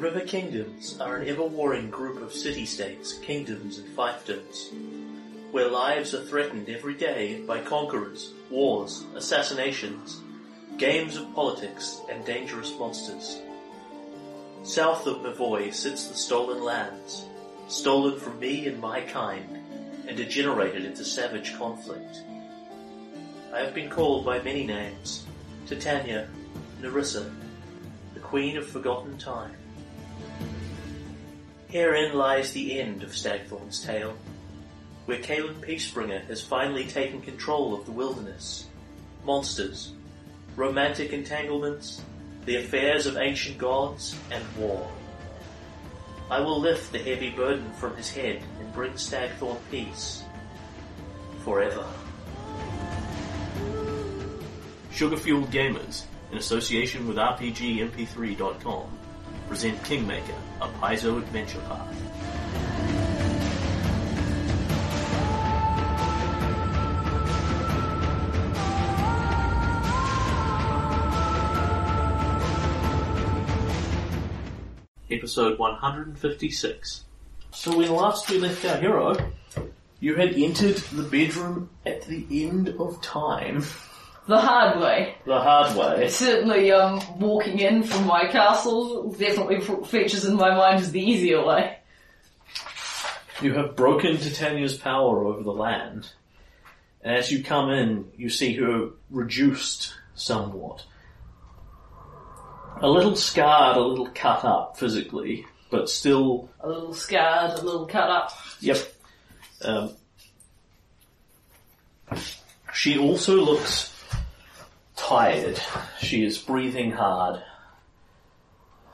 The river Kingdoms are an ever-warring group of city-states, kingdoms and fiefdoms, where lives are threatened every day by conquerors, wars, assassinations, games of politics, and dangerous monsters. South of Mivon sits the Stolen Lands, stolen from me and my kind, and degenerated into savage conflict. I have been called by many names, Titania, Nerissa, the Queen of Forgotten Time. Herein lies the end of Stagthorn's tale, where Kaylen Peacebringer has finally taken control of the wilderness, monsters, romantic entanglements, the affairs of ancient gods, and war. I will lift the heavy burden from his head and bring Stagthorn peace. Forever. Sugar Fueled Gamers, in association with RPGMP3.com, present Kingmaker, a Paizo adventure path. Episode 156. So when last we left our hero, you had entered the bedroom at the end of time. The hard way. The hard way. Certainly, um, walking in from my castle definitely features in my mind as the easier way. You have broken Titania's power over the land. And as you come in, you see her reduced somewhat. A little scarred, a little cut up physically, but still, A little scarred, a little cut up. yep. Um, she also looks tired. She is breathing hard,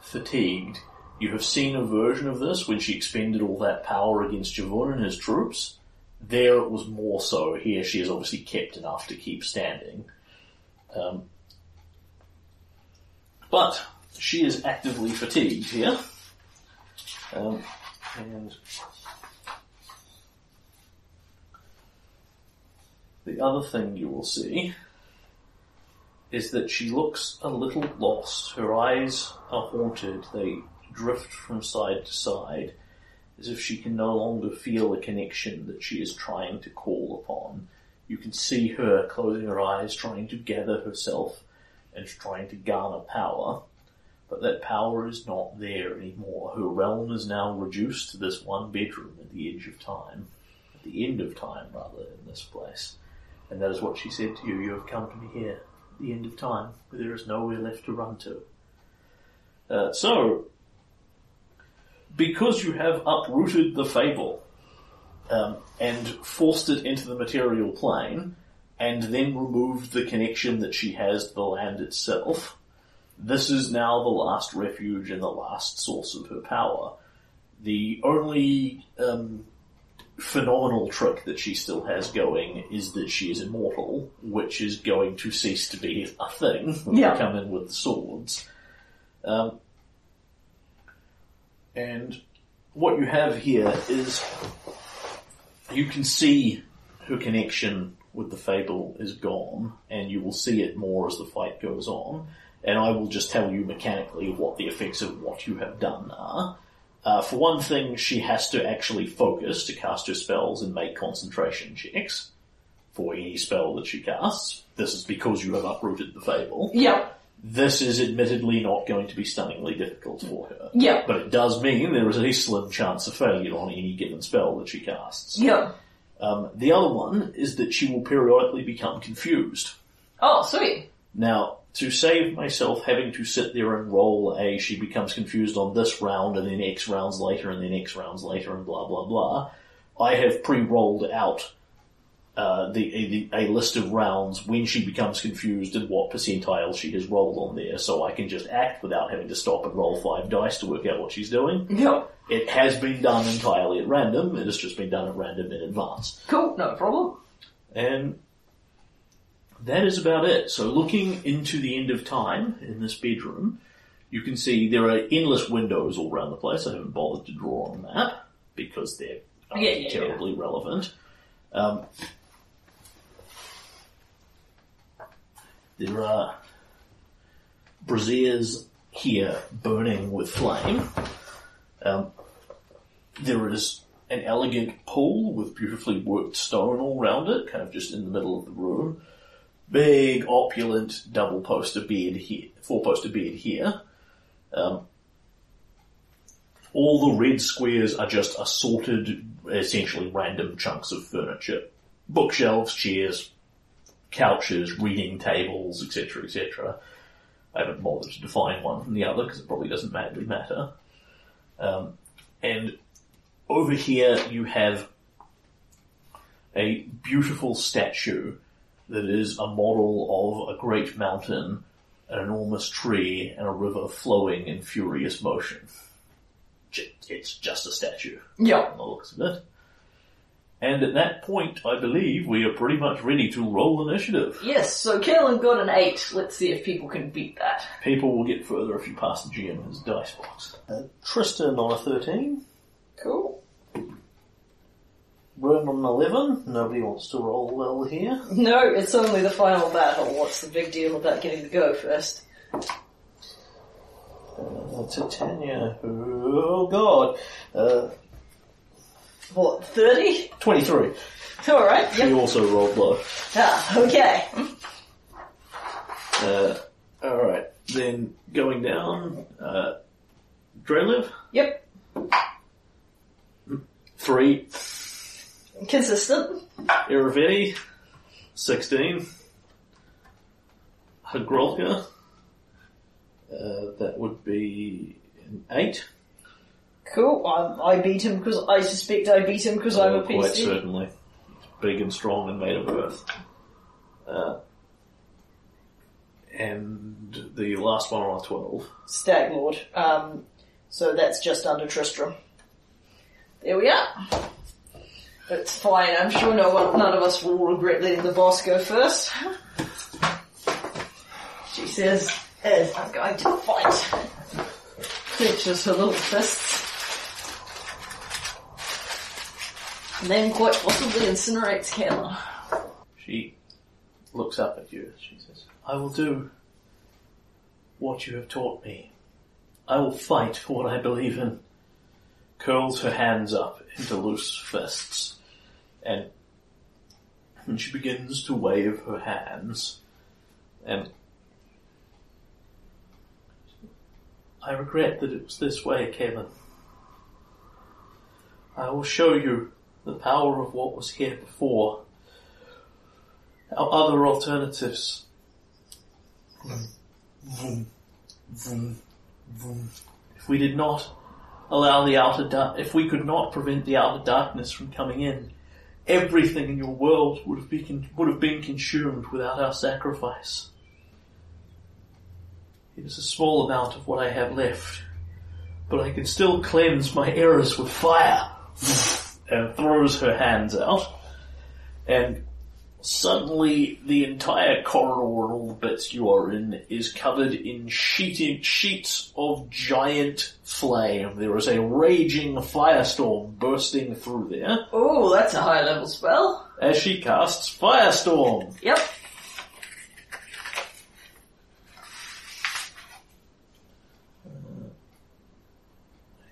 fatigued. You have seen a version of this when she expended all that power against Javon and his troops. There it was more so. Here she is obviously kept enough to keep standing. Um, but she is actively fatigued here. Um, and the other thing you will see is that she looks a little lost. Her eyes are haunted. They drift from side to side as if she can no longer feel the connection that she is trying to call upon. You can see her closing her eyes, trying to gather herself and trying to garner power. But that power is not there anymore. Her realm is now reduced to this one bedroom at the edge of time. At the end of time, rather, in this place. And that is what she said to you. You have come to me here, the end of time, where there is nowhere left to run to. Uh, so, because you have uprooted the fable um, and forced it into the material plane, and then removed the connection that she has to the land itself, this is now the last refuge and the last source of her power. The only um, phenomenal trick that she still has going is that she is immortal, which is going to cease to be a thing when Yeah. we come in with the swords. Um, and what you have here is you can see her connection with the fable is gone, and you will see it more as the fight goes on. And I will just tell you mechanically what the effects of what you have done are. Uh, for one thing, she has to actually focus to cast her spells and make concentration checks for any spell that she casts. This is because you have uprooted the fable. Yep. This is admittedly not going to be stunningly difficult for her. Yep. But it does mean there is a slim chance of failure on any given spell that she casts. Yep. Um, the other one is that she will periodically become confused. Oh, sweet. Now, to save myself having to sit there and roll a she becomes confused on this round and then X rounds later and then X rounds later and blah blah blah, I have pre-rolled out uh, the, the a list of rounds when she becomes confused and what percentile she has rolled on there, so I can just act without having to stop and roll five dice to work out what she's doing. Yep. It has been done entirely at random. It has just been done at random in advance. Cool, no problem. And that is about it. So looking into the end of time in this bedroom, you can see there are endless windows all around the place. I haven't bothered to draw on that because they're uh, Yeah, yeah, terribly relevant. Um, there are braziers here burning with flame. Um, there is an elegant pool with beautifully worked stone all round it, kind of just in the middle of the room. Big, opulent double poster bed here, four poster bed here. Um, all the red squares are just assorted, essentially random chunks of furniture. Bookshelves, chairs, couches, reading tables, etc., etc. I haven't bothered to define one from the other because it probably doesn't madly matter. Um, and over here you have a beautiful statue that is a model of a great mountain, an enormous tree, and a river flowing in furious motion. It's just a statue Yeah. on the looks of it. And at that point, I believe we are pretty much ready to roll initiative. Yes, so Kaylen got an 8. Let's see if people can beat that. People will get further if you pass the GM his dice box. Uh, Tristan on a 13. Cool. Bryn on 11. Nobody wants to roll well here. No, it's only the final battle. What's the big deal about getting to go first? Uh, Titania. Oh god. Uh, What, 30? 23. Alright, She yep. also rolled low. Ah, okay. Uh, alright. Then going down, uh. Yep. 3. Consistent. Irovetti, 16. Hargulka, uh, that would be an 8. Cool. I, I beat him because I suspect I beat him because I'm a Oh, Quite PC. certainly. Big and strong and made of earth. Uh, and the last one on a 12. Stag Lord. Um, so that's just under Tristram. There we are. It's fine. I'm sure no one, none of us will regret letting the boss go first. She says, as I'm going to fight. Clenches her little fists. And then quite possibly incinerates Kayla. She looks up at you. She says, I will do what you have taught me. I will fight for what I believe in. Curls her hands up into loose fists. And, and she begins to wave her hands. And I regret that it was this way, Kevin. I will show you the power of what was here before our other alternatives. Vroom, vroom, vroom. If we did not allow the outer dark, if we could not prevent the outer darkness from coming in, everything in your world would have been would have been consumed without our sacrifice. It is a small amount of what I have left, but I can still cleanse my errors with fire. and throws her hands out, and Suddenly, the entire corridor and all the bits you are in is covered in sheeted sheets of giant flame. There is a raging firestorm bursting through there Oh, that's a high level spell. as she casts Firestorm. Yep.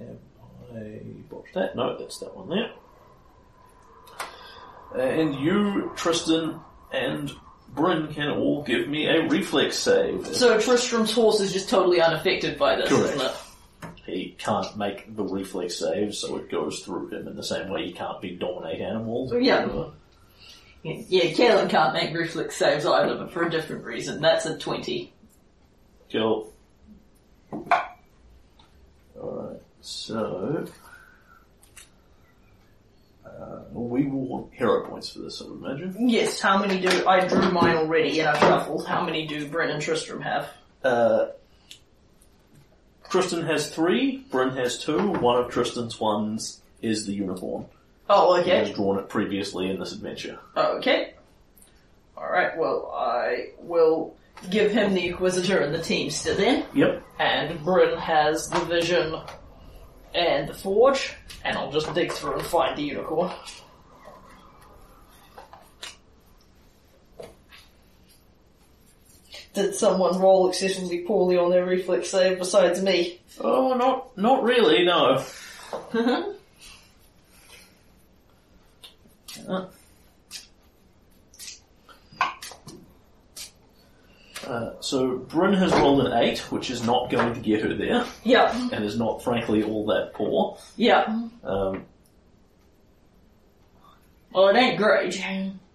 Uh, have I botched that? No, that's that one there. Uh, and you, Tristan, and Bryn can all give me a reflex save. So Tristram's horse is just totally unaffected by this, Correct. isn't it? he can't make the reflex save, so it goes through him in the same way he can't be dominate animals. Yeah. Yeah, Kaylen can't make reflex saves either, but for a different reason. That's a 20. Cool. Alright, so... Uh, we will want hero points for this, I would imagine. Yes, how many do, I drew mine already and I've shuffled. How many do Brent and Tristram have? Uh, Tristan has three, Bryn has two. One of Tristan's ones is the unicorn. Oh, He has okay. drawn it previously in this adventure. Okay. Alright, well, I will give him the Inquisitor and the Teamster then. Yep. And Bryn has the Vision and the Forge. And I'll just dig through and find the unicorn. did someone roll excessively poorly on their reflex save besides me? Oh, not not really. No. Uh, uh, so Bryn has rolled an eight, which is not going to get her there, Yeah, and is not, frankly, all that poor. yeah. Um, Well, it ain't great.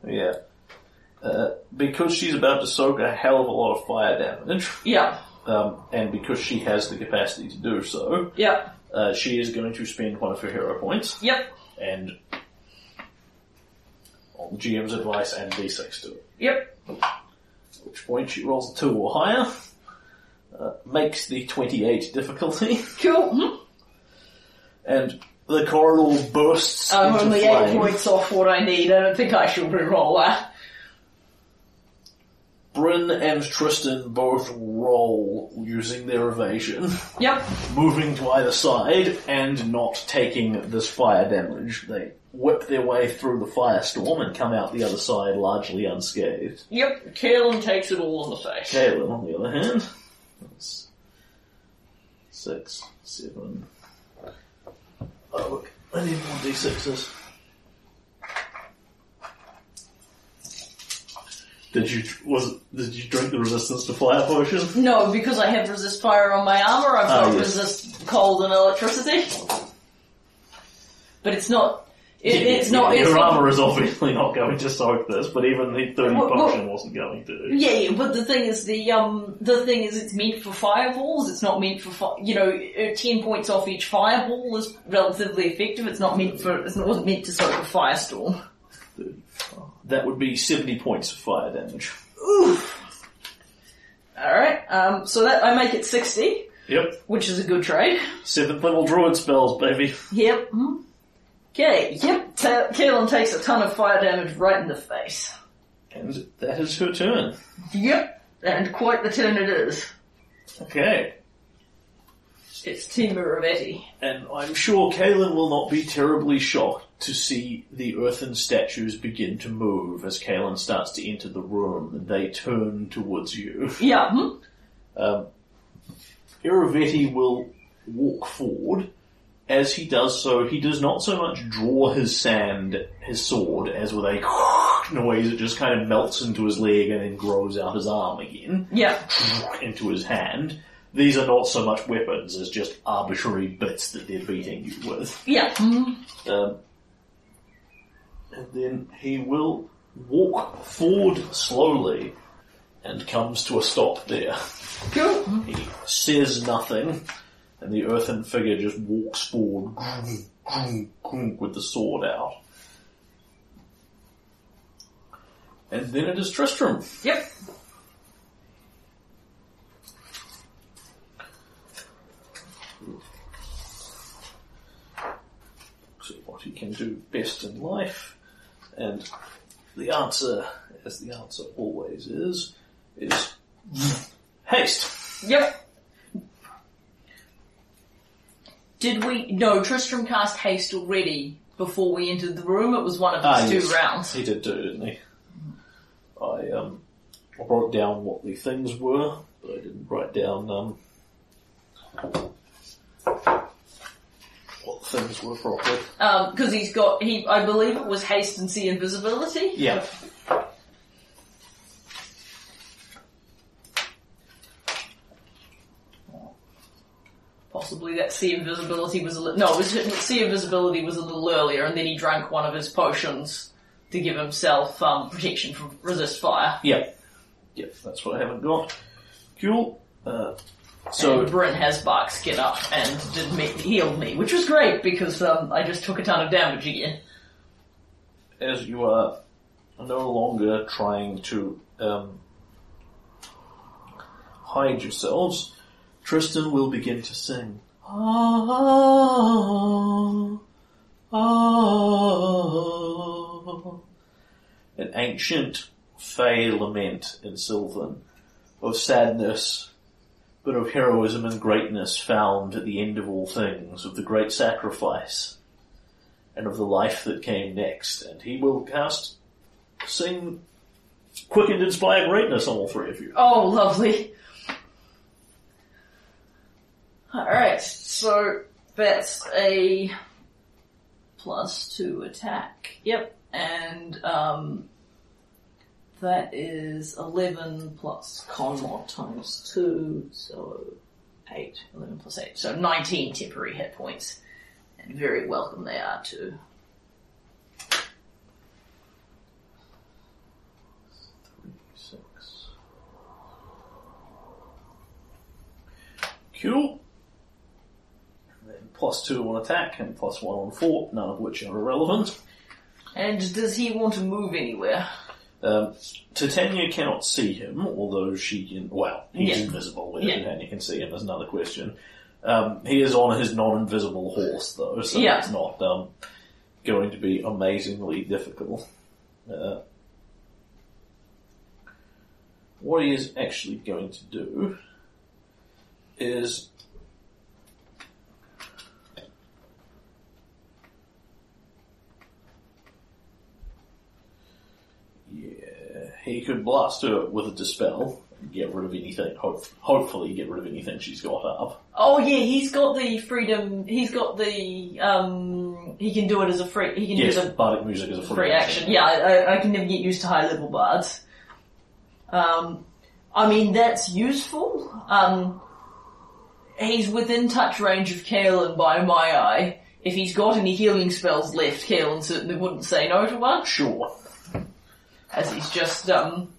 yeah, uh, because she's about to soak a hell of a lot of fire damage, Yeah, um, and because she has the capacity to do so, yeah, uh, she is going to spend one of her hero points yep, and on GM's advice and D6 to it. yep. At which point she rolls a 2 or higher, uh, makes the 28 difficulty, Cool. Mhm. and the corridor bursts I'm into only flame. eight points off what I need. I don't think I should re-roll that. Bryn and Tristan both roll using their evasion, Yep. moving to either side and not taking this fire damage. They whip their way through the firestorm and come out the other side largely unscathed. Yep. Kaylen takes it all in the face. Caleb, on the other hand, that's six, seven. Oh look, I need more d6s. Did you was did you drink the resistance to fire potion? No, because I have resist fire on my armor, I've ah, got Oh, yes. resist cold and electricity. But it's not. It, it's not. Your It's not armor is obviously not going to soak this, but even the thirty Well, well- potion wasn't going to. Yeah, yeah, but the thing is, the um, the thing is, it's meant for fireballs. It's not meant for fi- you know, uh, ten points off each fireball is relatively effective. It's not meant for. It wasn't meant to soak a firestorm. That would be seventy points of fire damage. Oof. All right. Um. So that I make it sixty, Yep, which is a good trade. seventh level druid spells, baby. Yep. Okay. Yep. Ta- Kaylen takes a ton of fire damage right in the face. And that is her turn. Yep. And quite the turn it is. Okay. It's Team Ravetti. And I'm sure Kaylen will not be terribly shocked to see the earthen statues begin to move as Kaylen starts to enter the room and they turn towards you. Yeah. Hmm? Um, Irovetti will walk forward. As he does so, he does not so much draw his sand, his sword, as with a noise it just kind of melts into his leg and then grows out his arm again Yeah. into his hand. These are not so much weapons as just arbitrary bits that they're beating you with. Yeah. Hmm? Um, and then he will walk forward slowly and comes to a stop there. Cool. He says nothing, and the earthen figure just walks forward with the sword out. And then it is Tristram. Yep. See what he can do best in life. And the answer, as the answer always is, is haste. Yep. Did we? No, Tristram cast haste already before we entered the room. It was one of his Ah, two yes. rounds. He did do, didn't he? I um, I wrote down what the things were, but I didn't write down um, what things were properly. Because Um, he's got, he, I believe it was haste and see invisibility. Yeah. Possibly that see invisibility was a li- no, it was, see invisibility was a little earlier, and then he drank one of his potions to give himself um, protection from resist fire. Yeah. Yeah, that's what I haven't got. Cool. Uh, so, and Bryn has bark skin up and did me, healed me, which was great because um, I just took a ton of damage again. as you are no longer trying to um, hide yourselves, Tristan will begin to sing. Ah, ah, an ancient fey lament in Sylvan of sadness, but of heroism and greatness found at the end of all things, of the great sacrifice and of the life that came next. And he will cast, sing quickened inspire greatness on all three of you. Oh, lovely. Alright, so that's a plus two attack. Yep, and um, that is 11 plus con mod times 2, so 8. 11 plus 8, so 19 temporary hit points. And very welcome they are too. Six. Cool. Plus two on attack and plus one on fort, none of which are irrelevant. And does he want to move anywhere? Um, Titania cannot see him, although she can. Well, he's Yeah. invisible. Whether Yeah. Titania can see him is another question. Um, he is on his non-invisible horse, though, so Yeah. it's not um, going to be amazingly difficult. Uh, what he is actually going to do is Yeah, he could blast her with a dispel and get rid of anything. Hope, hopefully, get rid of anything she's got up. Oh yeah, he's got the freedom. He's got the um. He can do it as a free. He can Yes, use a bardic music is a free, free action. Yeah, I, I can never get used to high level bards. Um, I mean that's useful. Um, he's within touch range of Kaylen by my eye. If he's got any healing spells left, Kaylen certainly wouldn't say no to one, Sure. As he's just um.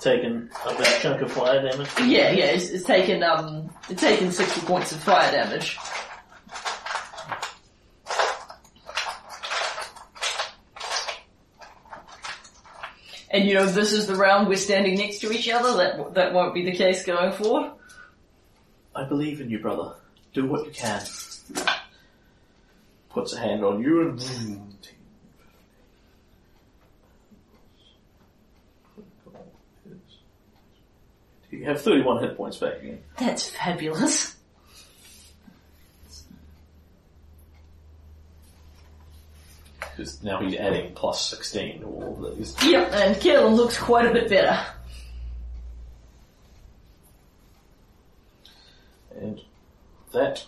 Taking a chunk of fire damage. Yeah, yeah, it's, it's taken um, it's taken sixty points of fire damage. And you know, this is the round we're standing next to each other. That that won't be the case going forward. I believe in you, brother. Do what you can. Puts a hand on you and. vroom. You have 31 hit points back again. That's fabulous. Because now he's adding plus 16 to all of these. Yep, and Kaylen looks quite a bit better. And that.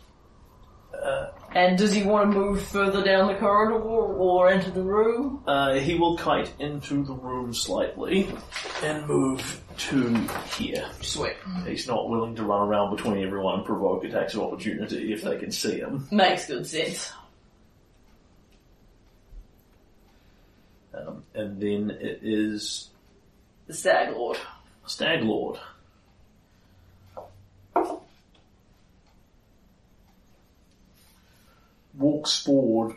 Uh, And does he want to move further down the corridor or enter the room? uh, he will kite into the room slightly and move to here. Sweet. He's not willing to run around between everyone and provoke attacks of opportunity if they can see him. Makes good sense. Um, and then it is The Stag Lord. Stag Lord. Walks forward,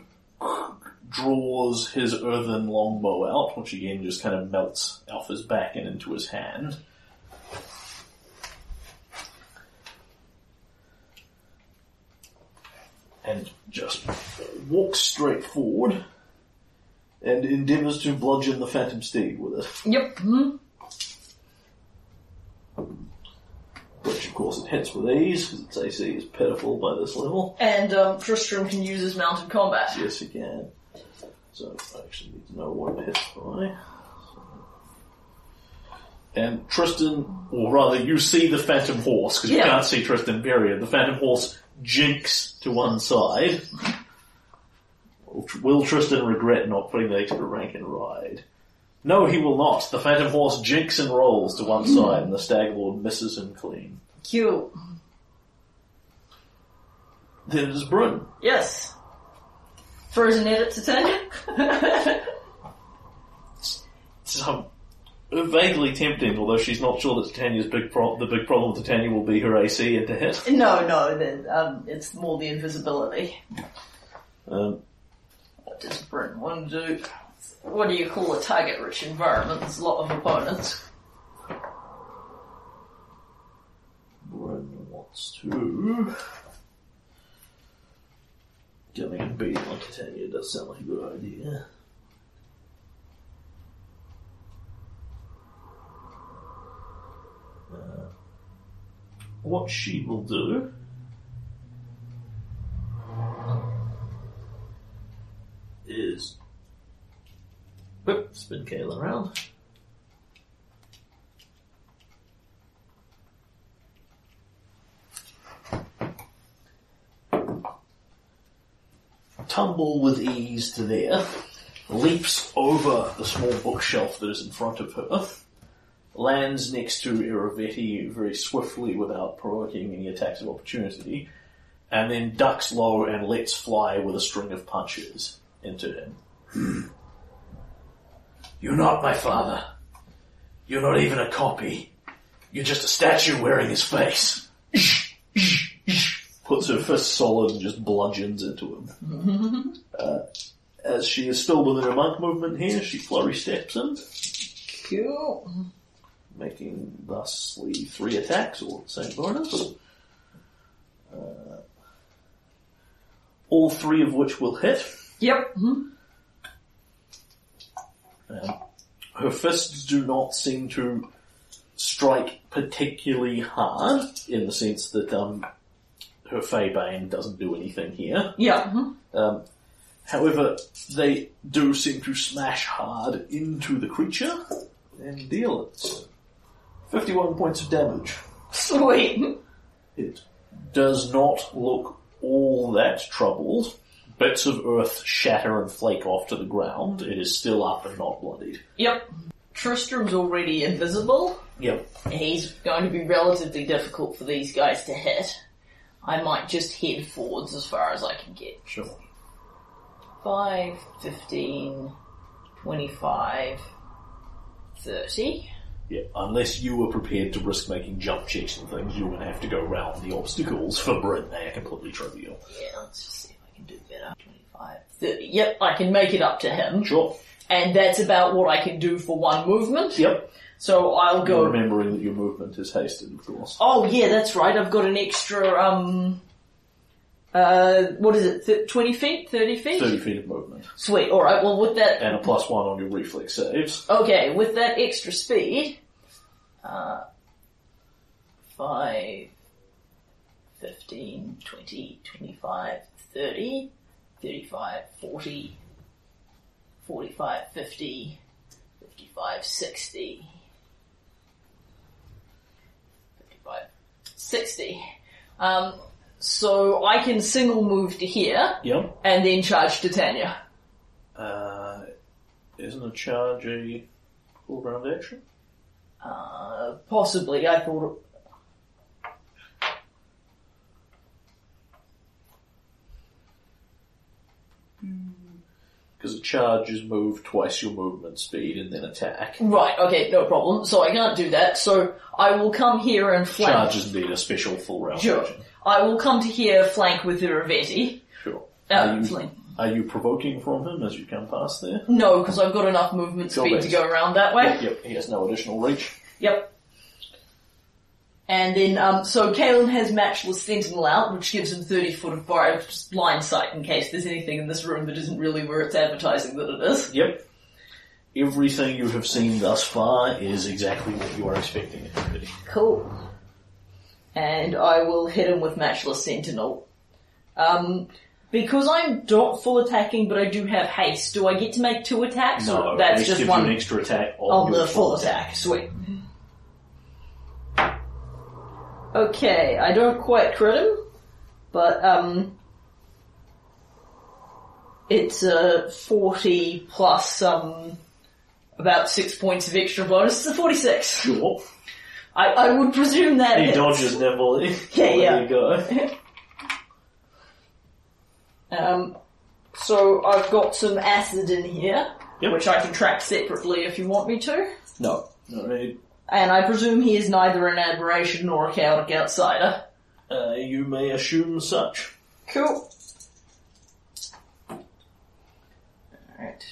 draws his earthen longbow out, which again just kind of melts his back and into his hand. And just walks straight forward and endeavours to bludgeon the Phantom Steed with it. Yep. hmm Which of course it hits with ease, because its AC is pitiful by this level. And um, Tristram can use his mounted combat. Yes, he can. So I actually need to know what it hits by. And Tristan, or rather, you see the Phantom Horse, because you can't see Tristan period. The Phantom Horse jinks to one side. Will, will Tristan regret not putting the extra rank in ride? No, he will not. The Phantom Horse jinks and rolls to one side, and the Stag Lord misses him clean. Cute. Then it is Bryn. Yes. Frozen edit to Tanya? So, vaguely tempting, although she's not sure that Titania's big pro- the big problem with Titania will be her AC and to hit. no, no, the, um, it's more the invisibility. Um, What does Bryn want to do? What do you call a target-rich environment? There's a lot of opponents. Bryn wants to. Getting a beat on Titania does sound like a good idea. Uh, what she will do is Whip, spin Kayla around. Tumble with ease to there, leaps over the small bookshelf that is in front of her, lands next to Irovetti very swiftly without provoking any attacks of opportunity, and then ducks low and lets fly with a string of punches into him. You're not my father. You're not even a copy. You're just a statue wearing his face. Puts her fist solid and just bludgeons into him. uh, as she is still within her monk movement here, she flurry steps in, Cool. making thusly three attacks or same bonus. Uh, all three of which will hit. Yep. Mhm. Um, her fists do not seem to strike particularly hard in the sense that um, her Feybane doesn't do anything here. Yeah. mhm. Um, however, they do seem to smash hard into the creature and deal it 51 points of damage. Sweet. It does not look all that troubled. Bits of earth shatter and flake off to the ground. It is still up and not bloodied. Yep. Tristram's already invisible. Yep. He's going to be relatively difficult for these guys to hit. I might just head forwards as far as I can get. Sure. 5, 15, 25, 30. Yeah, unless you were prepared to risk making jump checks and things, you're going to have to go round the obstacles for Brit. They are completely trivial. Yeah, let's just see if I can do better. 25, 30. Yep, I can make it up to him. Sure. And that's about what I can do for one movement. Yep. So I'll go. Remembering that your movement is hasted, of course. Oh yeah, that's right. I've got an extra, um, uh, what is it? Th- 20 feet? 30 feet? 30 feet of movement. Sweet. Alright, well with that, And a plus one on your reflex saves. okay, with that extra speed, uh, 5, 15, 20, 25, 30, 35, 40, 45, 50, 55, 60, 55, 60. Um, so I can single move to here Yep. and then charge Titania. Uh, isn't a charge a full round action? Uh, possibly, I thought. Because a charge is move twice your movement speed and then attack. Right, okay, no problem. So I can't do that. So I will come here and flank. Charge is indeed a special full round Sure. action. I will come to here, flank with the Rivetti. Sure. Uh, Are you, flank. are you provoking from him as you come past there? No, because I've got enough movement speed to go around that way. Yep, he has no additional reach. Yep. And then, um, so Kaylen has matchless sentinel out, which gives him 30 foot of bar, just blind sight in case there's anything in this room that isn't really where it's advertising that it is. Yep. Everything you have seen thus far is exactly what you are expecting it to be. Cool. And I will hit him with matchless sentinel. Um, because I'm not full attacking, but I do have haste, do I get to make two attacks? No, or that's just gives one you an extra attack on the full attack. Sweet. Okay, I don't quite crit him, but um, it's uh, 40 plus um, about six points of extra bonus. It's a 46. Sure. I, I would presume that He hits. dodges nimbly. Yeah, There yeah. you go. Um, so I've got some acid in here, Yep. which I can track separately if you want me to. No. No, he- And I presume he is neither an aberration nor a chaotic outsider. uh, you may assume such. Cool. Alright.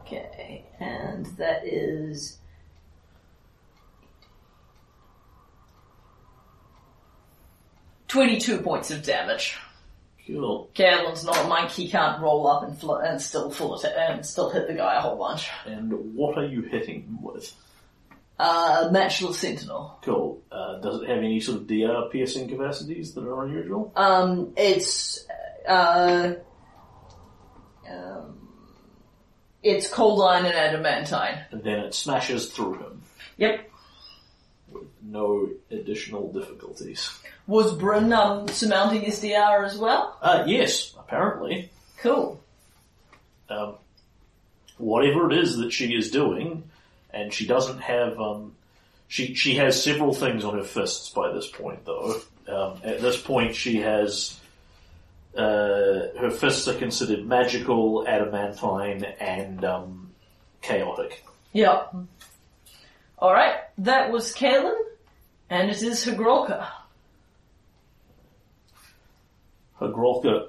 Okay, and that is. Twenty-two points of damage. Cool. Kaylen's not a monk; he can't roll up and, fl- and still full atta- and still hit the guy a whole bunch. And what are you hitting him with? Uh, matchless sentinel. Cool. Uh, does it have any sort of DR piercing capacities that are unusual? Um, it's uh, um, it's cold iron and adamantine. And then it smashes through him. Yep. With no additional difficulties. Was Bryn um, surmounting his DR as well? Uh, yes, apparently. Cool. Um, whatever it is that she is doing, and she doesn't have, um, she, she has several things on her fists by this point though. Um, at this point she has, uh, her fists are considered magical, adamantine, and, um, chaotic. Yeah. Alright, that was Kaylen, and it is Hargulka. Hargulka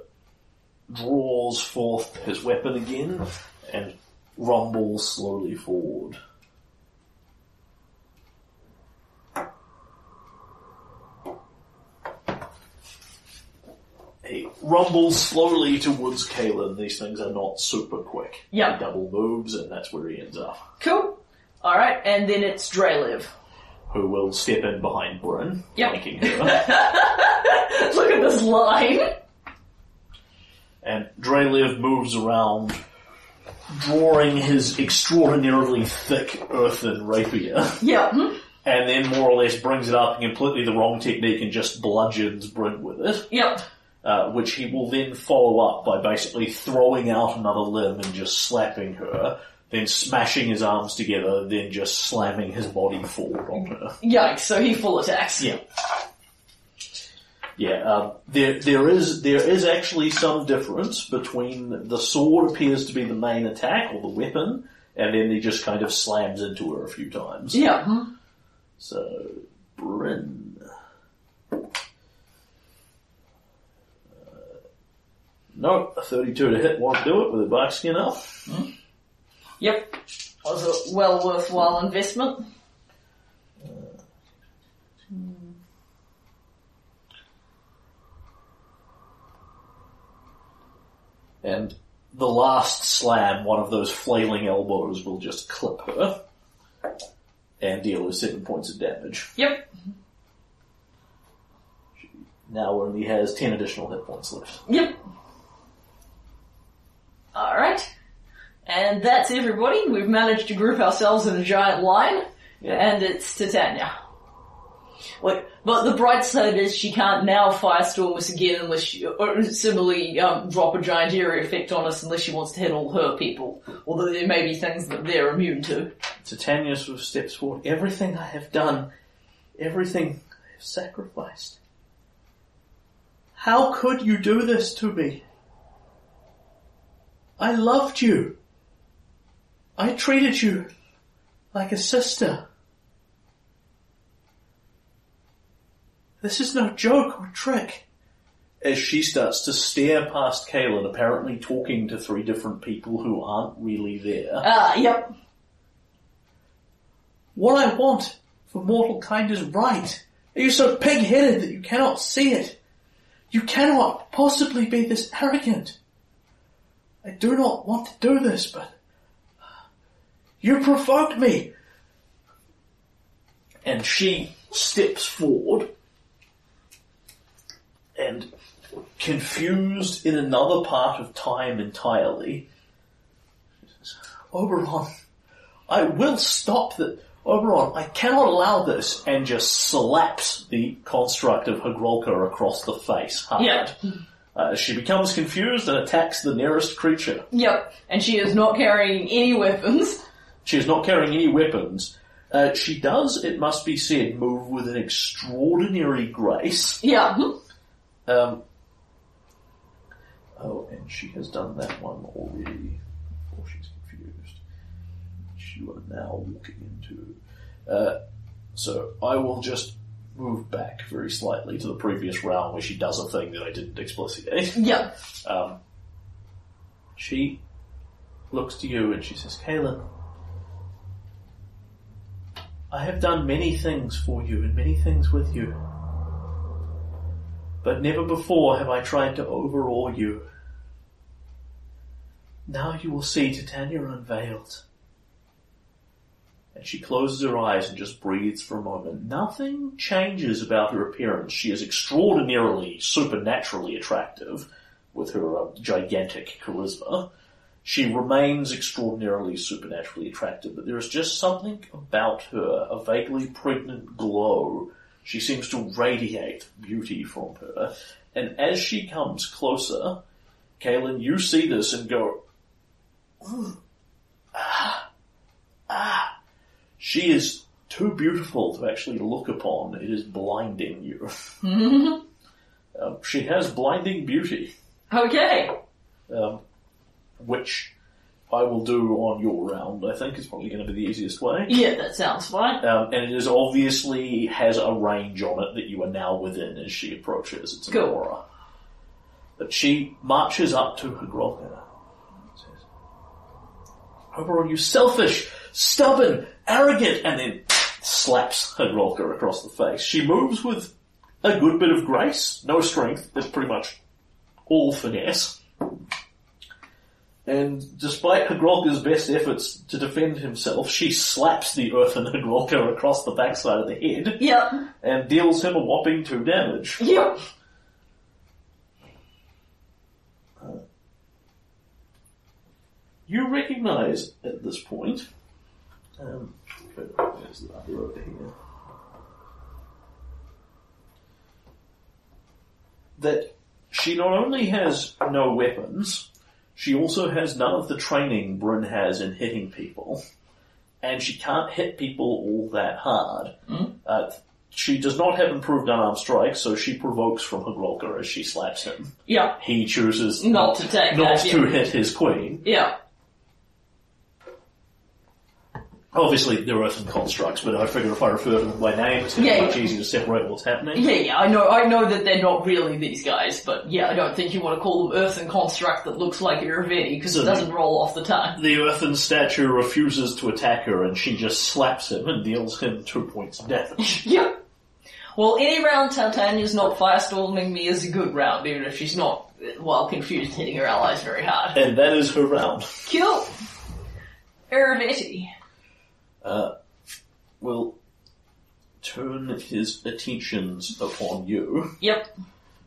draws forth his weapon again and rumbles slowly forward. He rumbles slowly towards Kaylen. These things are not super quick. Yeah. He double moves and that's where he ends up. Cool. Alright, and then it's Drelev. Who will step in behind Bryn, Yep. flanking her. Look at this line. And Drelev moves around, drawing his extraordinarily thick earthen rapier, Yeah. hmm. and then more or less brings it up in completely the wrong technique and just bludgeons Bryn with it, Yep. uh, which he will then follow up by basically throwing out another limb and just slapping her, then smashing his arms together, then just slamming his body forward on her. Yikes, so he full attacks. Yeah. Yeah, um, there there is there is actually some difference between the sword appears to be the main attack or the weapon, and then he just kind of slams into her a few times. Yeah. hmm. So, Bryn. Uh, no, a 32 to hit won't do it with a bark skin up. Yep. Was a well worthwhile investment. And the last slam, one of those flailing elbows will just clip her and deal her seven points of damage. Yep. She Now only has ten additional hit points left. Yep. Alright. And that's everybody. We've managed to group ourselves in a giant line. Yeah. And it's Titania. But the bright side is she can't now firestorm us again unless she, or similarly um, drop a giant area effect on us unless she wants to hit all her people. Although there may be things that they're immune to. Titania sort of steps forward. Everything I have done, everything I have sacrificed. How could you do this to me? I loved you. I treated you like a sister. This is no joke or trick. As she starts to stare past Kaylen, apparently talking to three different people who aren't really there. Ah, yep. What I want for mortal kind is right. Are you so pig-headed that you cannot see it? You cannot possibly be this arrogant. I do not want to do this, but you provoked me. And she steps forward and confused in another part of time entirely, Oberon, I will stop that. Oberon, I cannot allow this, and just slaps the construct of Hargulka across the face hard. Yeah. Uh, she becomes confused and attacks the nearest creature. Yep. And she is not carrying any weapons. She is not carrying any weapons. Uh, she does, it must be said, move with an extraordinary grace. Yeah. Um, oh, and she has done that one already before she's confused. You are now walking into. Uh, so I will just move back very slightly to the previous round where she does a thing that I didn't explicitly. Yep. Um, she looks to you and she says, Kaylen, I have done many things for you and many things with you. But never before have I tried to overawe you. Now you will see Titania unveiled. And she closes her eyes and just breathes for a moment. Nothing changes about her appearance. She is extraordinarily, supernaturally attractive with her uh, gigantic charisma. She remains extraordinarily supernaturally attractive, but there is just something about her, a vaguely pregnant glow. She seems to radiate beauty from her. And as she comes closer, Kaylen, you see this and go, ah, ah. She is too beautiful to actually look upon. It is blinding you. um, she has blinding beauty Okay. um, which I will do on your round. I think is probably going to be the easiest way. Yeah, that sounds fine. Um, and it is obviously has a range on it that you are now within as she approaches. It's an Cool. aura. But she marches up to Hargulka and says, Oberon, you selfish, stubborn, arrogant, and then slaps Hargulka across the face. She moves with a good bit of grace, no strength, it's pretty much all finesse. And despite Hargulka's best efforts to defend himself, she slaps the earthen Hargulka across the backside of the head Yep. and deals him a whopping two damage. Yep. You recognize at this point, um, where's the other over here, that she not only has no weapons, she also has none of the training Bryn has in hitting people, and she can't hit people all that hard. Uh, she does not have improved unarmed strike, so she provokes from Hargulka as she slaps him. Yep. He chooses Not to take not that, to yeah. hit his queen. Yeah. Obviously, there are some constructs, but I figure if I refer to them by name, it's going to Yeah, be much yeah. easier to separate what's happening. Yeah, yeah, I know, I know that they're not really these guys, but yeah, I don't think you want to call them earthen construct that looks like Irvini, because So it doesn't roll off the tongue. The earthen statue refuses to attack her, and she just slaps him and deals him two points of damage. Yep. Well, any round Titania's not firestorming me is a good round, even if she's not, uh, while confused, hitting her allies very hard. and that is her round. Cool. Irovetti. Uh, will turn his attentions upon you, Yep.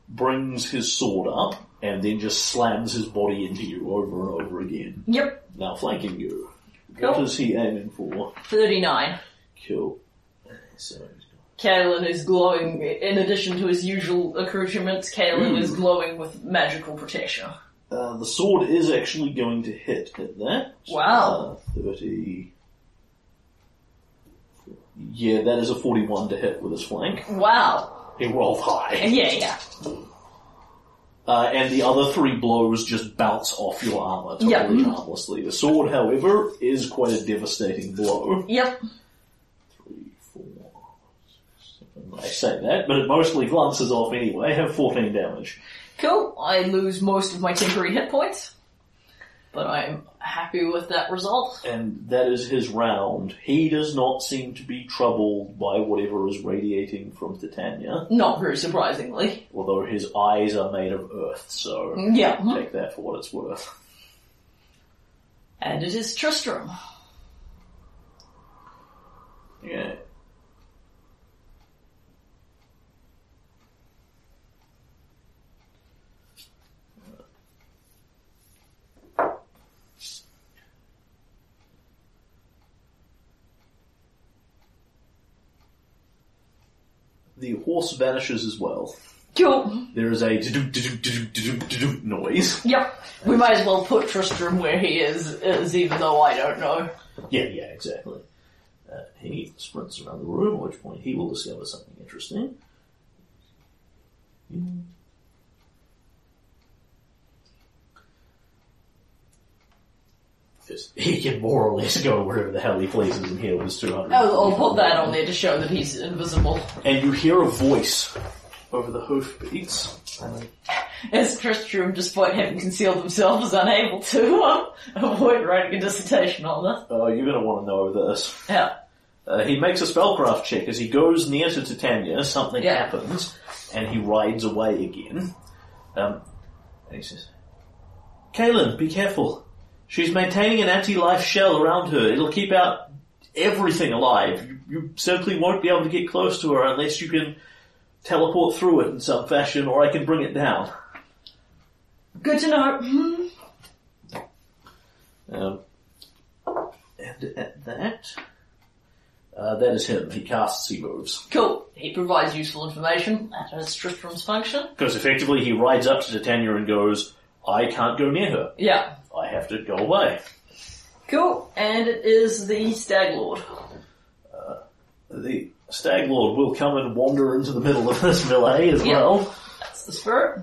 brings his sword up, and then just slams his body into you over and over again. Yep. Now flanking you. Cool. What is he aiming for? 39. Kill. So, Kaylen is glowing, in addition to his usual accoutrements, Kaylen is glowing with magical protection. Uh, the sword is actually going to hit at that. Wow. Uh, 30. Yeah, that is a 41 to hit with his flank. Wow. He rolled high. Yeah, yeah. Uh, and the other three blows just bounce off your armor totally Yeah. harmlessly. The sword, however, is quite a devastating blow. Yep. Three, four, six, seven. I say that, but it mostly glances off anyway. Have 14 damage. Cool. I lose most of my temporary hit points. But I'm happy with that result. and that is his round. He does not seem to be troubled by whatever is radiating from Titania, Not very surprisingly. although his eyes are made of earth, so Yeah. take that for what it's worth. And it is Tristram. Yeah. The horse vanishes as well. Cool. There is a noise. Yep. We might as well put Tristram where he is, is even though I don't know. Yeah, yeah, exactly. Uh, he sprints around the room, at which point he will discover something interesting. Because he can more or less go wherever the hell he pleases in here with his 200. I'll, I'll put that on there to show that he's invisible. And you hear a voice over the hoofbeats. As Tristram, despite having concealed himself, is unable to uh, avoid writing a dissertation on this. Oh, you're going to want to know this. Yeah. Uh, he makes a spellcraft check as he goes near to Titania. Something Yeah. happens, and he rides away again. Um, and he says, "Kaylen, be careful. She's maintaining an anti-life shell around her. It'll keep out everything alive. You, you simply won't be able to get close to her unless you can teleport through it in some fashion, or I can bring it down." Good to know. Hmm. Um, and at that, uh, that is him. He casts, he moves. Cool. He provides useful information. That is Tristram's function. Because effectively he rides up to Titania and goes, I can't go near her. Yeah. I have to go away. Cool. And it is the Stag Lord. The Stag Lord will come and wander into the middle of this melee as Yeah. well. That's the spirit.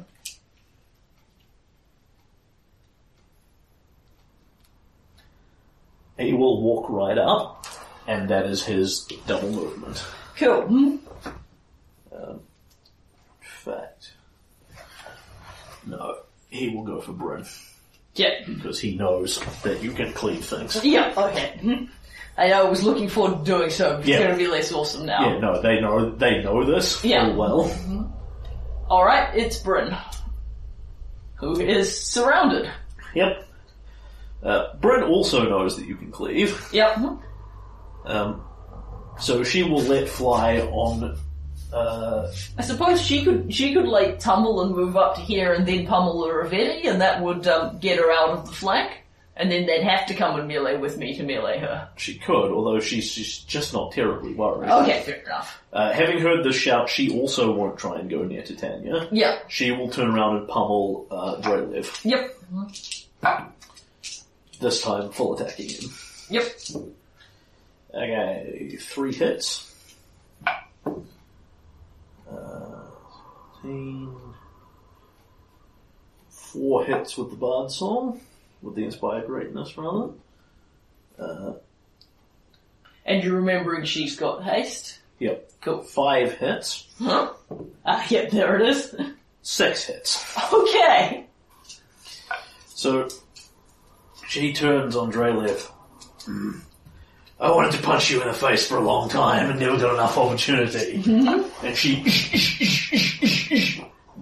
He will walk right up, and that is his double movement. Cool. Hmm. Fact. No, he will go for Bryn, Yeah. because he knows that you can cleave things. Yeah, okay. I I was looking forward to doing so, but Yeah. it's going to be less awesome now. Yeah, no, they know, they know this Yeah. full well. Alright, it's Bryn. Who is surrounded. Yep. Uh, Bryn also knows that you can cleave, Yep. um, so she will let fly on, uh, I suppose she could she could like tumble and move up to here and then pummel the Ravetti and that would um, get her out of the flank. And then they'd have to come and melee with me to melee her. she could, although she's, she's just not terribly worried. Okay, fair enough. Uh, having heard this shout, she also won't try and go near Titania. Yeah. She will turn around and pummel uh, Drelev, Yep. this time full attacking him. Yep. Okay, three hits. Uh, Four hits with the Bard Song, with the Inspired Greatness, rather. Uh, And you're remembering she's got haste? yep. Cool. Five hits. Huh? Ah, yep, there it is. Six hits. okay. So, she turns on Drelev. I wanted to punch you in the face for a long time and never got enough opportunity. Mm-hmm. and she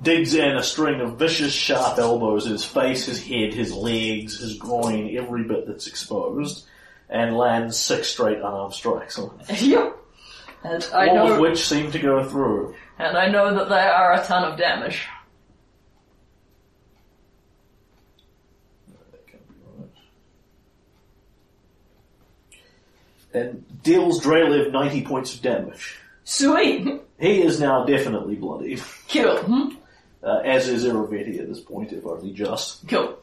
digs in a string of vicious, sharp elbows his face, his head, his legs, his groin, every bit that's exposed, and lands six straight unarmed strikes on him. Yep. And I All know, of which seem to go through. and I know that they are a ton of damage. That can't be right. And deals Drelev 90 points of damage. Sweet. He is now definitely bloody, Cool. Hmm? uh, as is Irovetti at this point, if only just. Cool.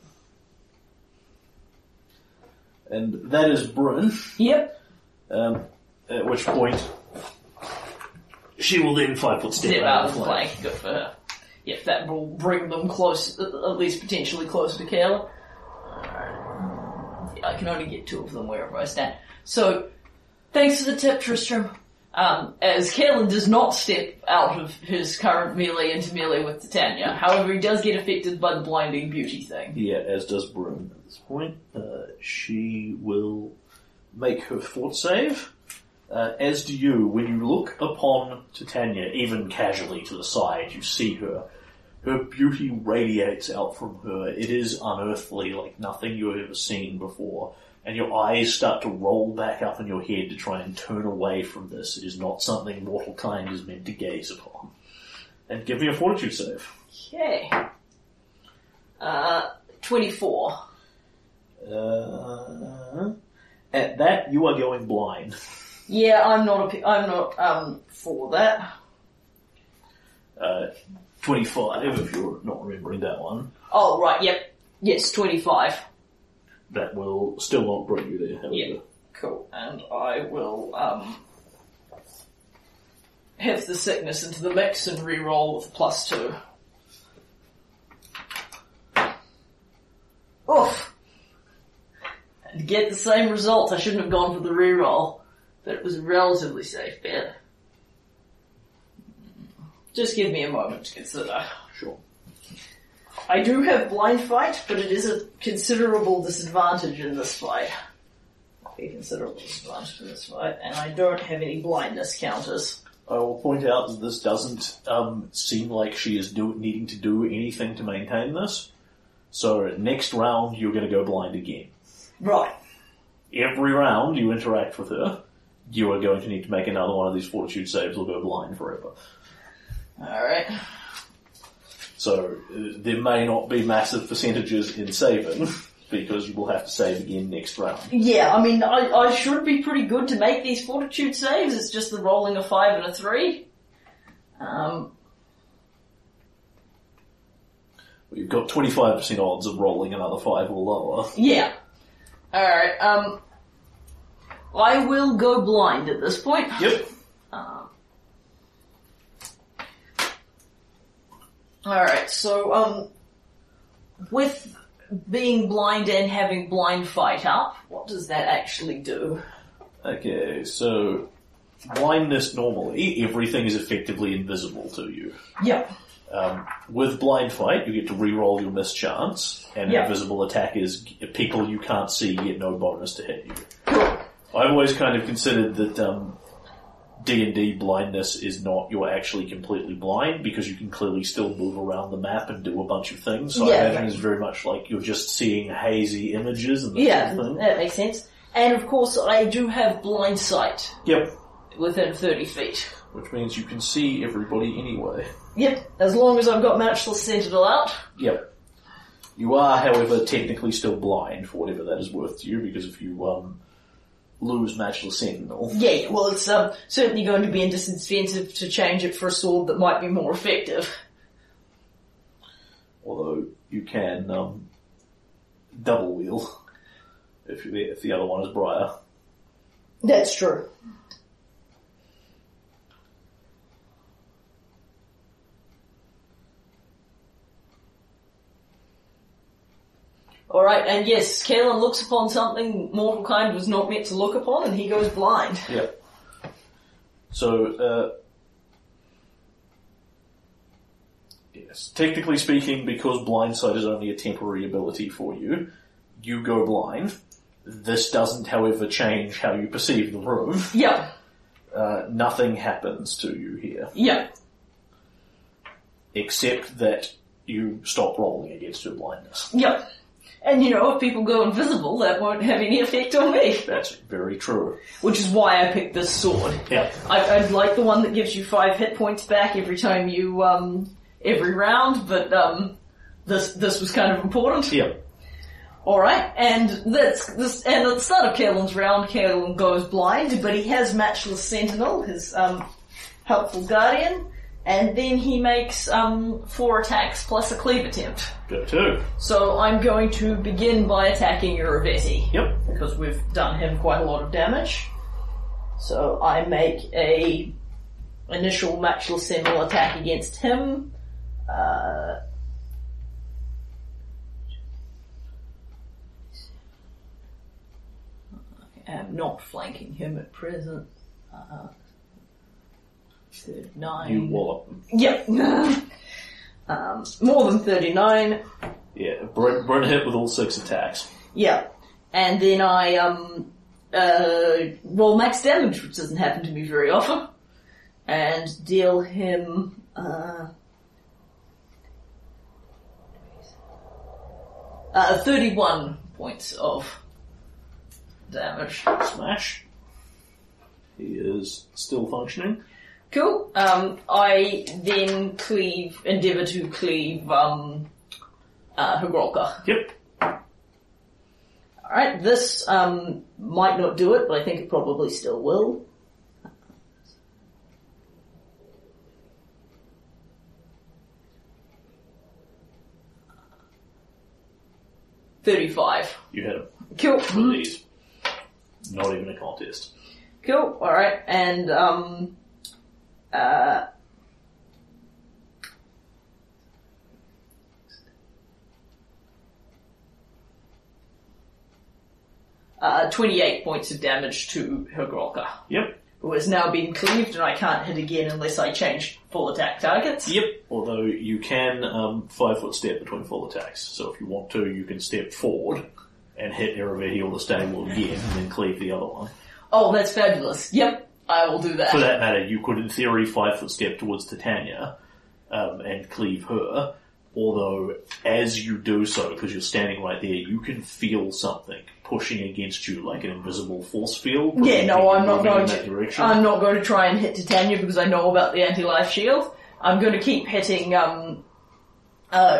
And that is Bryn, Yep. um, at which point she will then five foot step Step out of the flank. Good for her. Yep, that will bring them close, at at least potentially closer to Kayla. I can only get two of them wherever I stand. So, thanks for the tip, Tristram. Um, as Kaylen does not step out of his current melee into melee with Titania. However, he does get affected by the blinding beauty thing. Yeah, as does Bryn at this point. Uh, she will make her fort save. Uh, as do you. When you look upon Titania, even casually to the side, you see her. Her beauty radiates out from her. It is unearthly, like nothing you have ever seen before. And your eyes start to roll back up in your head to try and turn away from this. It is not something mortal kind is meant to gaze upon. And give me a fortitude save. Okay. Uh, 24. Uh, at that, you are going blind. Yeah, I'm not, a, I'm not, um, for that. Uh, 25, if you're not remembering that one. Oh, right, yep. Yes, 25. That will still not bring you there, however. Yeah. Cool. And I will um, have the sickness into the mix and re-roll with plus two. Oof. And get the same result. I shouldn't have gone for the re-roll, but it was a relatively safe bet. Just give me a moment to consider. Sure. I do have blind fight, but it is a considerable disadvantage in this fight. A considerable disadvantage in this fight, and I don't have any blindness counters. I will point out that this doesn't um, seem like she is do- needing to do anything to maintain this. So next round, you're going to go blind again. Right. Every round you interact with her, you are going to need to make another one of these fortitude saves or go blind forever. Alright. So uh, there may not be massive percentages in saving, because you will have to save again next round. Yeah, I mean, I, I should be pretty good to make these fortitude saves. It's just the rolling a five and a three. Um, You've got 25% odds of rolling another 5 or lower. yeah. Alright, um, I will go blind at this point. Yep. Um, Alright, so, um, with being blind and having blind fight up, what does that actually do? Okay, so blindness normally, everything is effectively invisible to you. Yep. Um, with blind fight, you get to re-roll your miss chance, and Yeah. invisible attackers, people you can't see, get no bonus to hit you. Cool. I've always kind of considered that um, D&D blindness is not you're actually completely blind because you can clearly still move around the map and do a bunch of things. So Yeah, I imagine right. it's very much like you're just seeing hazy images and that Yeah, sort of that makes sense. And of course, I do have blind sight Yep. within 30 feet. Which means you can see everybody anyway. Yep, as long as I've got Matchless Sentinel out. Yep. You are, however, technically still blind for whatever that is worth to you because if you um, lose Matchless Sentinel, Yeah, well, it's um, certainly going to be a disincentive to change it for a sword that might be more effective. although you can um, double wheel if, if the other one is Briar. That's true. Alright, and yes, Kaylen looks upon something mortal kind was not meant to look upon, and he goes blind. Yep. So, uh, yes, technically speaking, because blindsight is only a temporary ability for you, you go blind. This doesn't, however, change how you perceive the room. Yeah, Uh, nothing happens to you here, yeah, except that you stop rolling against your blindness. yeah. And you know, if people go invisible, that won't have any effect on me. That's very true. Which is why I picked this sword. Yeah. I, I'd like the one that gives you five hit points back every time you, um, every round, but, um, this, this was kind of important. Yeah. Alright, and that's, this, and at the start of Kaylen's round, Kaylen goes blind, but he has Matchless Sentinel, his, um, helpful guardian, and then he makes, um, four attacks plus a cleave attempt. Go two. So I'm going to begin by attacking Irovetti Yep. because we've done him quite a lot of damage. So I make a initial matchless sentinel attack against him. Uh, I am not flanking him at present. Uh, Thirty-nine. You wallop. Yep. um, more than thirty-nine. Yeah. Bryn, Bryn hit with all six attacks. Yeah. And then I um uh roll max damage, which doesn't happen to me very often. And deal him uh uh thirty-one points of damage. Smash. He is still functioning. Cool. Um I then cleave endeavour to cleave um uh. Yep. Alright, this um might not do it, but I think it probably still will. Thirty-five. You hit him. Cool. With these. Not even a contest. Cool. Alright, and um uh Uh, 28 points of damage to Hargulka, Yep. who has now been cleaved and I can't hit again unless I change full attack targets. Yep. Although you can um, five foot step between full attacks. So if you want to, you can step forward and hit Irovetti or the stable again and then cleave the other one. Oh, that's fabulous. Yep, I will do that. For that matter, you could in theory five foot step towards Titania um, and cleave her. Although, as you do so, because you're standing right there, you can feel something pushing against you like an invisible force field. Yeah, no, I'm not going to. direction. I'm not going to try and hit Titania because I know about the anti-life shield. I'm going to keep hitting um, uh,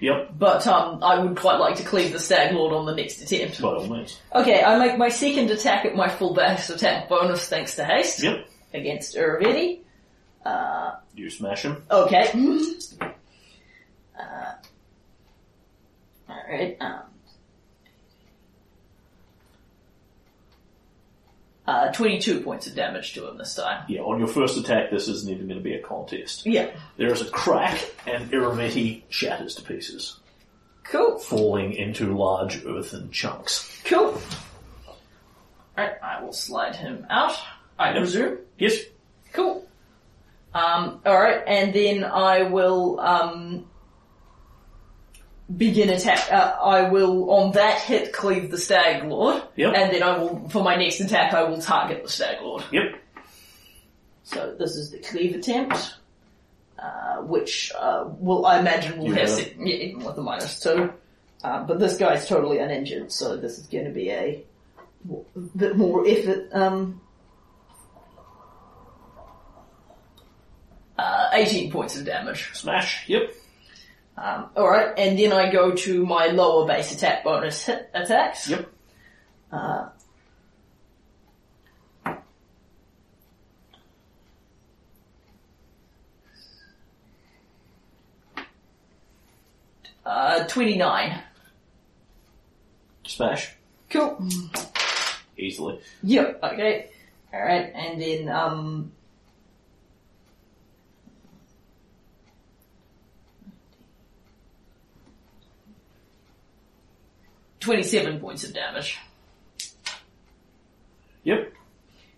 Yep, but um, I would quite like to cleave the Stag Lord on the next attempt. by all means. Okay, I make my second attack at my full base attack bonus thanks to haste Yep, against Irovetti. you smash him. Okay. Uh, Alright, um. Uh, 22 points of damage to him this time. Yeah, on your first attack, this isn't even going to be a contest. Yeah. There is a crack, and Irovetti shatters to pieces, Cool. falling into large earthen chunks. Cool. Alright, I will slide him out, I presume. Yes, Cool. Um, alright, and then I will, um, begin attack, uh, I will, on that hit, cleave the Stag Lord. Yep. And then I will, for my next attack, I will target the Stag Lord. yep. So this is the cleave attempt, uh, which, uh, will, I imagine will You have, have se- yeah, even with the minus two. Uh, but this guy's totally uninjured, so this is going to be a bit more effort, um, uh, 18 points of damage. Smash, yep. Um, alright, and then I go to my lower base attack bonus hit attacks. Yep. Uh, uh, 29. Smash. Cool. Easily. Yep, okay. Alright, and then, um... Twenty-seven points of damage. Yep.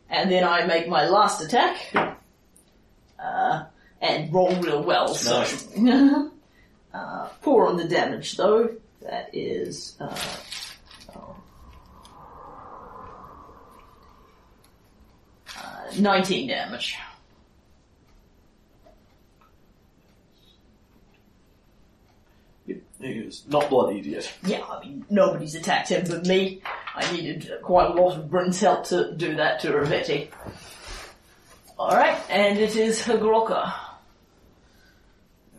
And then I make my last attack. Uh, and roll real well, so. uh, poor on the damage though. That is, uh, oh. Uh, 19 damage. Yep. He is not bloodied yet. Yeah, I mean, nobody's attacked him but me. I needed quite a lot of Bryn's help to do that to Ravetti. Alright, and it is Hargulka,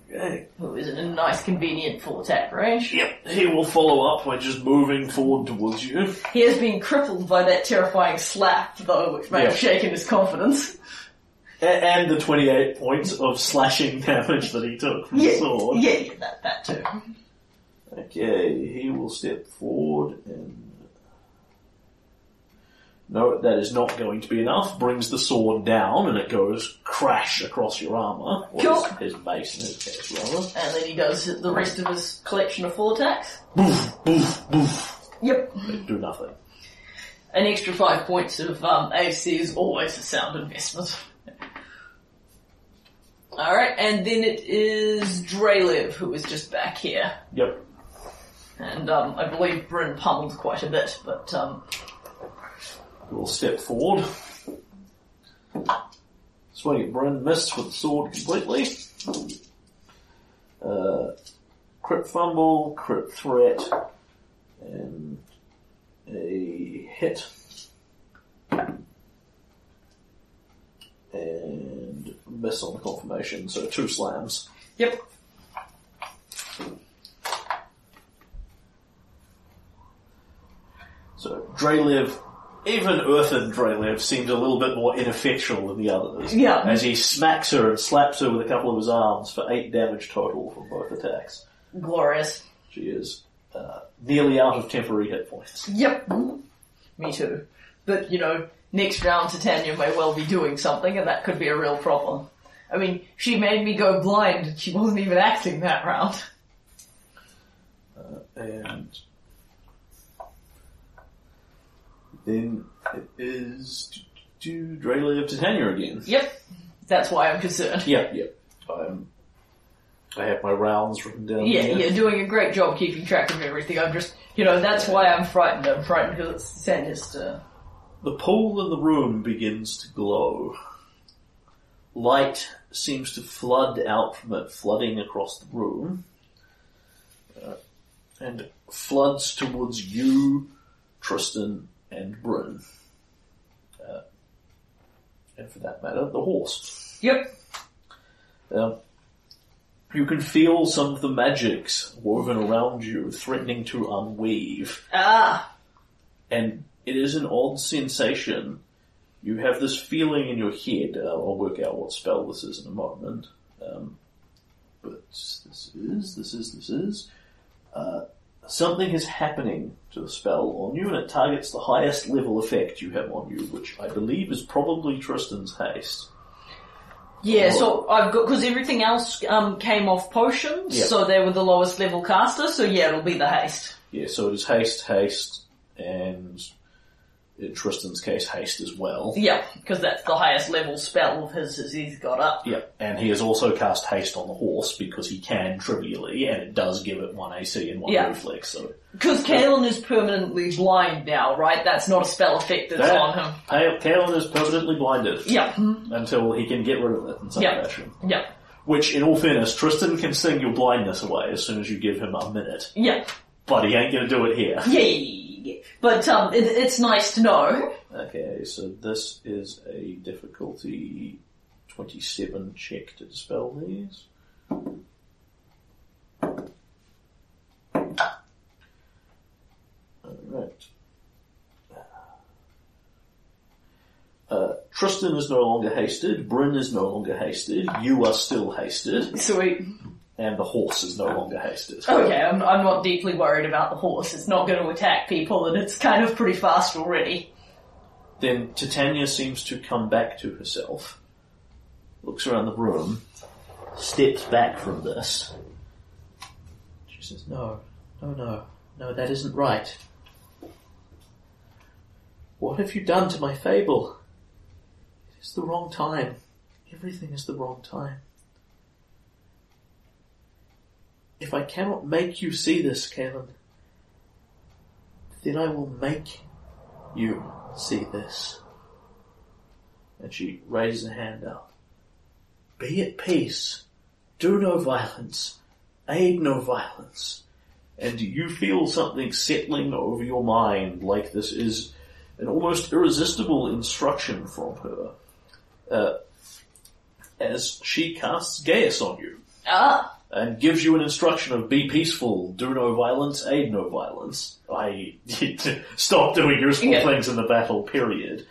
Okay. who is in a nice convenient full attack range. Yep. He will follow up by just moving forward towards you. He has been crippled by that terrifying slap, though, which may have shaken his confidence. A- and the 28 points of slashing damage that he took from the Yeah, sword. yeah, yeah, that, that too. Okay, he will step forward and. No, that is not going to be enough. Brings the sword down and it goes crash across your armour. Or Cool. his, his base in his case, rather. And then he does the rest of his collection of full attacks. Boof, boof, boof. Yep. They do nothing. An extra five points of um, AC is always a sound investment. Alright, and then it is Drelev who is just back here. Yep. And um, I believe Bryn pummeled quite a bit, but um, will step forward. Swing at Bryn, missed with the sword completely. Uh, crit fumble, crit threat, and a hit. And miss on the confirmation, so two slams. yep. So Drelev, even Earthen Drelev seems a little bit more ineffectual than the others. Yeah. As he smacks her and slaps her with a couple of his arms for eight damage total from both attacks. Glorious. She is uh, nearly out of temporary hit points. Yep. Me too. But, you know, next round Titania may well be doing something and that could be a real problem. I mean, she made me go blind she wasn't even acting that round. And then it is to Drelev Titania again. Yep. That's why I'm concerned. Yeah, yeah. I'm, I have my rounds written down Yeah, here. you're doing a great job keeping track of everything. I'm just, you know, that's why I'm frightened. I'm frightened because it's sinister. The pool in the room begins to glow. Light seems to flood out from it, flooding across the room, uh, and floods towards you, Tristan, and Bryn. Uh, and for that matter, the horse. Yep. Um, You can feel some of the magics woven around you threatening to unweave. Ah, and it is an odd sensation. You have this feeling in your head. Uh, I'll work out what spell this is in a moment. Um, but this is, this is, this is. Uh, something is happening to the spell on you, and it targets the highest level effect you have on you, which I believe is probably Tristan's haste. yeah. So I've got because everything else um, came off potions, Yeah. so they were the lowest level caster. So yeah, it'll be the haste. Yeah, so it is haste, haste, and in Tristan's case, haste as well. Yeah, because that's the highest level spell of his as he's got up. Yeah, and he has also cast haste on the horse because he can trivially, and it does give it one AC and one Yeah. reflex. So Because Kaylen is permanently blind now, right? That's not a spell effect that's That- on him. Kaylen is permanently blinded Yeah, until he can get rid of it in some Yeah. fashion. yeah, Which, in all fairness, Tristan can sing your blindness away as soon as you give him a minute, yeah, but he ain't to do it here. Yeah. But um, it, it's nice to know. Okay, so this is a difficulty twenty-seven check to dispel these. Alright. Uh, Tristan is no longer hasted, Bryn is no longer hasted, you are still hasted, Sweet. And the horse is no longer hasted. Okay, I'm, I'm not deeply worried about the horse. It's not going to attack people, and it's kind of pretty fast already. Then Titania seems to come back to herself, looks around the room, steps back from this. She says, No, no, no, no, that isn't right. What have you done to my fable? It is the wrong time. Everything is the wrong time. If I cannot make you see this, Kaylen, then I will make you see this. And she raises a hand up. Be at peace. Do no violence. Aid no violence. And you feel something settling over your mind like this is an almost irresistible instruction from her. Uh, as she casts Geas on you Ah, and gives you an instruction of be peaceful, do no violence, aid no violence. I stop doing useful Yeah. things in the battle, period.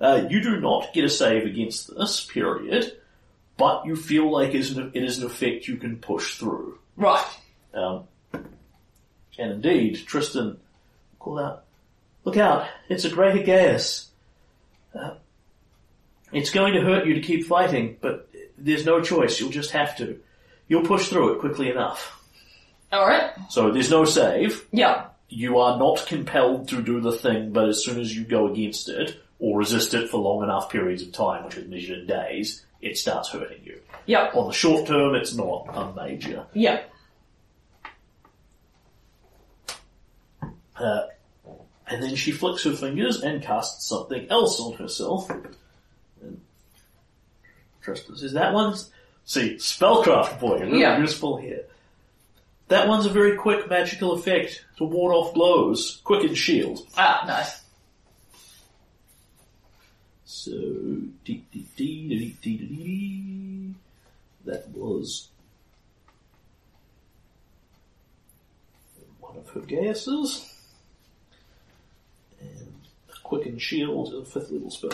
Uh, you do not get a save against this, period, but you feel like it is an, it is an effect you can push through. right. Um, and indeed, Tristan called out, Look out, it's a greater Geas. Uh, it's going to hurt you to keep fighting, but there's no choice, you'll just have to. You'll push through it quickly enough. Alright. So there's no save. Yeah. You are not compelled to do the thing, but as soon as you go against it, or resist it for long enough periods of time, which is measured in days, it starts hurting you. Yeah. On the short term, it's not a major. Yeah. Uh, and then she flicks her fingers and casts something else on herself. And Tristan says, that one's, see, spellcraft boy, really Yeah. useful here. That one's a very quick magical effect to ward off blows. Quicken shield. Ah, nice. So, dee dee dee dee dee dee dee. That was one of her Geases. And a Quicken Shield, a fifth level spell.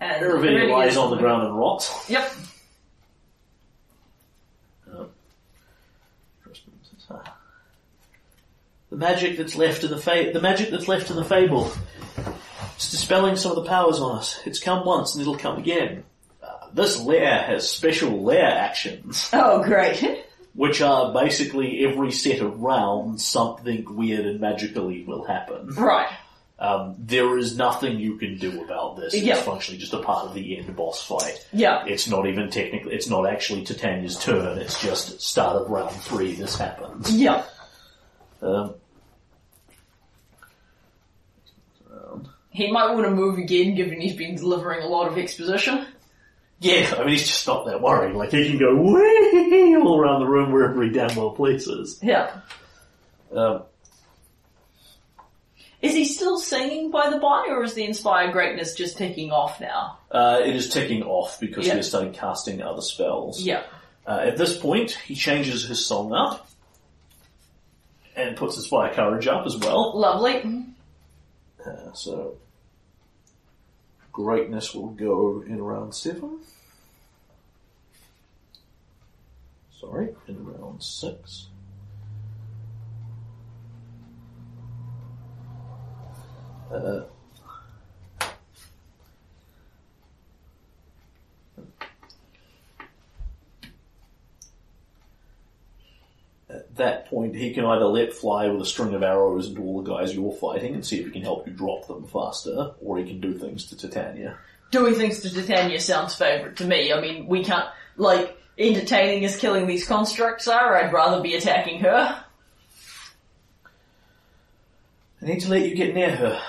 And really lies is- on the ground and rots. Yep. Uh, The magic that's left in the fa- the magic that's left in the fable. It's dispelling some of the powers on us. It's come once and it'll come again. Uh, this lair has special lair actions, Oh, great. which are basically every set of rounds something weird and magically will happen. right. Um, there is nothing you can do about this. Yeah. It's functionally just a part of the end boss fight. Yeah. It's not even technically, it's not actually Titania's turn, it's just start of round three, this happens. Yeah. Um, He might want to move again given he's been delivering a lot of exposition. yeah, I mean, he's just not that worried. Like, he can go all around the room wherever he damn well pleases. Yeah. Um, Is he still singing by the by, or is the inspire greatness just ticking off now? Uh, it is ticking off because Yeah. he has started casting other spells. Yeah. Uh, at this point, he changes his song up and puts Inspire Courage up as well. Lovely. Uh, so, greatness will go in round seven. Sorry, in round six. Uh, at that point, he can either let fly with a string of arrows into all the guys you're fighting and see if he can help you drop them faster, or he can do things to Titania. Doing things to Titania sounds favourite to me. I mean, we can't, like, entertaining as killing these constructs are, I'd rather be attacking her. I need to let you get near her.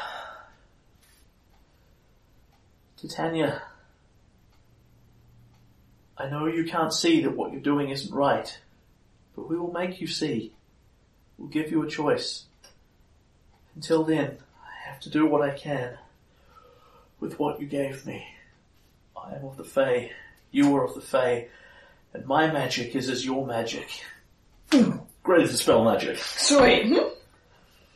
Titania, I know you can't see that what you're doing isn't right, but we will make you see. We'll give you a choice. Until then, I have to do what I can with what you gave me. I am of the Fae, you are of the Fae, and my magic is as your magic. Great as the spell magic. Sweet.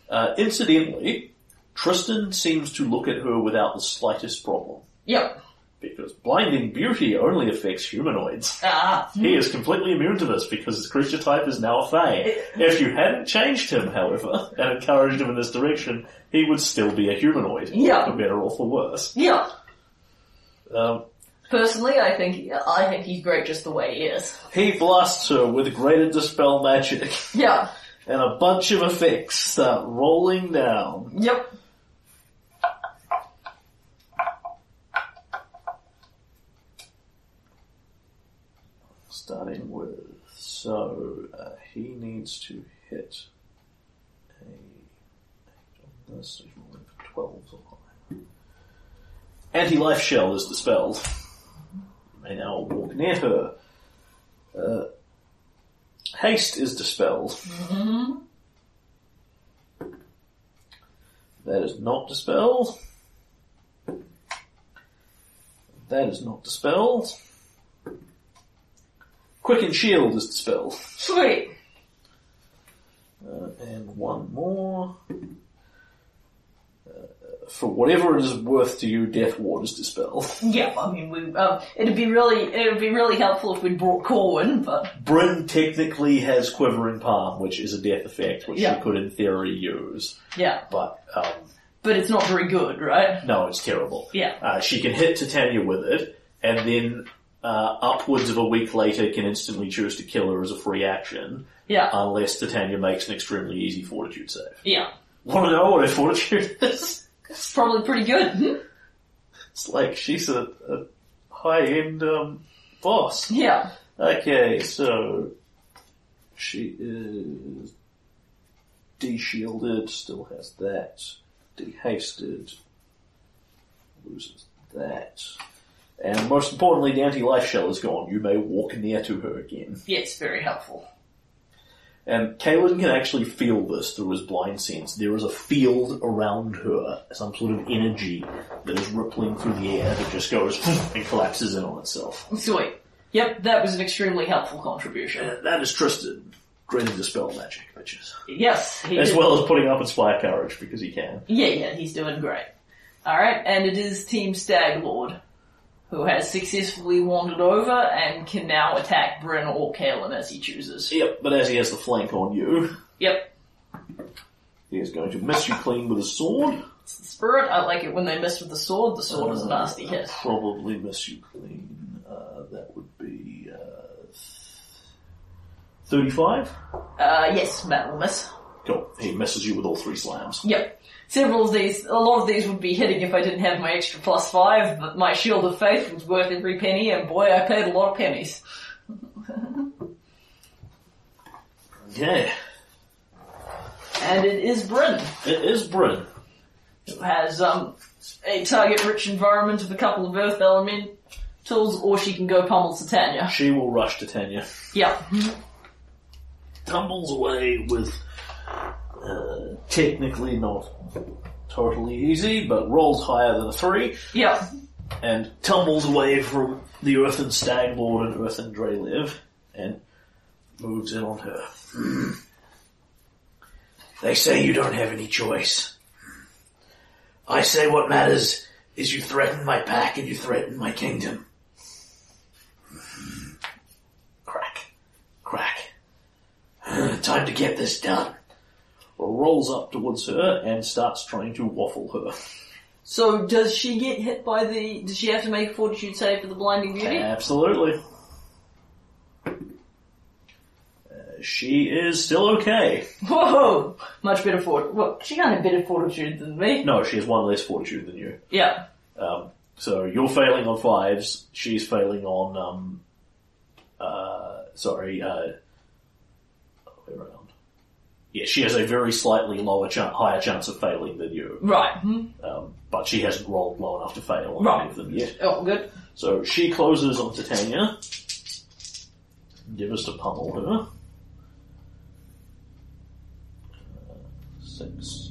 Uh, incidentally, Tristan seems to look at her without the slightest problem. Yep. Because blinding beauty only affects humanoids. Ah. He is completely immune to this because his creature type is now a Fae. If you hadn't changed him, however, and encouraged him in this direction, he would still be a humanoid. Yeah. For better or for worse. Yeah. Um, Personally, I think, I think he's great just the way he is. he blasts her with greater dispel magic, Yeah. and a bunch of effects start rolling down. Yep. Starting with, so uh, he needs to hit a on this. He's rolling for twelves or higher. Anti-life shell is dispelled. May now walk near her. Uh, haste is dispelled. That is not dispelled. That is not dispelled. Quicken Shield is dispelled. Sweet. Uh, and one more. Uh, for whatever it is worth to you, Death Ward is dispelled. Yeah, I mean, we, um, it'd be really, it would be really helpful if we'd brought Corwin, but Bryn technically has Quivering Palm, which is a death effect, which Yeah. she could in theory use. yeah, But, um, but it's not very good, right? no, it's terrible. Yeah. Uh, she can hit Titania with it, and then uh, upwards of a week later can instantly choose to kill her as a free action, Yeah, unless Titania makes an extremely easy fortitude save. yeah. Want to know what her fortitude is? It's probably pretty good. Hmm? It's like she's a, a high-end um, boss. Yeah. Okay, so she is de-shielded, still has that. De-hasted, loses that. And most importantly, the anti-life shell is gone. You may walk near to her again. Yes, very helpful. And Kaylen can actually feel this through his blind sense. There is a field around her, some sort of energy that is rippling through the air that just goes and collapses in on itself. Sweet. Yep, that was an extremely helpful contribution. And that is Tristan. Greater dispel magic, bitches. Yes, he As did- well as putting up Inspire Courage, because he can. Yeah, yeah, he's doing great. Alright, and it is Team Stag Lord, who has successfully wandered over and can now attack Bryn or Kaylen as he chooses. Yep, but as he has the flank on you, Yep, he is going to miss you clean with his sword. it's the spirit. I like it when they miss with the sword. The sword is a nasty hit. Probably miss you clean. Uh, that would be uh, 35. Uh, yes, that will miss. Cool. He misses you with all three slams. Yep. Several of these, a lot of these would be hitting if I didn't have my extra plus five, but my shield of faith was worth every penny, and boy, I paid a lot of pennies. Okay. And it is Bryn, It is Bryn. who has, um, a target-rich environment of a couple of earth elementals, or she can go pummel Satania. She will rush to Tanya. Yep. Tumbles away with uh, technically not totally easy, but rolls higher than a three Yep. and tumbles away from the Earthen Stag Lord and Earthen Drelev and moves in on her. They say you don't have any choice. I say what matters is you threaten my pack and you threaten my kingdom. Crack. Crack. Time to get this done. Rolls up towards her and starts trying to waffle her. So does she get hit by the? Does she have to make a fortitude save for the blinding beauty? Absolutely. Uh, she is still okay. Whoa! Much better fort. Well, she got a better fortitude than me. No, she has one less fortitude than you. Yeah. Um, so you're failing on fives, she's failing on, um, uh, sorry, uh. Yeah, she has a very slightly lower chance, higher chance of failing than you, Right. Hmm. um, but she hasn't rolled low enough to fail on Right. any of them yet. Oh, good. So she closes on Titania. Give us to pummel her. Uh, six.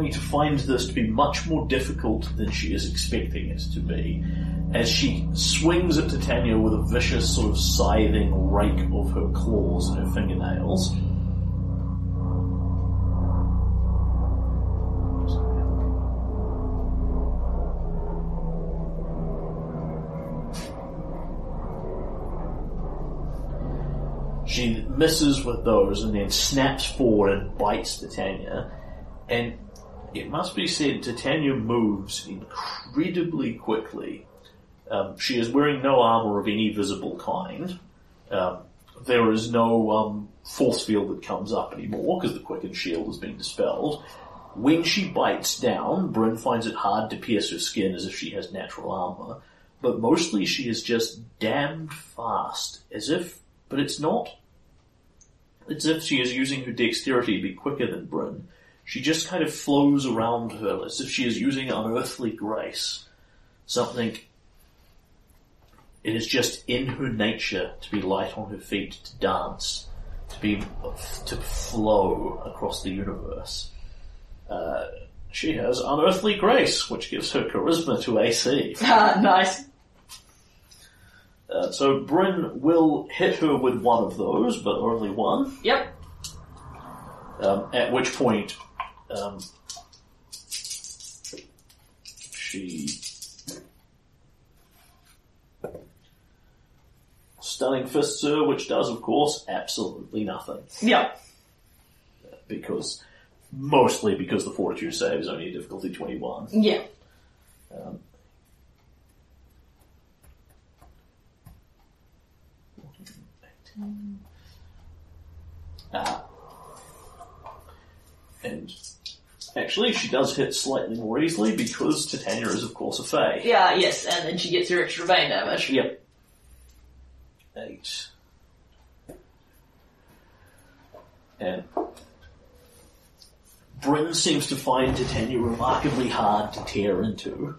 To find this to be much more difficult than she is expecting it to be as she swings at Titania with a vicious sort of scything rake of her claws and her fingernails. She misses with those and then snaps forward and bites Titania. And it must be said, Titania moves incredibly quickly. Um, she is wearing no armor of any visible kind. Um, there is no um, force field that comes up anymore because the quickened shield has been dispelled. When she bites down, Bryn finds it hard to pierce her skin as if she has natural armor, but mostly she is just damned fast, as if, but it's not. It's if she is using her dexterity to be quicker than Bryn. She just kind of flows around her as if she is using unearthly grace. Something it is just in her nature to be light on her feet, to dance, to be to flow across the universe. Uh, she has unearthly grace, which gives her charisma to AC. Ah, nice. Uh, so Bryn will hit her with one of those, but only one. Yep. Um, at which point, um, she stunning fists her, which does, of course, absolutely nothing. Yeah, Because mostly because the fortitude save is only a difficulty twenty-one. Yeah. Um, Ah. And actually, she does hit slightly more easily because Titania is, of course, a Fae. Yeah, yes, and then she gets her extra vein damage. Yep. Eight. And Bryn seems to find Titania remarkably hard to tear into.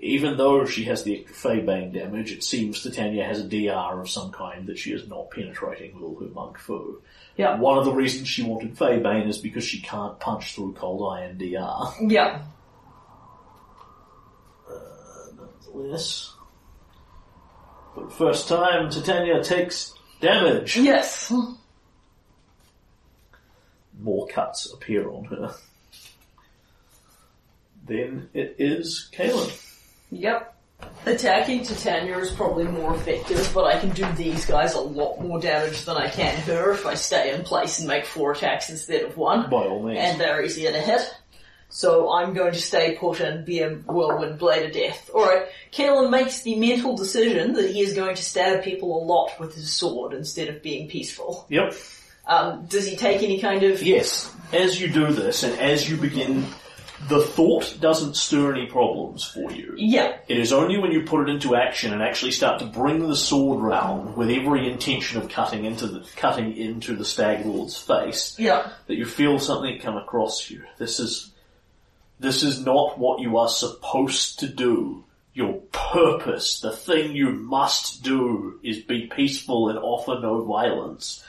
Even though she has the extra Feybane damage, it seems Titania has a DR of some kind that she is not penetrating with all her monk foe. Yeah. One of the reasons she wanted Feybane is because she can't punch through cold iron DR. Yep. Uh, nonetheless. For the first time, Titania takes damage. Yes. More cuts appear on her. Then it is Kaylen. Yep. Attacking Titania is probably more effective, but I can do these guys a lot more damage than I can her if I stay in place and make four attacks instead of one. By all means. And they're easier to hit. So I'm going to stay put and be a whirlwind blade of death. Alright, Kaylen makes the mental decision that he is going to stab people a lot with his sword instead of being peaceful. Yep. Um, does he take any kind of... Yes. As you do this, and as you begin, the thought doesn't stir any problems for you. Yeah, It is only when you put it into action and actually start to bring the sword round with every intention of cutting into the cutting into the stag lord's face yeah. that you feel something come across you. This is this is not what you are supposed to do Your purpose, the thing you must do, is be peaceful and offer no violence.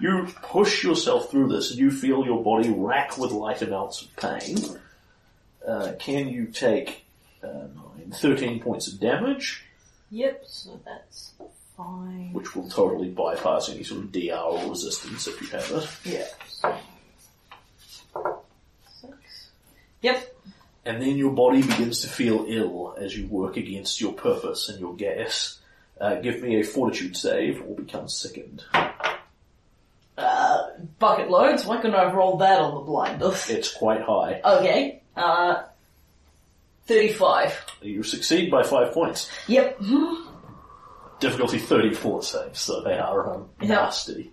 You push yourself through this and you feel your body rack with light amounts of pain. Uh, can you take uh, nine, 13 points of damage, Yep, so that's fine. which will totally bypass any sort of DR or resistance if you have it. Yeah. So. Six. Yep. And then your body begins to feel ill as you work against your purpose and your Geas. Uh, give me a fortitude save or become sickened. Uh, bucket loads. Why couldn't I have rolled that on the blinders? It's quite high. Okay. Uh, 35. You succeed by five points. Yep. Difficulty 34 saves, so they are um, Yeah. nasty.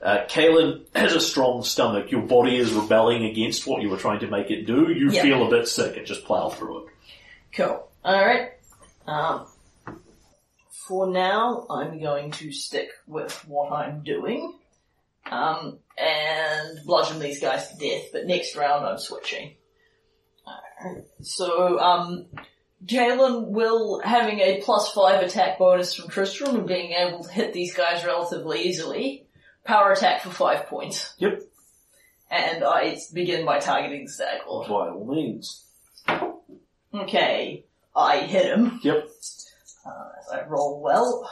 Uh, Kaylen has a strong stomach. Your body is rebelling against what you were trying to make it do. You Yeah. feel a bit sick and just plow through it. Cool. Alright. Um, for now, I'm going to stick with what I'm doing. Um, and bludgeon these guys to death, but next round I'm switching. So, um, Jalen will, having a plus five attack bonus from Tristram and being able to hit these guys relatively easily, power attack for five points. Yep. And I begin by targeting the Stag Lord. By all means. Okay, I hit him. Yep. Uh, as I roll well.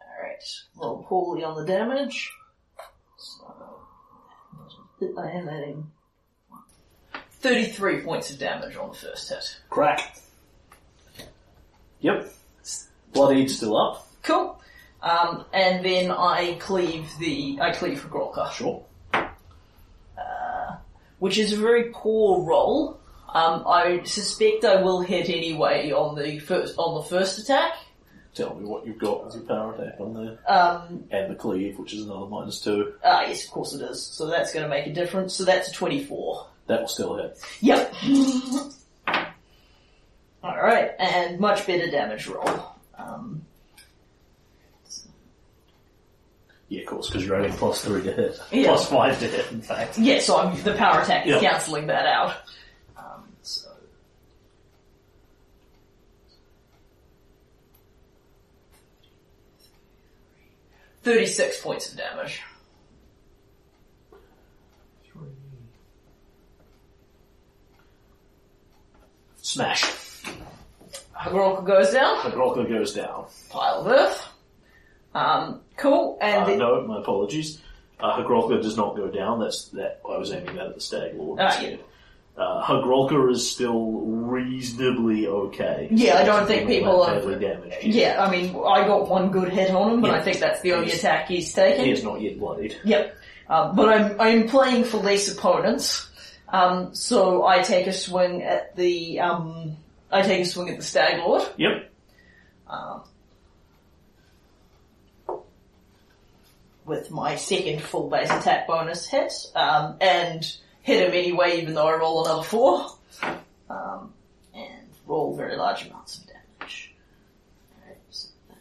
Alright, roll poorly on the damage. So, I am adding 33 points of damage on the first hit. Crack. Yep. Bloodied still up. Cool. Um, and then I cleave the, I cleave for Grolka, Sure. which is a very poor roll. Um, I suspect I will hit anyway on the first, on the first attack. Tell me what you've got as your power attack on there. Um, And the cleave, which is another minus two. ah, yes, of course it is. So that's gonna make a difference. So that's a 24. That will still hit. Yep. Alright, and much better damage roll. Um, Yeah, of course, because you're adding plus three to hit. Yeah. Plus five to hit, in fact. yeah, so I'm, the power attack is cancelling that out. Um, so. Thirty-six points of damage. Smash. Hargulka goes down. The goes down. Pile of earth. Um, cool. And Uh, the, no, my apologies. Uh, Hargulka does not go down. That's that. I was aiming that at the Stag Lord Ah, instead. Uh, Hargulka is still reasonably okay. Yeah, I don't think people are- badly damaged. yeah, I mean, I got one good hit on him, but Yeah. I think that's the only He's- attack he's taken. He is not yet bloodied. Yep. Um, but I'm I'm playing for less opponents, um, so I take a swing at the um, I take a swing at the Stag Lord. Yep. Um, with my second full base attack bonus hit, um, and hit him anyway, even though I roll another four, um, and roll very large amounts of damage. Alright, so that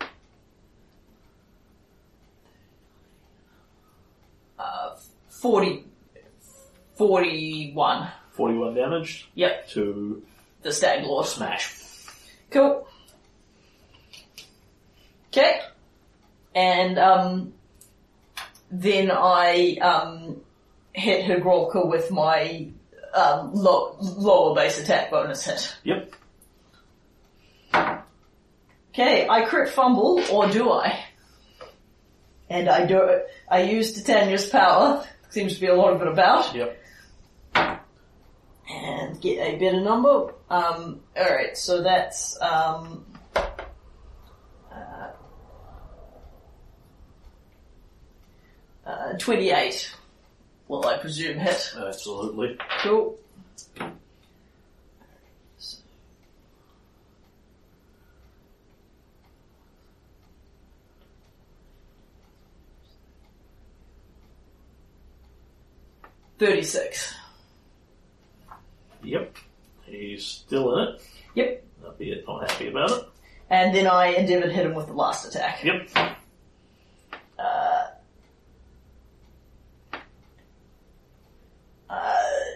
is- Uh, 40, 41. Forty-one damage Yep, to the Stag Lord. smash. Cool. Okay. And, um, then I, um, hit Hargulka with my, um, low, lower base attack bonus hit. Yep. Okay, I crit fumble, or do I? And I do, I use Titania's power, seems to be a lot of it about, Yep. and get a better number. Um, alright, so that's, um, uh, uh, 28. Will I presume hit? Absolutely. Cool. Thirty-six. Yep. He's still in it. Yep. Albeit not happy about it. And then I endeavour to hit him with the last attack. Yep. Uh,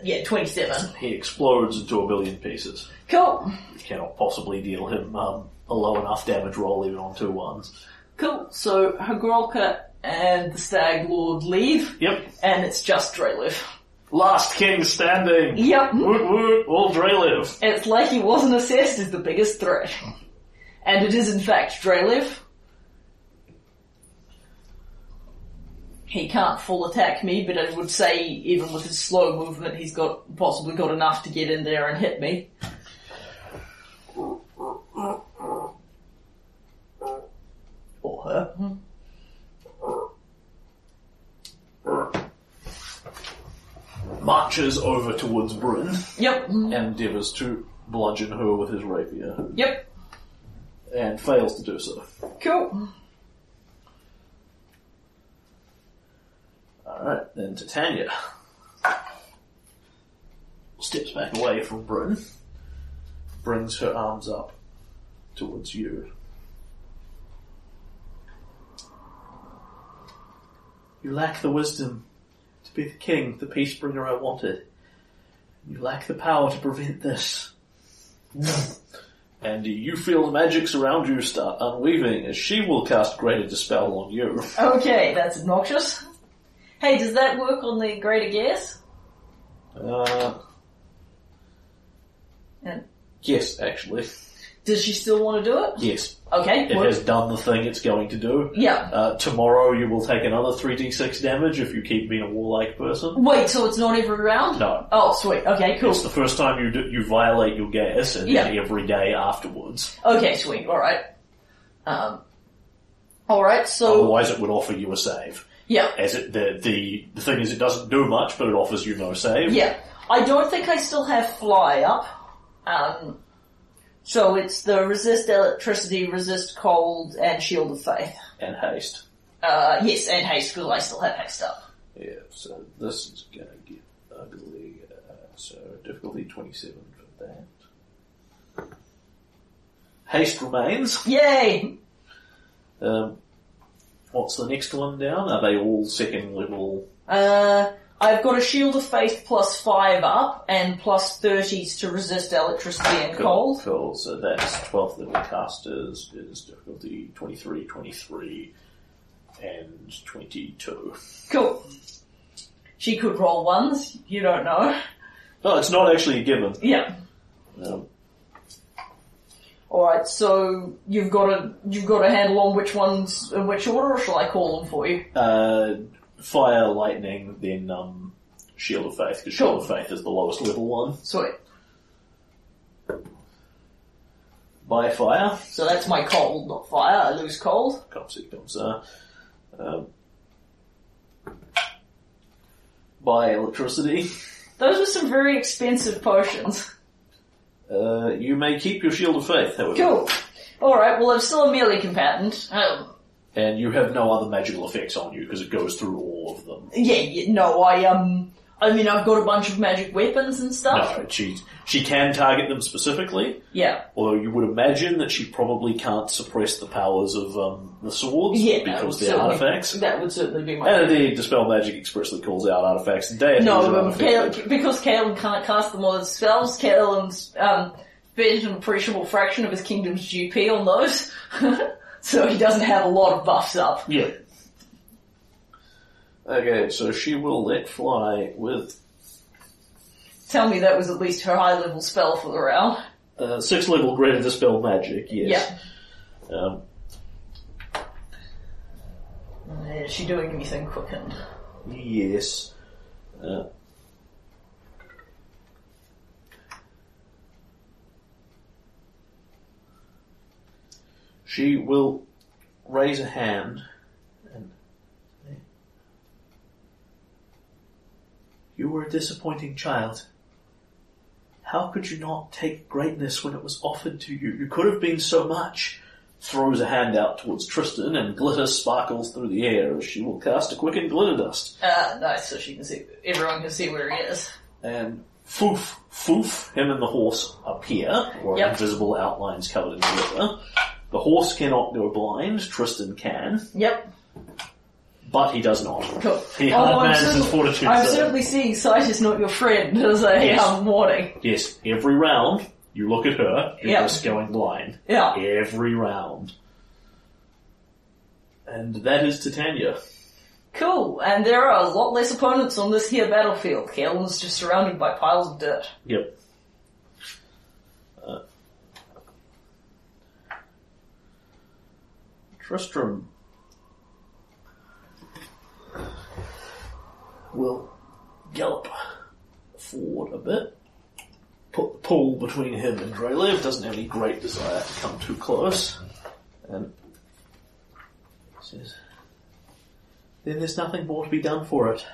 yeah, 27. He explodes into a billion pieces. Cool. You cannot possibly deal him um, a low enough damage roll even on two ones. Cool. So Hargulka and the Stag Lord leave, Yep. and it's just Drelev. Last king standing. Yep. Woot woot, all Drelev. It's like he wasn't assessed as the biggest threat. And it is in fact Drelev. He can't full attack me, but I would say even with his slow movement he's got possibly got enough to get in there and hit me. Or her. Hmm. Marches over towards Bryn Yep. and endeavours to bludgeon her with his rapier Yep. and fails to do so. Cool. Alright, then Titania steps back away from Bryn, brings her arms up towards you. You lack the wisdom be the king, the peace bringer I wanted. You lack the power to prevent this. and you feel the magics around you start unweaving as she will cast greater dispel on you. Okay, that's obnoxious. Hey, does that work on the greater Geas? Uh, And yes, actually. Does she still want to do it? Yes. Okay. It has done the thing it's going to do. Yeah. Uh, tomorrow you will take another 3d6 damage if you keep being a warlike person. Wait, so it's not every round? No. Oh, sweet. Okay, cool. It's the first time you do, you violate your Geas and Yeah. every day afterwards. Okay, sweet. Alright. Um, alright, so, Otherwise it would offer you a save. yeah. As it, the, the, the thing is it doesn't do much but it offers you no save. Yeah. I don't think I still have fly up. Um, so it's the resist electricity, resist cold, and shield of faith. And haste. Uh, yes, and haste, because I still have haste up. Yeah, so this is gonna get ugly. Uh, so difficulty 27 for that. Haste remains. Yay! Um, what's the next one down? Are they all second level? Uh, I've got a shield of faith plus five up, and plus thirties to resist electricity and cold. Cool. So that's 12th level casters is difficulty 23, 23, and 22. Cool. She could roll ones, you don't know. No, it's not actually a given. Yeah. Um, Alright, so you've got a you've got a handle on which ones in which order, or shall I call them for you? uh, fire, lightning, then um, shield of faith, because shield of faith is the lowest level one. Sweet. By fire, So that's my cold, not fire. I lose cold. comes it comes uh, um, by electricity. Those were some very expensive potions. Uh, you may keep your shield of faith, however. Cool. Alright, well I'm still a melee combatant. Um, And you have no other magical effects on you because it goes through all of them. yeah, yeah, no, I um I mean I've got a bunch of magic weapons and stuff. No, she she can target them specifically, Yeah. although you would imagine that she probably can't suppress the powers of um, the swords Yeah, because they're artifacts. That would certainly be my And indeed, Dispel Magic expressly calls out artifacts and deities. No, um. Caleb, because Caleb can't cast them on his spells, Caleb's um, spent an appreciable fraction of his kingdom's GP on those. so he doesn't have a lot of buffs up. Yeah. Okay, so she will let fly with Tell me that was at least her high level spell for the round. uh, six level greater Dispel Magic, yes. Um, Yeah. Is she doing anything quickened? yes. Uh, she will raise a hand and say, You were a disappointing child. How could you not take greatness when it was offered to you? You could have been so much. Throws a hand out towards Tristan and glitter sparkles through the air as she will cast a quicken glitter dust. Uh, nice, so she can see, everyone can see where he is. And foof, foof, him and the horse appear, or Yep. invisible outlines covered in glitter. The horse cannot go blind, Tristan can. Yep. but he does not. Cool. He Oh, hard I'm certainly- fortitude I'm certainly seeing sight is not your friend as a Yes. um, warning. Yes, every round you look at her, you Yeah. just going blind. Yeah. Every round. And that is Titania. Cool. And there are a lot less opponents on this here battlefield. Kaylen's just surrounded by piles of dirt. Yep. Tristram will gallop forward a bit. Put the pull between him and Drelev. Doesn't have any great desire to come too close. And says, then there's nothing more to be done for it.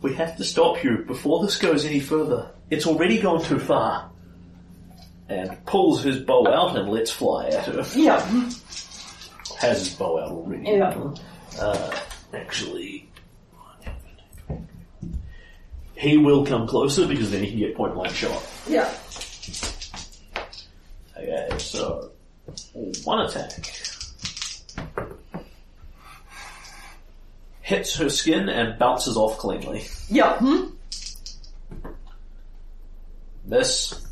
We have to stop you before this goes any further. It's already gone too far. And pulls his bow out and lets fly at her. Yeah. Has his bow out already. Yeah. Uh, actually, he will come closer because then he can get point blank shot. Yeah. Okay, so one attack. Hits her skin and bounces off cleanly. Yeah. Hmm? Miss.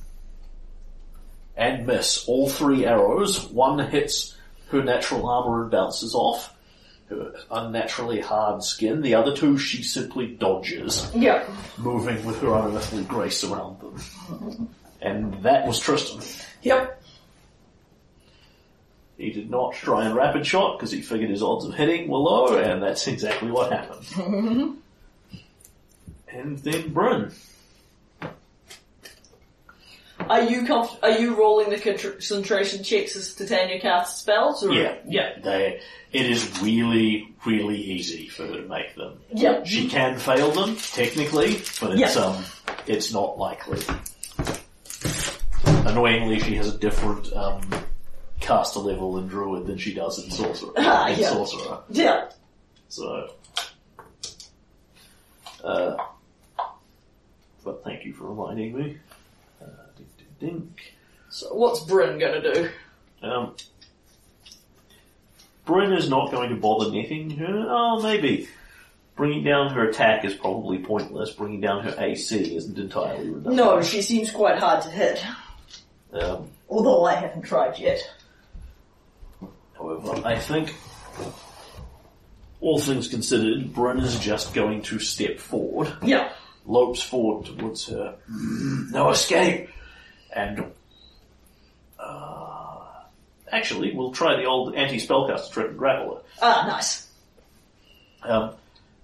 And miss. All three arrows. One hits her natural armor and bounces off. Her unnaturally hard skin. The other two she simply dodges, Yeah. moving with her unearthly grace around them. And that was Tristan. Yep. He did not try and rapid shot because he figured his odds of hitting were low, and that's exactly what happened. and then Bryn. Are you comf- are you rolling the concentration checks as Titania cast spells? Or? Yeah, Yeah. they. It is really, really easy for her to make them. Yeah. She can fail them technically, but it's Yeah. um, it's not likely. Annoyingly, she has a different um, caster level in druid than she does in sorcerer. Ah, in yeah. sorcerer. Yeah. So, uh, but thank you for reminding me. Ding, ding, ding. So what's Bryn gonna do? Um, Bryn is not going to bother netting her. Oh, maybe. Bringing down her attack is probably pointless. Bringing down her AC isn't entirely redundant. No, she seems quite hard to hit. Um, Although I haven't tried yet. however, I think, all things considered, Bryn is just going to step forward. Yeah. lopes forward towards her. No escape! And, uh, actually, we'll try the old anti-spellcaster trick and grapple Ah, nice. her. Um,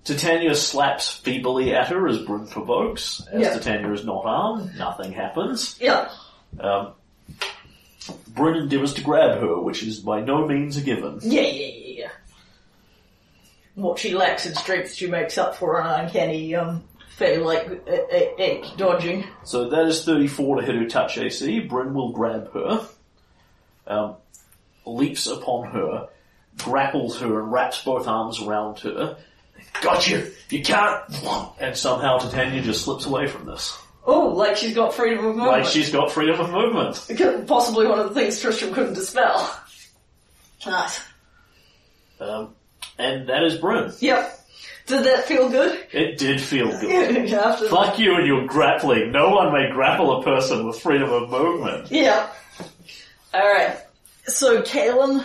Titania slaps feebly at her as Bryn provokes. As Yeah. Titania is not armed, nothing happens. Yeah. Um, Bryn endeavours to grab her, which is by no means a given. Yeah, yeah, yeah, yeah. What she lacks in strength, she makes up for an uncanny, um, fail like uh, uh, egg dodging. So that is 34 to hit her touch AC. Bryn will grab her, um, leaps upon her, grapples her and wraps both arms around her. Got you! You can't! And somehow Titania just slips away from this. Oh, like she's got freedom of movement. Like she's got freedom of movement. Possibly one of the things Tristram couldn't dispel. Nice. Um, and that is Bryn. Yep. Did that feel good? It did feel good. After Fuck you and your grappling. No one may grapple a person with freedom of movement. Yeah. Alright. So Kaylen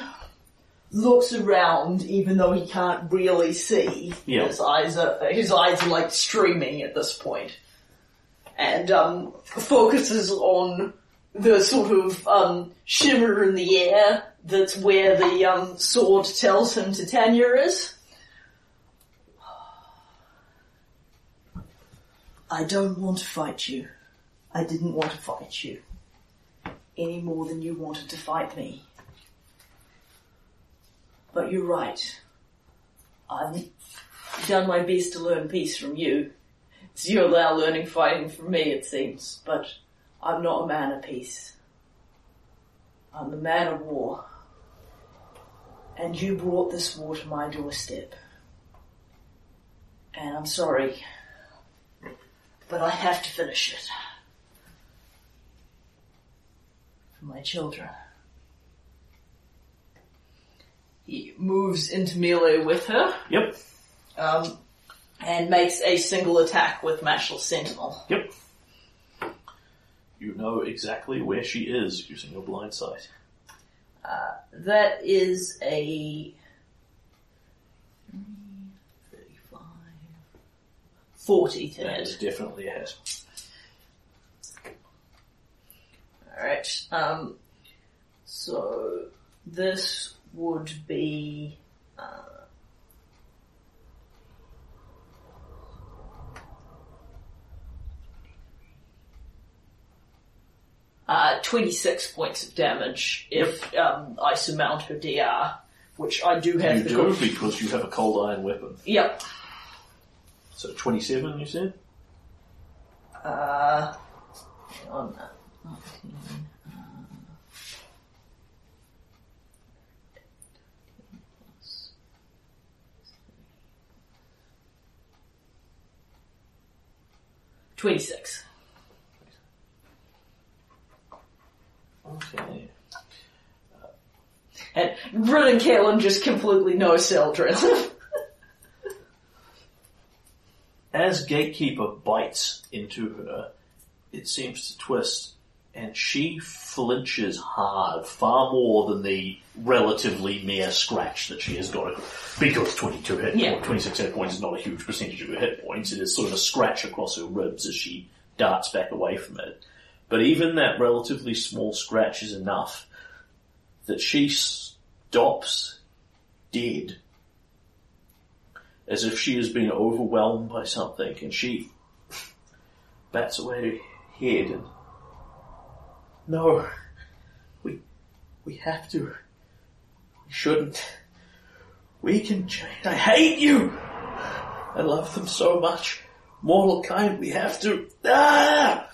looks around even though he can't really see. Yeah. His eyes are his eyes are like streaming at this point. And um focuses on the sort of um shimmer in the air that's where the um sword tells him Titania is. I don't want to fight you. I didn't want to fight you any more than you wanted to fight me. But you're right. I've done my best to learn peace from you. It's you're now learning fighting from me, it seems, but I'm not a man of peace. I'm a man of war. And you brought this war to my doorstep. And I'm sorry, but I have to finish it. For my children. he moves into melee with her, Yep. um, and makes a single attack with Matchless Sentinel. Yep. You know exactly where she is using your blind sight. That is a 40 to That hit. is definitely a hit. Alright, um, so this would be, uh, uh, 26 points of damage if, um, I surmount her DR, which I do have You the do because you have a cold iron weapon. Yep. So 27, you said? Uh, hang on. uh, 19, uh, Twenty-six. Okay. And Bryn and Kaylen just completely no sell drill. As Gatekeeper bites into her, it seems to twist, and she flinches hard, far more than the relatively mere scratch that she has got. Because 22 hit Yeah. 26 hit points is not a huge percentage of her hit points, it is sort of a scratch across her ribs as she darts back away from it. But even that relatively small scratch is enough that she stops dead as if she has been overwhelmed by something, and she bats away her head and no, we we have to, we shouldn't, we can change. I hate you. I love them so much. Mortal kind, we have to. Ah!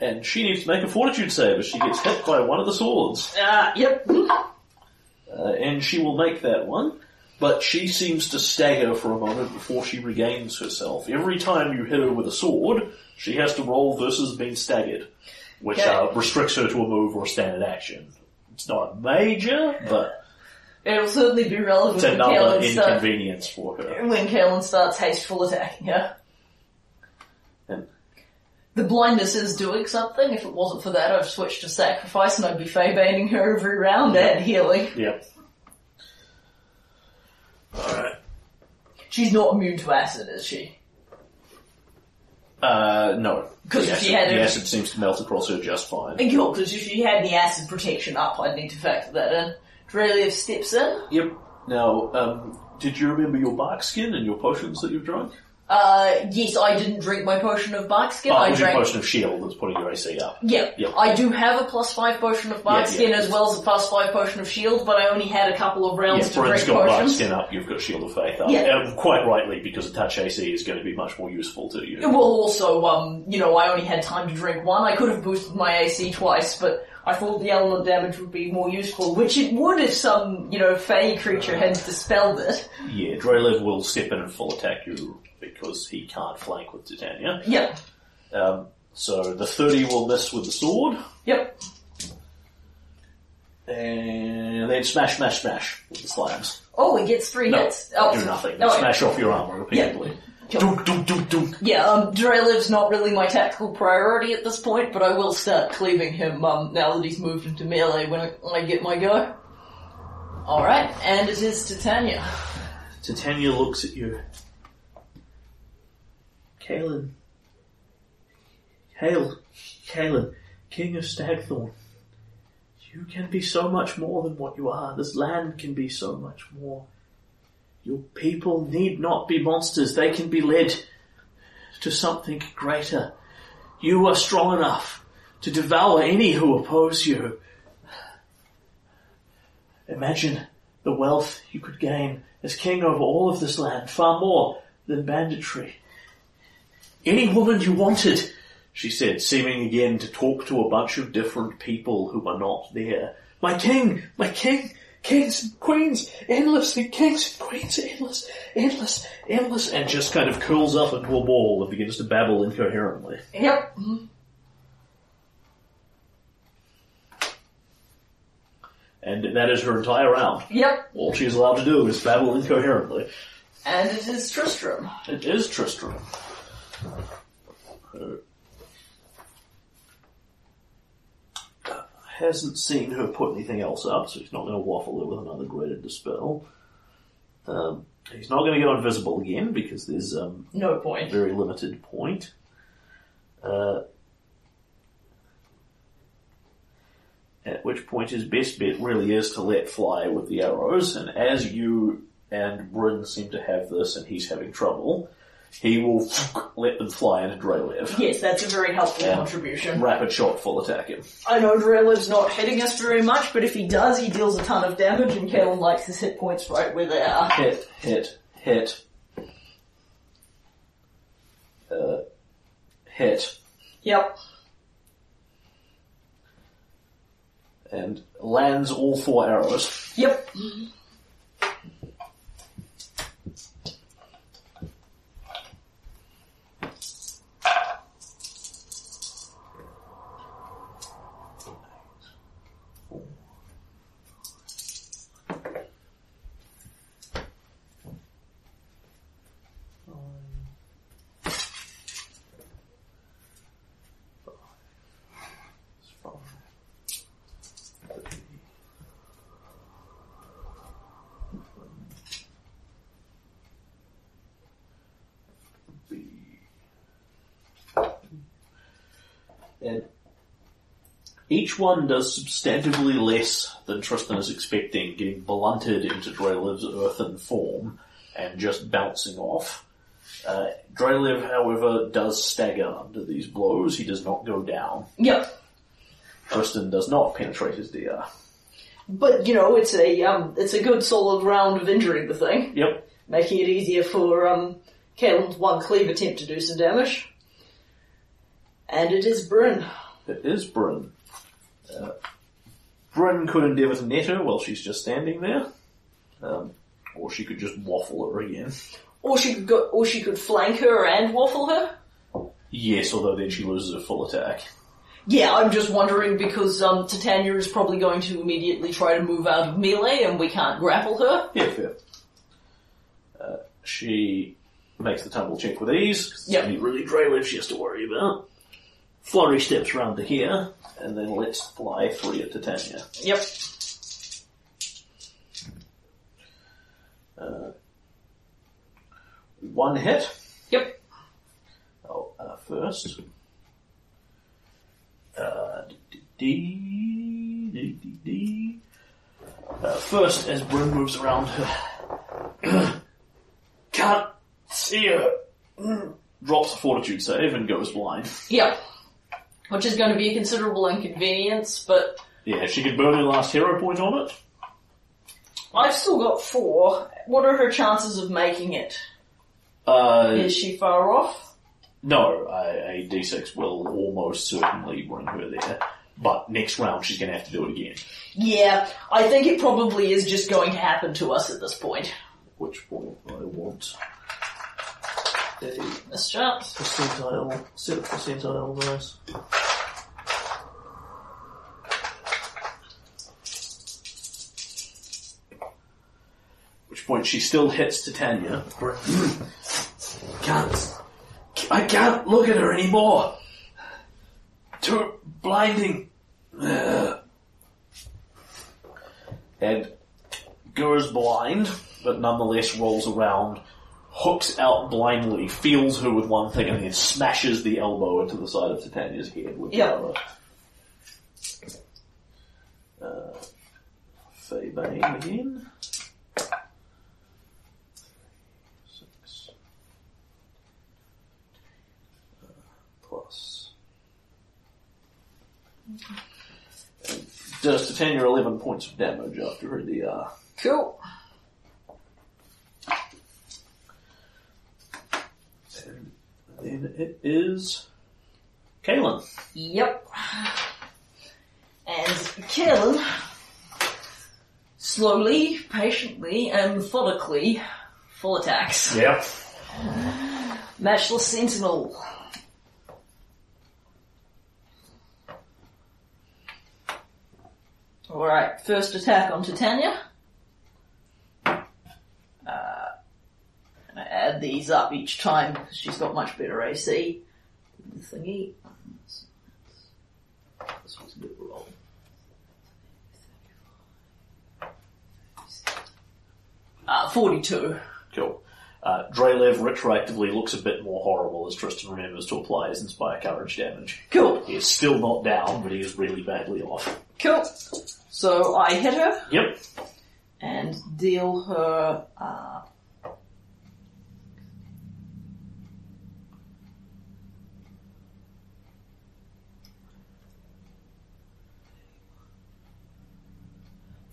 And she needs to make a fortitude save as she gets hit by one of the swords. uh, yep. Uh, and she will make that one, but she seems to stagger for a moment before she regains herself. Every time you hit her with a sword, she has to roll versus being staggered, which Okay. uh, restricts her to a move or a standard action. It's not major, but It'll certainly be relevant it's another inconvenience for her. when Kaylen starts hasteful attacking her. And The blindness is doing something. If it wasn't for that, I'd switch to sacrifice and I'd be fey-baiting her every round and healing. yeah. Alright. She's not immune to acid, is she? Uh, no. 'Cause the if acid, she had the a- acid seems to melt across her just fine. Cool, because if she had the acid protection up, I'd need to factor that in. Drelev steps in. Yep. Now, um, did you remember your bark skin and your potions that you've drunk? Uh, yes, I didn't drink my potion of bark skin. Oh, I it was your drank. potion of shield that's putting your AC up. Yeah, Yeah. I do have a plus five potion of bark Yeah, skin yeah. as well as a plus five potion of shield, but I only had a couple of Yeah, rounds to Bryn's drink got bark potions. skin up, you've got Shield of Faith up. Yeah. And quite rightly, because a touch AC is going to be much more useful to you. Well, also, um, you know, I only had time to drink one. I could have boosted my AC twice, but I thought the element damage would be more useful, which it would if some, you know, fey creature had dispelled it. Yeah, Drelev will step in and full attack you because he can't flank with Titania. Yep, Um, so the 30 will miss with the sword, yep. and then smash, smash, smash with the slams. Oh, he gets three No, hits. Oh, do nothing. Oh, wait. smash off your armor repeatedly. Cool. Dunk, dunk, dunk, dunk. Yeah, um, Drelev's not really my tactical priority at this point, but I will start cleaving him, um, now that he's moved into melee when I, when I get my go. Alright, and it is Titania. Titania looks at you. Kaylen. Hail, Kaylen, King of Stagthorn. You can be so much more than what you are. This land can be so much more. Your people need not be monsters. They can be led to something greater. You are strong enough to devour any who oppose you. Imagine the wealth you could gain as king over all of this land, far more than banditry. Any woman you wanted, she said, seeming again to talk to a bunch of different people who are not there. My king, my king, kings and queens, endless, and kings and queens, endless, endless, endless, and just kind of curls up into a ball and begins to babble incoherently. Yep. And that is her entire round. Yep. All she is allowed to do is babble incoherently. And it is Tristram. It is Tristram. Hasn't seen her put anything else up, so he's not going to waffle her with another greater dispel. Um, he's not going to get invisible again because there's um, No point. very limited point. Uh, at which point his best bet really is to let fly with the arrows, and as you and Bryn seem to have this and he's having trouble, he will let them fly into Drelev. Yes, that's a very helpful Yeah. contribution. Rapid shot full attack him. I know Drelev's not hitting us very much, but if he does, he deals a ton of damage, and Kaylen likes his hit points right where they are. Hit, hit, hit. Uh, hit. Yep. And lands all four arrows. Yep. And each one does substantively less than Tristan is expecting, getting blunted into Drelev's earthen form and just bouncing off. Uh, Drelev, however, does stagger under these blows. He does not go down. Yep. Tristan does not penetrate his DR. But you know, it's a um, it's a good solid round of injuring the thing, Yep. making it easier for um, one cleave attempt to do some damage. And it is Bryn. It is Bryn. Uh, Bryn could endeavour to net her while she's just standing there. Um, or she could just waffle her again. Or she could go, or she could flank her and waffle her. Yes, although then she loses her full attack. Yeah, I'm just wondering because um, Titania is probably going to immediately try to move out of melee, and we can't grapple her. Yeah, fair. Uh, she makes the tumble check with ease. Yeah, really Drelev she has to worry about. Flurry steps round to here, and then let's fly three at Titania. Yep. Uh, one hit. Yep. Oh, uh, first. Uh, d- d- d- d- d- uh, first, as Bryn moves around her, can't see her. Drops a fortitude save and goes blind. Yep. Which is going to be a considerable inconvenience, but Yeah, she could burn her last hero point on it. I've still got four. What are her chances of making it? Uh, Is she far off? no, a, a d6 will almost certainly bring her there. But next round she's going to have to do it again. Yeah, I think it probably is just going to happen to us at this point. Which point I want a Miss chance. percentile, set of percentile dice. Which point she still hits Titania. can't. I can't look at her anymore. Too blinding. And goes blind, but nonetheless rolls around, hooks out blindly, feels her with one thing, and then smashes the elbow into the side of Titania's head with the other. Uh, Faye again. Six. Uh, plus. And does Titania 11 points of damage after her DR. Cool. And then it is Kaylen. Yep. And Kaylen, slowly, patiently, and methodically, full attacks. Yep. Matchless Sentinel. Alright, first attack on Titania. Uh, and I add these up each time because she's got much better AC. The thingy. This was a good roll. Uh, 42. Cool. Uh, Drelev retroactively looks a bit more horrible as Tristan remembers to apply his Inspire Courage damage. Cool. He is still not down, but he is really badly off. Cool. So I hit her Yep. and deal her, uh,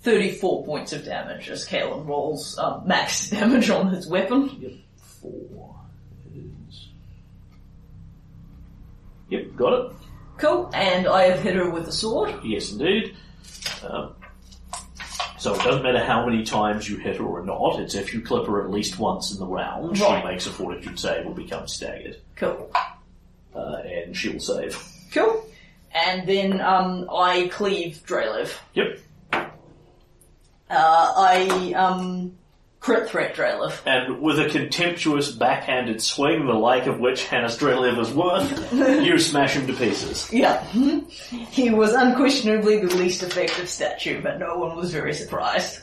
Thirty-four points of damage as Kaylen rolls um, max damage on his weapon. Yep. Four is. Yep, got it. Cool, and I have hit her with the sword. Yes, indeed. Um, so it doesn't matter how many times you hit her or not. It's if you clip her at least once in the round, Right. she makes a fortitude save or becomes staggered, Cool. uh, and she will save. Cool. And then um, I cleave Drelev. Yep. Uh, I um, crit threat Drelev. And with a contemptuous backhanded swing, the like of which Hannis Drelev is worth, you smash him to pieces. Yeah. he was unquestionably the least effective statue, but no one was very surprised.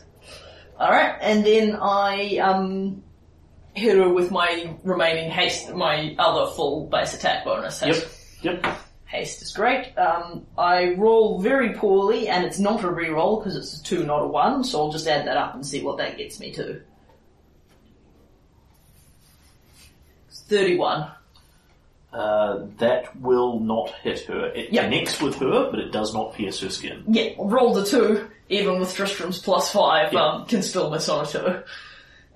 Alright, and then I um, hit her with my remaining haste, my other full base attack bonus. Yep. Yep. Haste is great. Um, I roll very poorly, and it's not a reroll because it's a two, not a one. So I'll just add that up and see what that gets me to. Thirty-one. Uh, that will not hit her. It Yep. connects with her, but it does not pierce her skin. Yeah, rolled a two, even with Tristram's plus five, Yeah. um, can still miss on a two.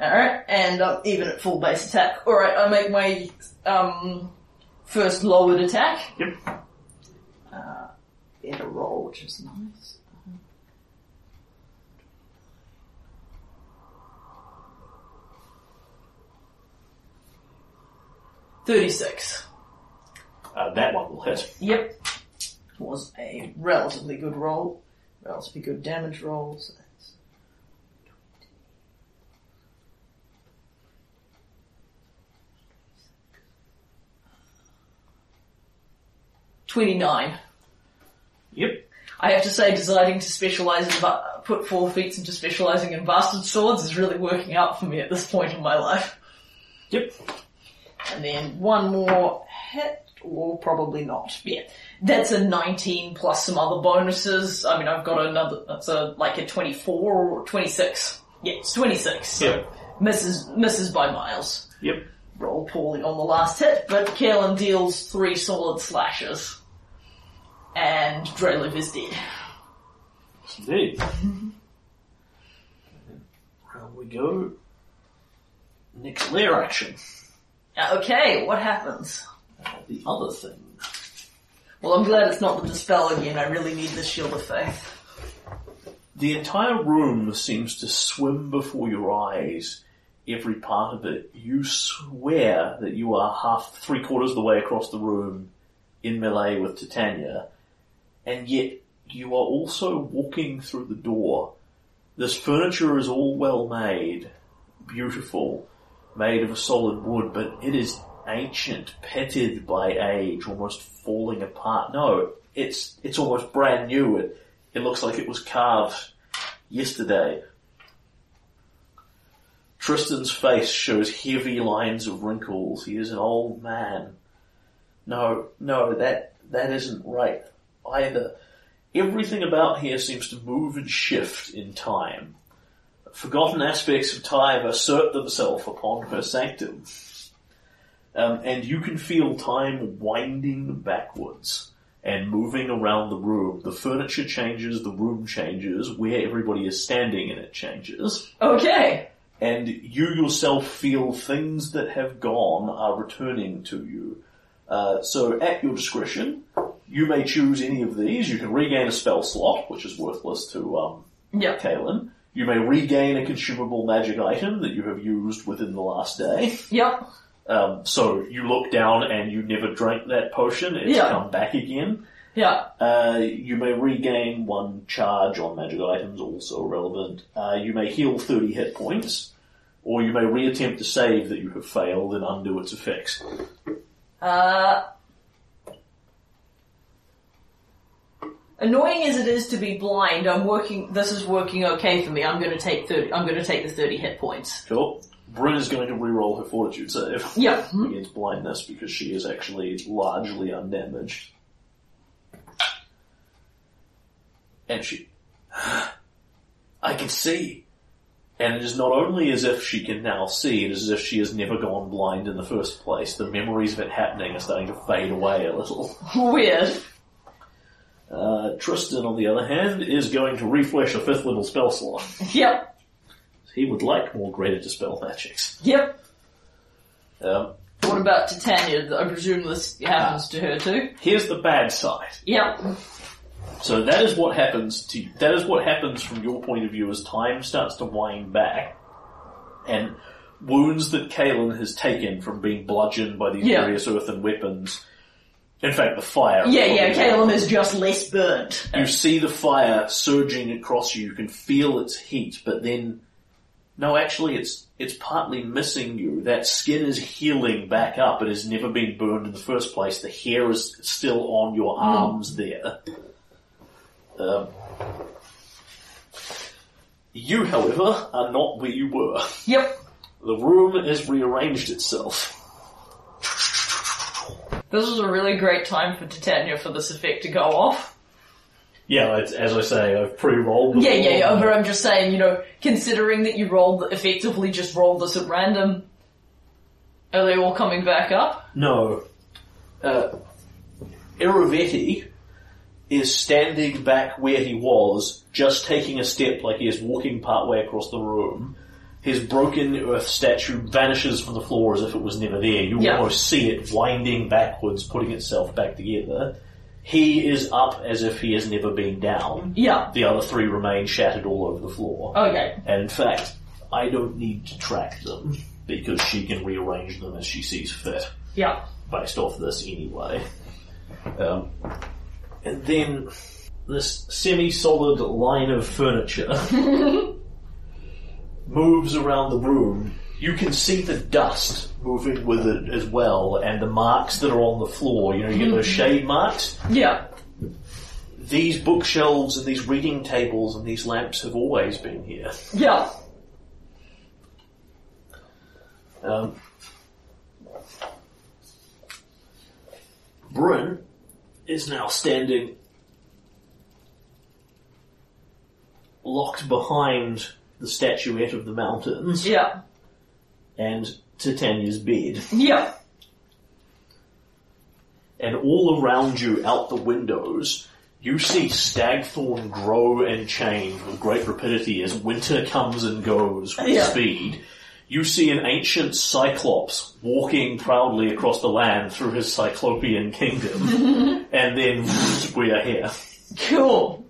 Alright, and uh, even at full base attack. Alright, I make my um, first lowered attack. Yep. Uh, get a roll, which is nice. Thirty-six. Uh, that one will hit. Yep. Was a relatively good roll. Relatively good damage roll. So that's 29. Yep. I have to say, deciding to specialize in, ba- put four feats into specializing in bastard swords is really working out for me at this point in my life. Yep. And then one more hit, or probably not. Yeah. That's a 19 plus some other bonuses. I mean, I've got another, that's a, like a 24 or 26. Yeah, it's 26. So Yep. misses, misses by miles. Yep. Roll poorly on the last hit, but Kaylen deals three solid slashes. And Drelev is dead. Indeed. Round we go. Next layer action. Okay, what happens? Uh, the other thing. Well, I'm glad it's not the dispel again. I really need this shield of faith. The entire room seems to swim before your eyes. Every part of it. You swear that you are half, three quarters of the way across the room in melee with Titania, and yet you are also walking through the door. This furniture is all well made, beautiful, made of a solid wood, but it is ancient, petted by age, almost falling apart. No, it's it's almost brand new. It it looks like it was carved yesterday. Tristan's face shows heavy lines of wrinkles. He is an old man. No, no, that that isn't right either. Everything about here seems to move and shift in time. Forgotten aspects of time assert themselves upon her sanctum. Um, and you can feel time winding backwards and moving around the room. The furniture changes, the room changes, where everybody is standing and it changes. Okay. And you yourself feel things that have gone are returning to you. Uh, so at your discretion, you may choose any of these. You can regain a spell slot, which is worthless to um, Yep. Kaylen. You may regain a consumable magic item that you have used within the last day. Yep. Um, so you look down and you never drank that potion. It's Yeah. come back again. Yeah. Uh, you may regain one charge on magic items, also relevant. Uh, you may heal 30 hit points, or you may reattempt a save that you have failed and undo its effects. Uh, annoying as it is to be blind, I'm working. This is working okay for me. I'm going to take thirty. I'm going to take the thirty hit points. Cool. Bryn is going to re-roll her fortitude save Yeah. against blindness because she is actually largely undamaged. And she... I can see. And it is not only as if she can now see, it is as if she has never gone blind in the first place. The memories of it happening are starting to fade away a little. Weird. Uh, Tristan, on the other hand, is going to refresh a fifth level spell slot. Yep. He would like more greater dispel magics. Yep. Um, What about Titania? I presume this happens to her too. here's the bad side. Yep. So that is what happens to that is what happens from your point of view as time starts to wind back, and wounds that Kaylen has taken from being bludgeoned by these Yeah. various earthen weapons. In fact, the fire. Yeah, yeah. Caleb is just less burnt. You see the fire surging across you. You can feel its heat, but then, no, actually, it's it's partly missing you. That skin is healing back up. It has never been burned in the first place. The hair is still on your hmm. arms there. Um, you, however, are not where you were. Yep. The room has rearranged itself. This is a really great time for Titania for this effect to go off. Yeah, it's, as I say, I've pre-rolled. Yeah, yeah, yeah, but I'm just saying, you know, considering that you rolled, effectively just rolled this at random, are they all coming back up? No. Uh, Irovetti is standing back where he was, just taking a step like he is walking partway across the room. His broken earth statue vanishes from the floor as if it was never there. You Yeah. almost see it winding backwards, putting itself back together. He is up as if he has never been down. Yeah. The other three remain shattered all over the floor. Okay. And in fact, I don't need to track them because she can rearrange them as she sees fit Yeah. based off this anyway. Um, then this semi-solid line of furniture moves around the room. You can see the dust moving with it as well, and the marks that are on the floor. You know, you get those shade marks. Yeah. These bookshelves and these reading tables and these lamps have always been here. Yeah. Um, Bryn is now standing locked behind the statuette of the mountains Yeah. and Titania's bed. Yeah. And all around you, out the windows, you see Stagthorn grow and change with great rapidity as winter comes and goes with Yeah. speed. You see an ancient Cyclops walking proudly across the land through his Cyclopean kingdom, and then we are here. Cool.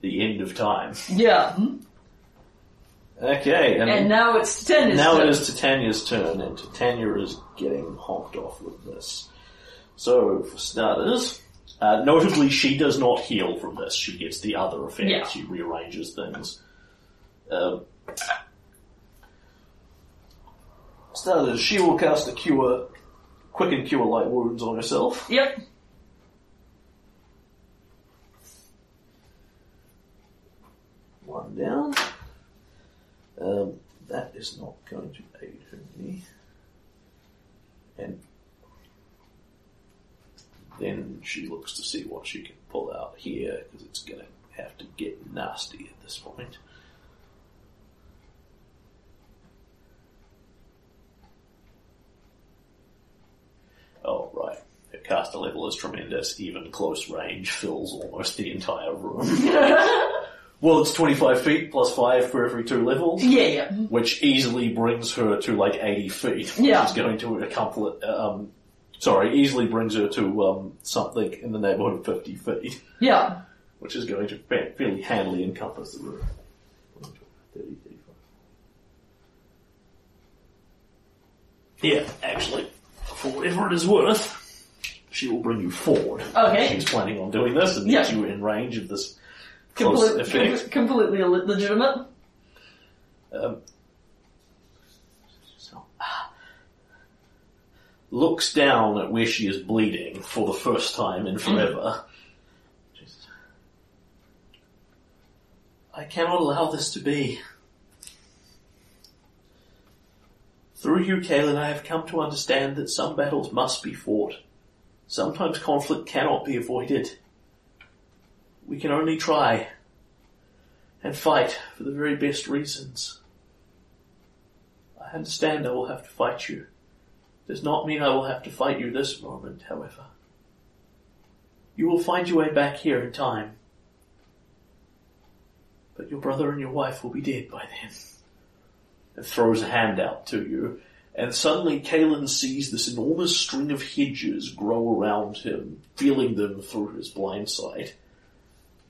The end of time. Yeah. Okay, and, And now it's Titania's now turn. it is Titania's turn, and Titania is getting honked off with this. So, for starters, uh, notably she does not heal from this. She gets the other effect. Yeah. She rearranges things. Um, starters, she will cast a cure, quicken cure light wounds on herself. Yep. One down. Um, that is not going to aid her knee. And then she looks to see what she can pull out here, because it's going to have to get nasty at this point. Oh, right. Her caster level is tremendous. Even close range fills almost the entire room. Well, it's 25 feet plus 5 for every two levels, Yeah, yeah. which easily brings her to like 80 feet. Yeah. Which is going to accomplish, um, sorry, easily brings her to um, something in the neighborhood of 50 feet, Yeah. which is going to fa- fairly handily encompass the room. 30, 35. Yeah, actually, for whatever it is worth, she will bring you forward. Okay. She's planning on doing this and Yeah. get you in range of this close effect. com- completely le- legitimate. Um, so, ah. looks down at where she is bleeding for the first time in forever. Jesus. I cannot allow this to be. Through you, Kaylen, I have come to understand that some battles must be fought. Sometimes conflict cannot be avoided. We can only try and fight for the very best reasons. I understand I will have to fight you. Does not mean I will have to fight you this moment, however. You will find your way back here in time. But your brother and your wife will be dead by then. Throws a hand out to you, and suddenly Kaylen sees this enormous string of hedges grow around him, feeling them through his blind sight.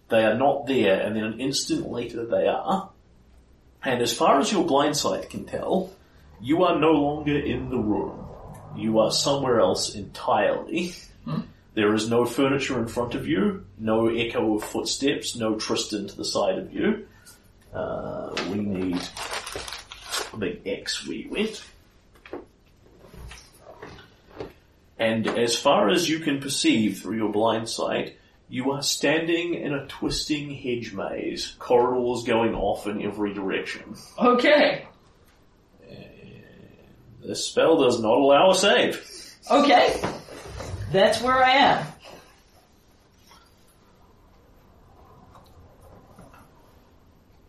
They are not there, and then an instant later they are. And as far as your blind sight can tell, you are no longer in the room. You are somewhere else entirely. There is no furniture in front of you, no echo of footsteps, no Tristan to the side of you. Uh, we need big X you went. And as far as you can perceive through your blind sight, you are standing in a twisting hedge maze, corridors going off in every direction. Okay. This spell does not allow a save. Okay. That's where I am.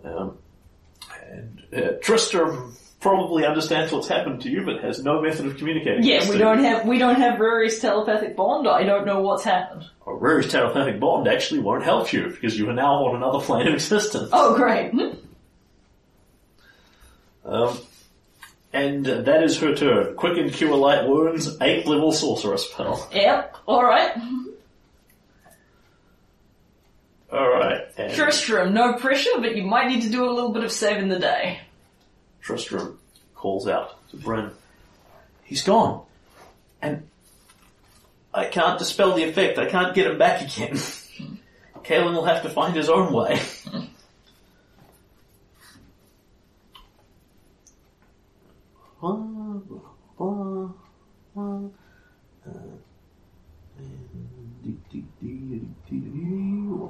Um, uh, Tristram probably understands what's happened to you, but has no method of communicating. Yeah, we don't have we don't have Rory's telepathic bond. I don't know what's happened. A Rari's telepathic bond actually won't help you because you are now on another plane of existence. Oh, great. Hmm. Um, and that is her turn. Quicken cure light wounds, eight level sorcerer spell. Yep. All right. All right. And Tristram, no pressure, but you might need to do a little bit of saving the day. Tristram calls out to Bryn. He's gone. And I can't dispel the effect. I can't get him back again. Kaylen will have to find his own way. Ah, ah, ah,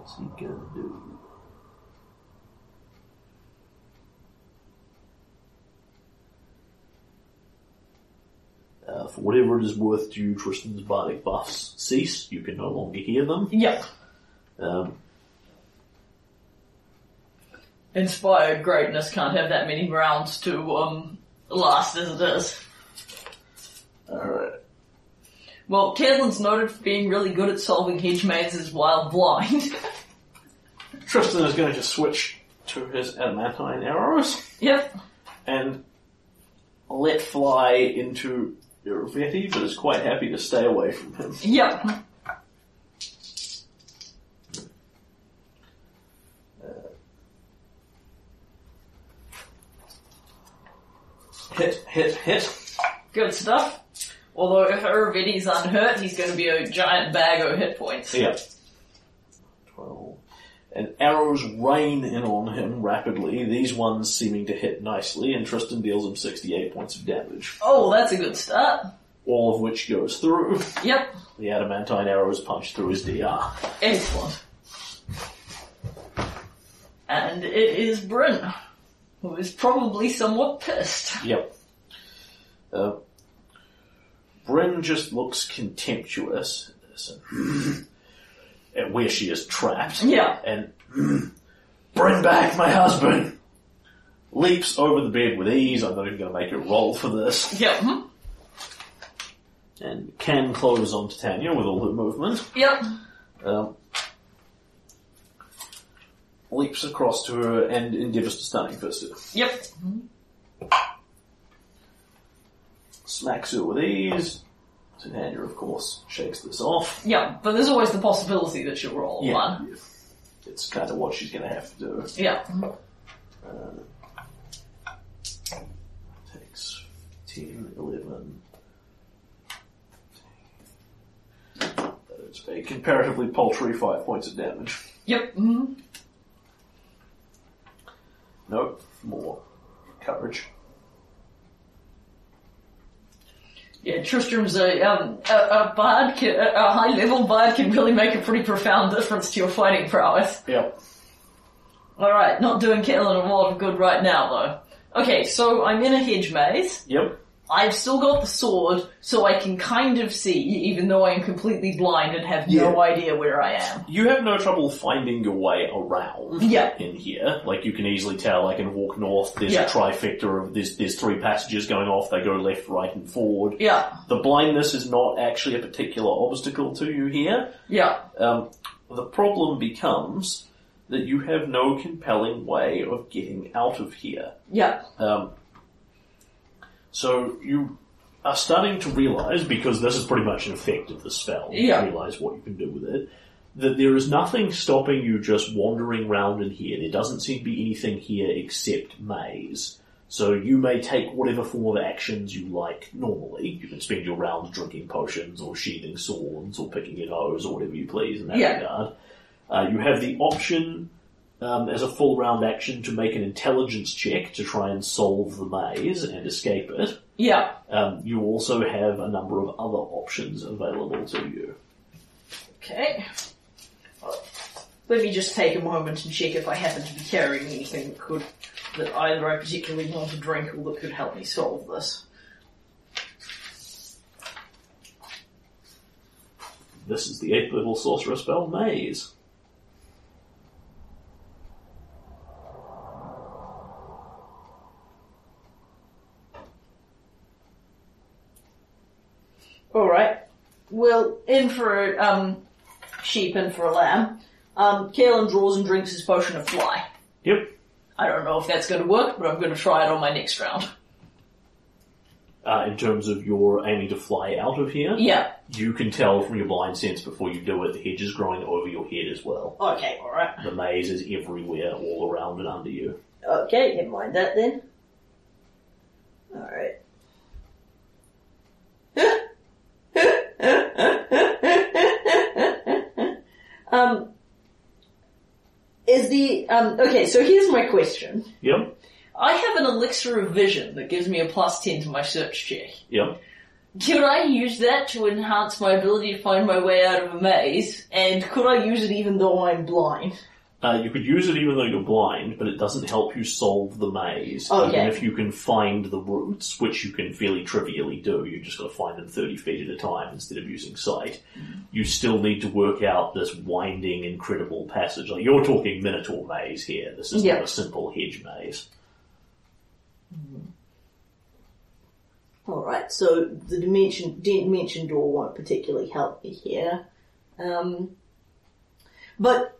What's he gonna do? Uh, for whatever it is worth to you, Tristan's bardic buffs cease. You can no longer hear them. Yep. Um, Inspired greatness can't have that many rounds to um last as it is. Alright. Well, Caitlin's noted for being really good at solving hedge mazes while blind. Tristan is going to just switch to his adamantine arrows yep. and let fly into Irovetti, but is quite happy to stay away from him. Yep. Hit, hit, hit. Good stuff. Although if Irovetti's unhurt, he's going to be a giant bag of hit points. Yeah. 12. And arrows rain in on him rapidly, these ones seeming to hit nicely, and Tristan deals him 68 points of damage, Oh, that's a good start. all of which goes through. Yep. The adamantine arrows punch through his DR. Excellent. And it is Bryn, who is probably somewhat pissed. Yep. Uh, Bryn just looks contemptuous at this and at where she is trapped. Yeah. And bring back my husband. Leaps over the bed with ease. I'm not even going to make her roll for this. Yep. And can close on Titania with all her movement. Yep. Um, leaps across to her and endeavours to stunning her. Yep. Smacks her with ease. Titania, of course, shakes this off. Yeah, But there's always the possibility that she'll roll a one. It's kind of what she's going to have to do. Yep. Takes 10, 11. It's a comparatively paltry five points of damage. Yep. mhm. Nope, more coverage. Yeah, Tristram's a, um, a, a bard, can, a, a high level bard can really make a pretty profound difference to your fighting prowess. Yep. Alright, not doing Caitlin a lot of good right now though. Okay, so I'm in a hedge maze. Yep. I've still got the sword, so I can kind of see, even though I am completely blind and have no idea where I am. You have no trouble finding your way around Yeah. in here. Like you can easily tell. I can walk north. There's Yeah. a trifecta of there's there's three passages going off. They go left, right, and forward. Yeah, The blindness is not actually a particular obstacle to you here. yeah, Um, the problem becomes that you have no compelling way of getting out of here. yeah, Um, so you are starting to realize, because this is pretty much an effect of the spell, Yeah. you realize what you can do with it, that there is nothing stopping you just wandering around in here. There doesn't seem to be anything here except maze. So you may take whatever form of actions you like normally. You can spend your rounds drinking potions or sheathing swords or picking your nose or whatever you please in that Yeah. regard. Uh, you have the option um, as a full round action to make an intelligence check to try and solve the maze and escape it. yeah. Um, you also have a number of other options available to you. Okay. Let me just take a moment and check if I happen to be carrying anything that could, that either I particularly want to drink or that could help me solve this. This is the 8th level sorcerer spell Maze. Alright. Well, in for a um, sheep and for a lamb. Um, Kaylen draws and drinks his potion of fly. Yep. I don't know if that's going to work, but I'm going to try it on my next round. Uh, in terms of your aiming to fly out of here, Yeah. you can tell from your blind sense before you do it, the hedge is growing over your head as well. Okay, alright. The maze is everywhere, all around and under you. Okay, never mind that then. Alright. Um, is the, um, okay, so here's my question. Yep. I have an elixir of vision that gives me a plus 10 to my search check. Yep. Could I use that to enhance my ability to find my way out of a maze? And could I use it even though I'm blind? Uh, you could use it even though you're blind, but it doesn't help you solve the maze. Okay. Even if you can find the routes, which you can fairly trivially do, you just got to find them 30 feet at a time instead of using sight. You still need to work out this winding, incredible passage. Like you're talking Minotaur maze here. This is Yeah. not a simple hedge maze. Alright, so the dimension, dimension door won't particularly help me here. Um, but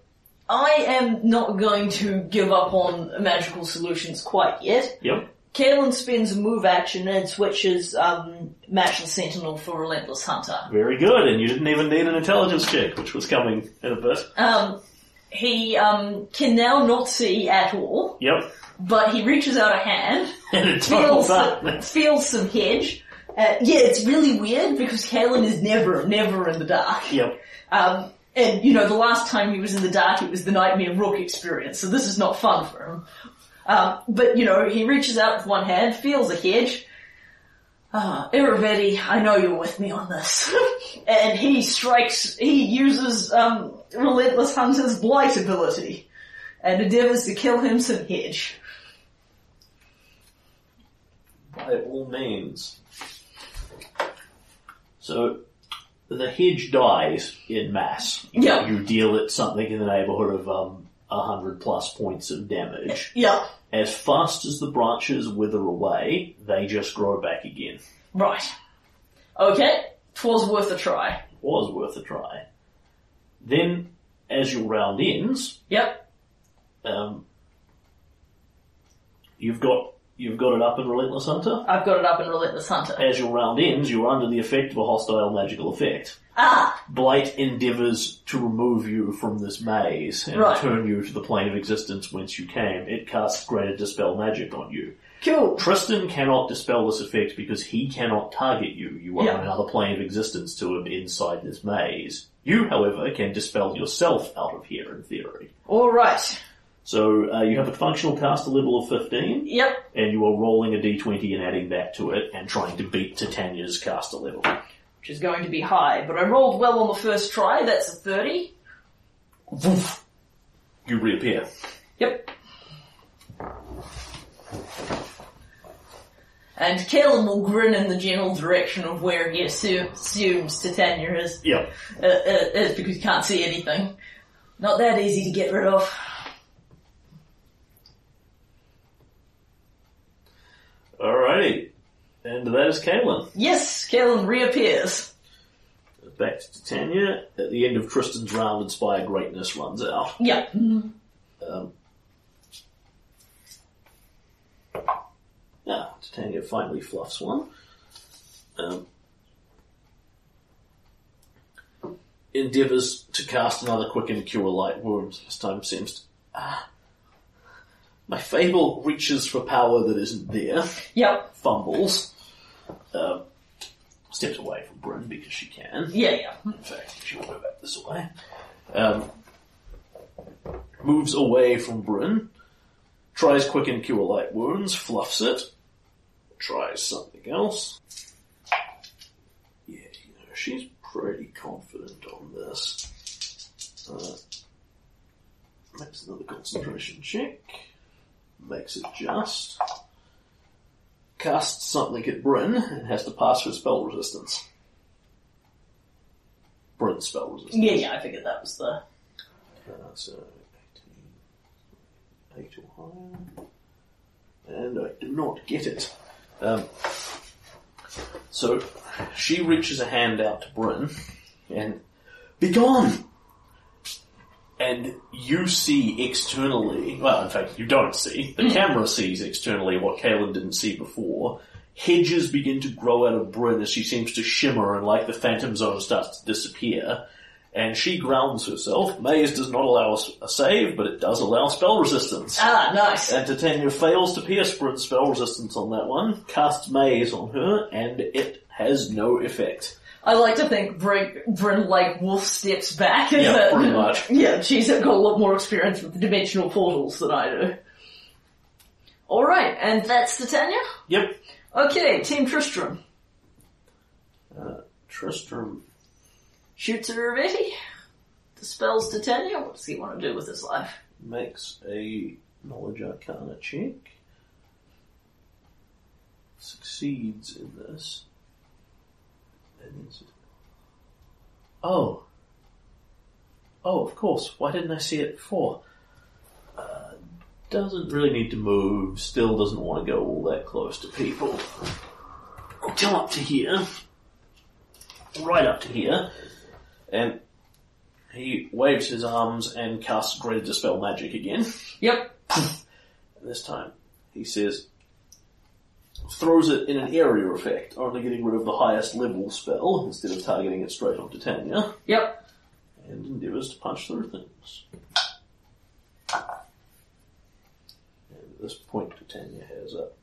I am not going to give up on magical solutions quite yet. Yep. Kaylen spends a move action and switches um, Matchless Sentinel for Relentless Hunter. Very good, and you didn't even need an intelligence check, which was coming in a bit. Um, he um, can now not see at all, Yep. but he reaches out a hand And it feels, up. feels some hedge. Uh, yeah, it's really weird because Kaylen is never, never in the dark. Yep. Um, and you know, the last time he was in the dark, it was the Nightmare Rook experience, so this is not fun for him. Um, but you know, he reaches out with one hand, feels a hedge. Ah, Irovetti, I know you're with me on this. and he strikes, he uses, um, Relentless Hunter's Blight ability and endeavors to kill him some hedge. By all means. So, the hedge dies in mass. Yeah. You deal it something in the neighborhood of um, 100 plus points of damage. Yeah, As fast as the branches wither away, they just grow back again. right. Okay, twas worth a try. Was worth a try. Then, as your round ends, Yep, um, you've got you've got it up in Relentless Hunter. I've got it up in Relentless Hunter. As your round ends, you're under the effect of a hostile magical effect. Ah, Blight endeavours to remove you from this maze and Right. return you to the plane of existence whence you came. It casts greater dispel magic on you. Cool. Tristan cannot dispel this effect because he cannot target you. You are Yeah. another plane of existence to him inside this maze. You, however, can dispel yourself out of here in theory. Alright. So uh, you have a functional caster level of 15, Yep. and you are rolling a d20 and adding that to it, and trying to beat Titania's caster level. Which is going to be high, but I rolled well on the first try, that's a 30. Woof. You reappear. Yep. And Caleb will grin in the general direction of where he assume, assumes Titania is. Yep. Uh, uh, is because he can't see anything. Not that easy to get rid of. Alrighty. And that is Kaylen. Yes, Caleb reappears. Back to Titania. At the end of Tristan's round, Inspire Greatness runs out. Yep. Um, ah, Titania finally fluffs one. Um, endeavours to cast another quicken cure light wounds. This time seems to. Ah. My fable reaches for power that isn't there. Yep. Fumbles. Um, steps away from Bryn because she can. Yeah, yeah. In fact, she'll go back this way. Um, moves away from Bryn. Tries quicken cure light wounds. Fluffs it. Tries something else. Yeah, you know, she's pretty confident on this. Uh, makes another concentration check. Makes it just. Casts something at Bryn and has to pass her spell resistance. Bryn spell resistance. Yeah, yeah, I figured that was the... Uh, so, 18, 8 or higher. And I do not get it. Um, so, she reaches a hand out to Bryn, and, be gone! And you see externally, well, in fact, you don't see, the camera sees externally what Kaylen didn't see before. Hedges begin to grow out of Bryn as she seems to shimmer and like the Phantom Zone starts to disappear and she grounds herself. Maze does not allow a save, but it does allow spell resistance. Ah, nice. And Titania fails to pierce Bryn's spell resistance on that one, casts Maze on her, and it has no effect. I like to think Bryn, Bryn like wolf steps back. Yeah, that- pretty much. Yeah, she's got a lot more experience with the dimensional portals than I do. Alright, and that's Titania? Yep. Okay, Team Tristram. Uh, Tristram. Shoots at Ravetti. Dispels Titania. What does he want to do with his life? makes a knowledge arcana check. Succeeds in this. And then says, Oh. Oh, of course. Why didn't I see it before? Uh, doesn't really need to move. Still doesn't want to go all that close to people. Till up to here. Right up to here. And he waves his arms and casts Greater Dispel Magic again. Yep. And This time, he says, throws it in an area effect, only getting rid of the highest level spell instead of targeting it straight on Titania, Yep. and endeavours to punch through things. And at this point, Titania has up.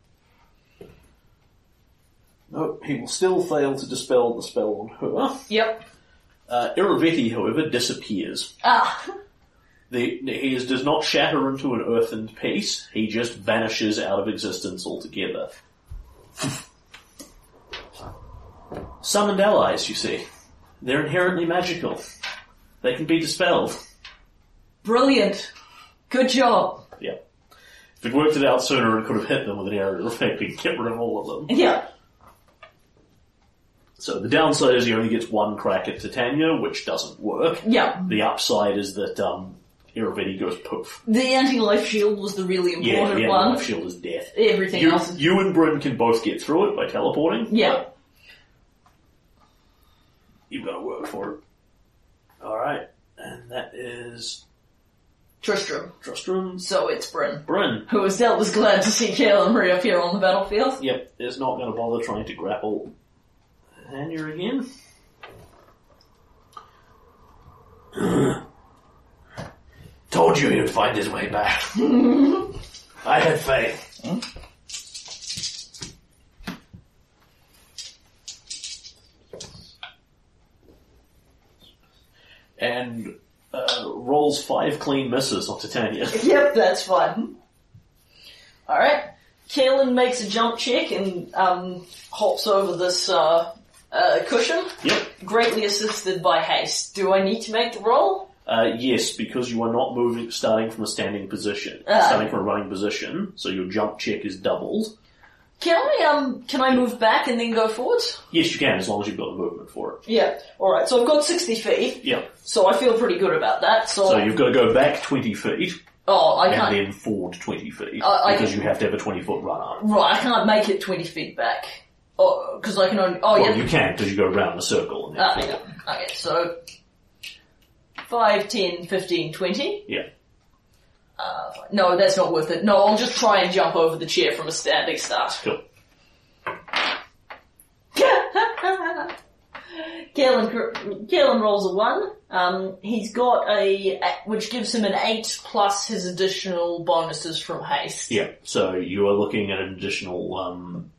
Nope, he will still fail to dispel the spell on her. Yep. Uh, Irovetti, however, disappears. Ah. The, he is, does not shatter into an earthen piece, he just vanishes out of existence altogether. Summoned allies, you see. They're inherently magical. They can be dispelled. Brilliant. Good job. Yeah. If we'd worked it out sooner and could have hit them with an area effect, could get rid of all of them. Yeah. So the downside is he only gets one crack at Titania, which doesn't work. Yeah. The upside is that, um, Irovetti goes poof. The anti-life shield was the really important yeah, one. life shield is death. Everything You, else is... you and Bryn can both get through it by teleporting. Yeah. You've got to work for it. Alright. And that is Tristram. Tristram. So it's Bryn. Bryn. Who was doubtless glad to see Kaylen reappear on the battlefield. Yep, is not going to bother trying to grapple Hanya again. Told you he would find his way back. I had faith. And uh, rolls five clean misses on Titania. Yep, that's fine. Alright. Kaylen makes a jump check and um, hops over this uh, uh, cushion. Yep. Greatly assisted by haste. Do I need to make the roll? Uh, yes, because you are not moving, starting from a standing position, Ah. starting from a running position, so your jump check is doubled. Can I um can I move back and then go forwards? Yes, you can, as long as you've got the movement for it. Yeah. Alright, so I've got 60 feet, Yeah. so I feel pretty good about that. So, So you've got to go back 20 feet, oh, I and can't. then forward 20 feet, Uh, I because you have to have a 20 foot run up. Right, I can't make it 20 feet back. Oh, because I can only. Oh, Well, yeah. you can, because you go around the circle. And then Ah, forward. yeah. Okay, so 5, 10, 15, 20. Yeah. Uh, no, that's not worth it. No, I'll just try and jump over the chair from a standing start. Cool. Kaylen rolls a 1. Um, he's got a, which gives him an 8 plus his additional bonuses from haste. Yeah, so you are looking at an additional um,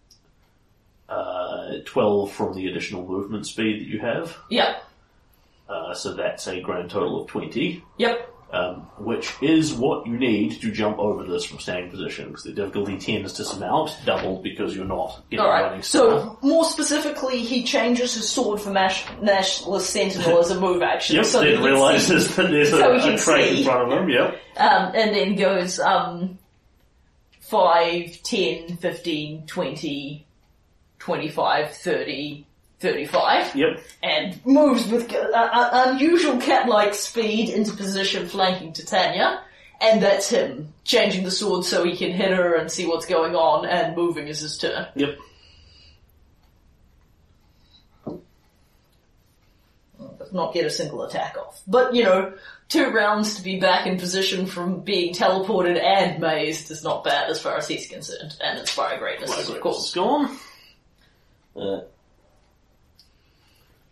uh, 12 from the additional movement speed that you have. Yep. Uh, so that's a grand total of 20, Yep. um, which is what you need to jump over this from standing position, because the difficulty tends to surmount, doubled because you're not in a running Alright, so more specifically, he changes his sword for Mash- Nationalist Sentinel as a move action. Yep, so that he then can see- realizes that there's so a, a in front of him, yep. Um, and then goes um, 5, 10, 15, 20, 25, 30, 35, Yep, and moves with uh, uh, unusual cat-like speed into position flanking Titania. And that's him, changing the sword so he can hit her and see what's going on, and moving is his turn. yep. Does not get a single attack off. But, you know, two rounds to be back in position from being teleported and mazed is not bad as far as he's concerned. And Inspire Greatness is, of It's course. gone. Uh,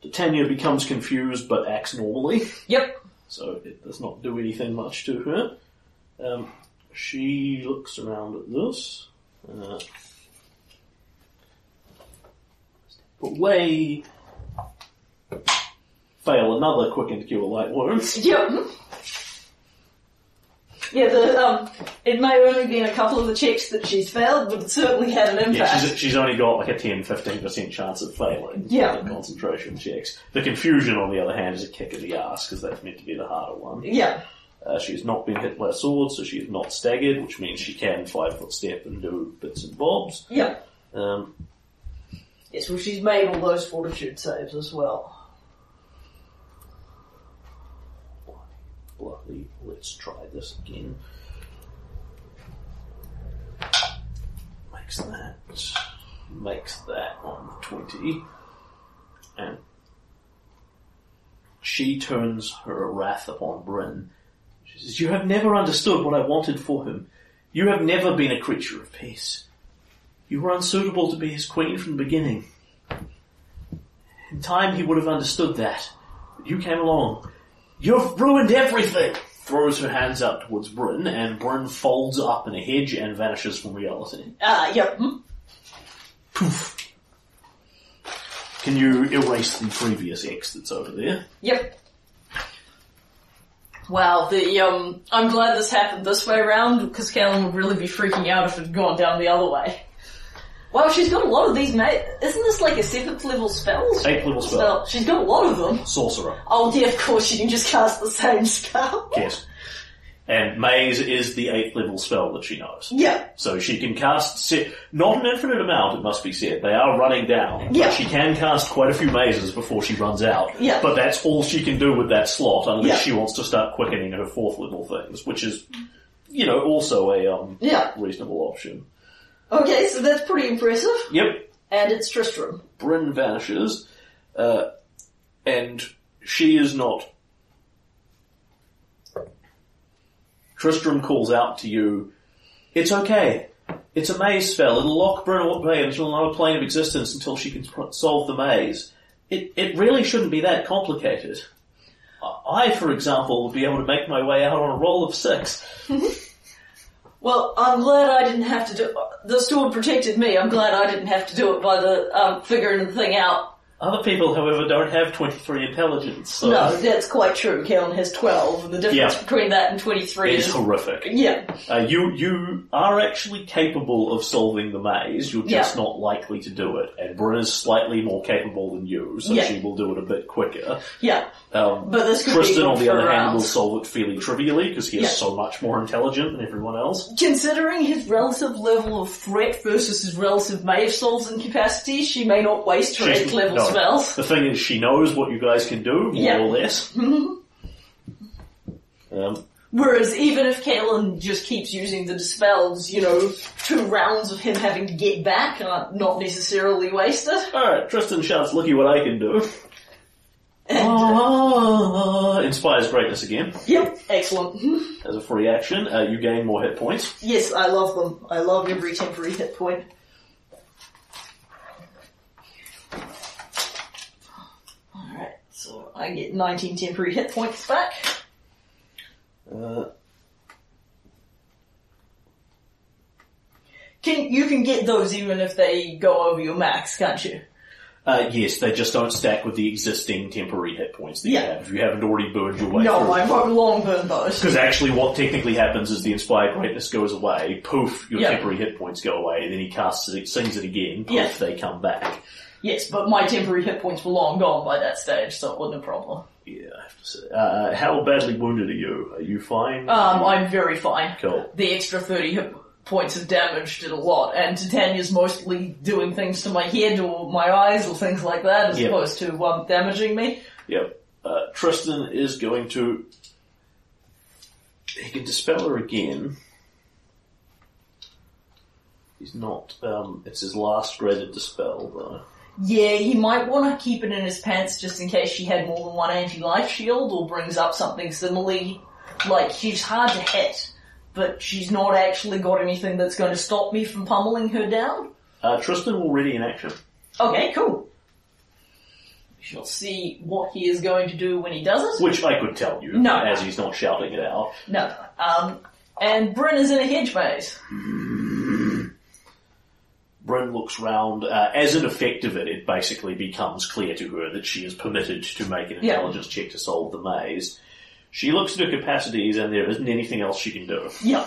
Titania becomes confused but acts normally. Yep. so it does not do anything much to her. Um, she looks around at this. Uh, step away. Fail another quick and cure light wounds. Yep. Yeah, the, um, it may only be in a couple of the checks that she's failed, but it certainly had an impact. Yeah, she's, she's only got like a 10-15% chance of failing Yeah. in concentration checks. The confusion, on the other hand, is a kick in the ass, because that's meant to be the harder one. yeah. Uh, she's not been hit by a sword, so she is not staggered, which means she can five-foot step and do bits and bobs. Yeah. Um, Yes, well she's made all those fortitude saves as well. bloody, let's try this again. Makes that, makes that on the 20. And she turns her wrath upon Bryn. She says, You have never understood what I wanted for him. You have never been a creature of peace. You were unsuitable to be his queen from the beginning. In time he would have understood that. But you came along. You've ruined everything! Throws her hands out towards Bryn, and Bryn folds up in a hedge and vanishes from reality. Ah, yep. hmm. Poof. Can you erase the previous X that's over there? Yep. Wow, the um, I'm glad this happened this way around because Kellen would really be freaking out if it had gone down the other way. Wow, she's got a lot of these. Ma- Isn't this like a seventh level spell? Eighth level spell. She's got a lot of them. Sorcerer. Oh yeah, of course she can just cast the same spell. Yes. And Maze is the eighth level spell that she knows. Yeah, So she can cast, se- not an infinite amount, it must be said. They are running down. Yeah. But she can cast quite a few mazes before she runs out. Yeah. But that's all she can do with that slot unless Yeah. she wants to start quickening her fourth level things, which is, you know, also a um, yeah. reasonable option. Okay, so that's pretty impressive. Yep. And it's Tristram. Bryn vanishes, uh, and she is not. Tristram calls out to you, It's okay. It's a maze spell. It'll lock Bryn away into another plane of existence until she can pr- solve the maze. It, it really shouldn't be that complicated. I, I, for example, would be able to make my way out on a roll of six. Well, I'm glad I didn't have to do. The sword protected me. I'm glad I didn't have to do it by the um, figuring the thing out Other people, however, don't have 23 intelligence, so No, that's quite true. Kaylen has 12, and the difference Yeah. between that and 23 it's is... horrific. Yeah, Uh, you you are actually capable of solving the maze. You're just not likely to do it. And Brenna's slightly more capable than you, so Yeah. she will do it a bit quicker. yeah. Um, But this could Tristan, be on the for other hand, will rounds. solve it fairly trivially because he is Yeah. so much more intelligent than everyone else. Considering his relative level of threat versus his relative Maeve solving capacity, she may not waste her She's- 8th level no. Spells. The thing is, she knows what you guys can do, more Yeah. or less. Um, Whereas even if Kaylen just keeps using the dispels, you know, two rounds of him having to get back are not not necessarily wasted. Alright, Tristan shouts, looky what I can do. And, uh, Ah, inspires greatness again. yep, excellent. As a free action, uh, you gain more hit points. Yes, I love them. I love every temporary hit point. Alright, so I get 19 temporary hit points back. Uh, Can, you can get those even if they go over your max, can't you? uh, yes, they just don't stack with the existing temporary hit points that you have. If you haven't already burned your way No, through. I won't long burn those. Because actually what technically happens is the inspired greatness goes away, poof, your Yeah. temporary hit points go away, and then he casts it, sings it again, poof, Yeah. they come back. Yes, but my temporary hit points were long gone by that stage, so it wasn't a problem. Yeah, I have to say. Uh, how badly wounded are you? Are you fine? Um, I'm very fine. Cool. The extra 30 hit points of damage did a lot, and Titania's mostly doing things to my head or my eyes or things like that, as Yeah. opposed to um, damaging me. Yep. Uh, Tristan is going to. He can dispel her again. He's not. Um, it's his last greater dispel, though. Yeah, he might want to keep it in his pants just in case she had more than one anti-life shield or brings up something similarly. Like, she's hard to hit, but she's not actually got anything that's going to stop me from pummeling her down. Uh, Tristan already in action. Okay, cool. We shall see what he is going to do when he does it. Which I could tell you, No. as he's not shouting it out. No. Um, and Bryn is in a hedge maze. Bryn looks round. Uh, as an effect of it, it basically becomes clear to her that she is permitted to make an Yeah. intelligence check to solve the maze. She looks at her capacities, and there isn't anything else she can do. Yeah.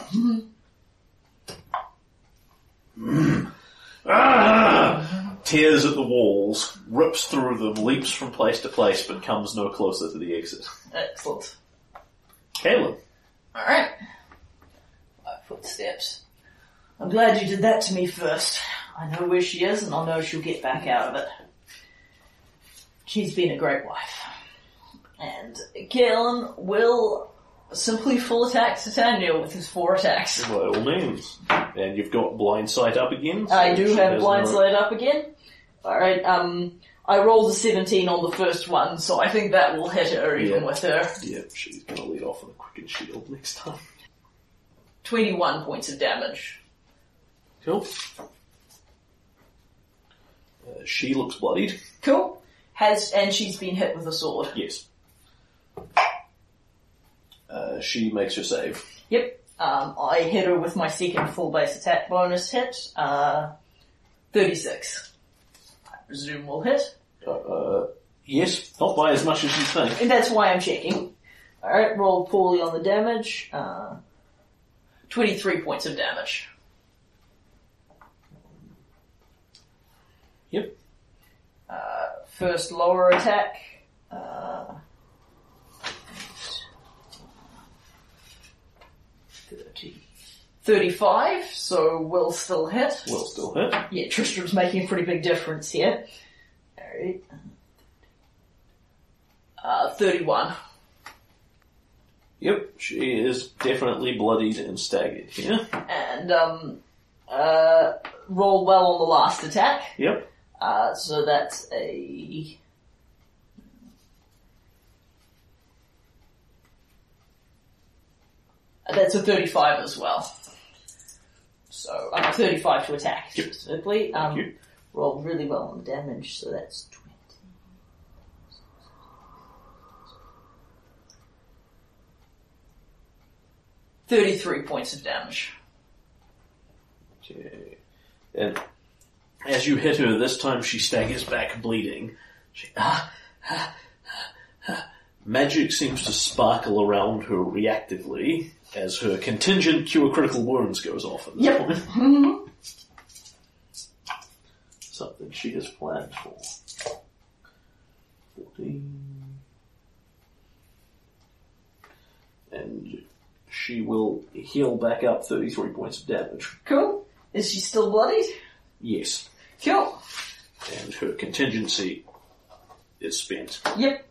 Ah! Tears at the walls, rips through them, leaps from place to place, but comes no closer to the exit. Excellent. Kaylen. Alright. Five footsteps. I'm glad you did that to me first. I know where she is and I know she'll get back out of it. She's been a great wife. And Kaylen will simply full attack Titania with his four attacks. By all means. And you've got blind sight up again. so I do have blind no- sight up again. Alright, um, I rolled a 17 on the first one, so I think that will hit her even Yeah. with her. Yeah, she's gonna lead off with a quicken shield next time. 21 points of damage. Cool. Uh, she looks bloodied. Cool. Has, and she's been hit with a sword. Yes. Uh, she makes her save. Yep. Um, I hit her with my second full base attack bonus hit. Uh, 36. I presume will hit. Uh, uh, yes, not by as much as you think. And that's why I'm checking. Alright, rolled poorly on the damage. Uh, 23 points of damage. Yep. Uh, first lower attack. Uh, 30. 35, so will still hit. Will still hit. Yeah, Tristram's making a pretty big difference here. Alright. Uh, 31. Yep, she is definitely bloodied and staggered here. And, um, uh, rolled well on the last attack. Yep. Uh, so that's a... That's a 35 as well. So, uh, 35 to attack, Yep. specifically. Um, you. rolled really well on the damage, so that's 20. Thirty-three points of damage. Okay. And as you hit her, this time she staggers back bleeding, She, ah, ah, ah. Magic seems to sparkle around her reactively as her contingent cure critical wounds goes off at this Yep. point. Mhm. Something she has planned for. 14. And she will heal back up 33 points of damage. Cool. Is she still bloodied? Yes. Cool. And her contingency is spent. Yep.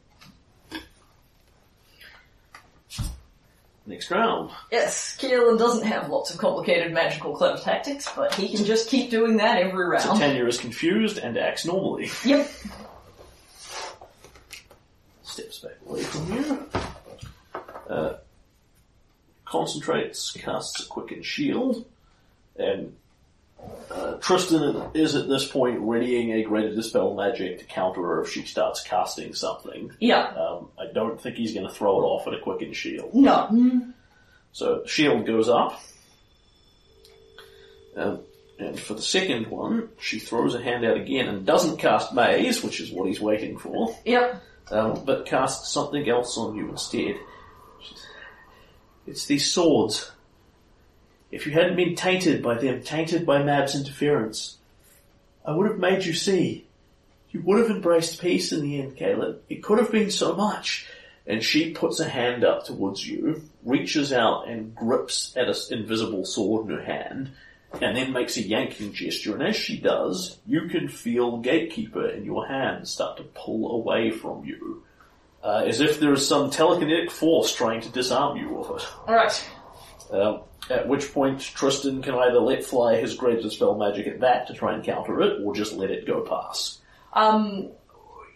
Next round. Yes, Kaylen doesn't have lots of complicated magical clever tactics, but he can just keep doing that every round. Titania is confused and acts normally. Yep. Steps back away from you. Uh, concentrates, casts a quicken shield, and uh, Tristan is at this point readying a greater dispel magic to counter her if she starts casting something. Yeah. Um, I don't think he's going to throw it off at a quicken shield. No. Mm. So shield goes up. Um, and for the second one, she throws a hand out again and doesn't cast maze, which is what he's waiting for, Yep. um, but casts something else on you instead. It's these swords. If you hadn't been tainted by them, tainted by Mab's interference, I would have made you see. You would have embraced peace in the end, Kaylen. It could have been so much. And she puts a hand up towards you, reaches out and grips at an invisible sword in her hand, and then makes a yanking gesture. And as she does, you can feel Gatekeeper in your hand start to pull away from you. Uh, as if there is some telekinetic force trying to disarm you of it. Alright. Um, at which point Tristan can either let fly his greater dispel magic at that to try and counter it, or just let it go past. Um,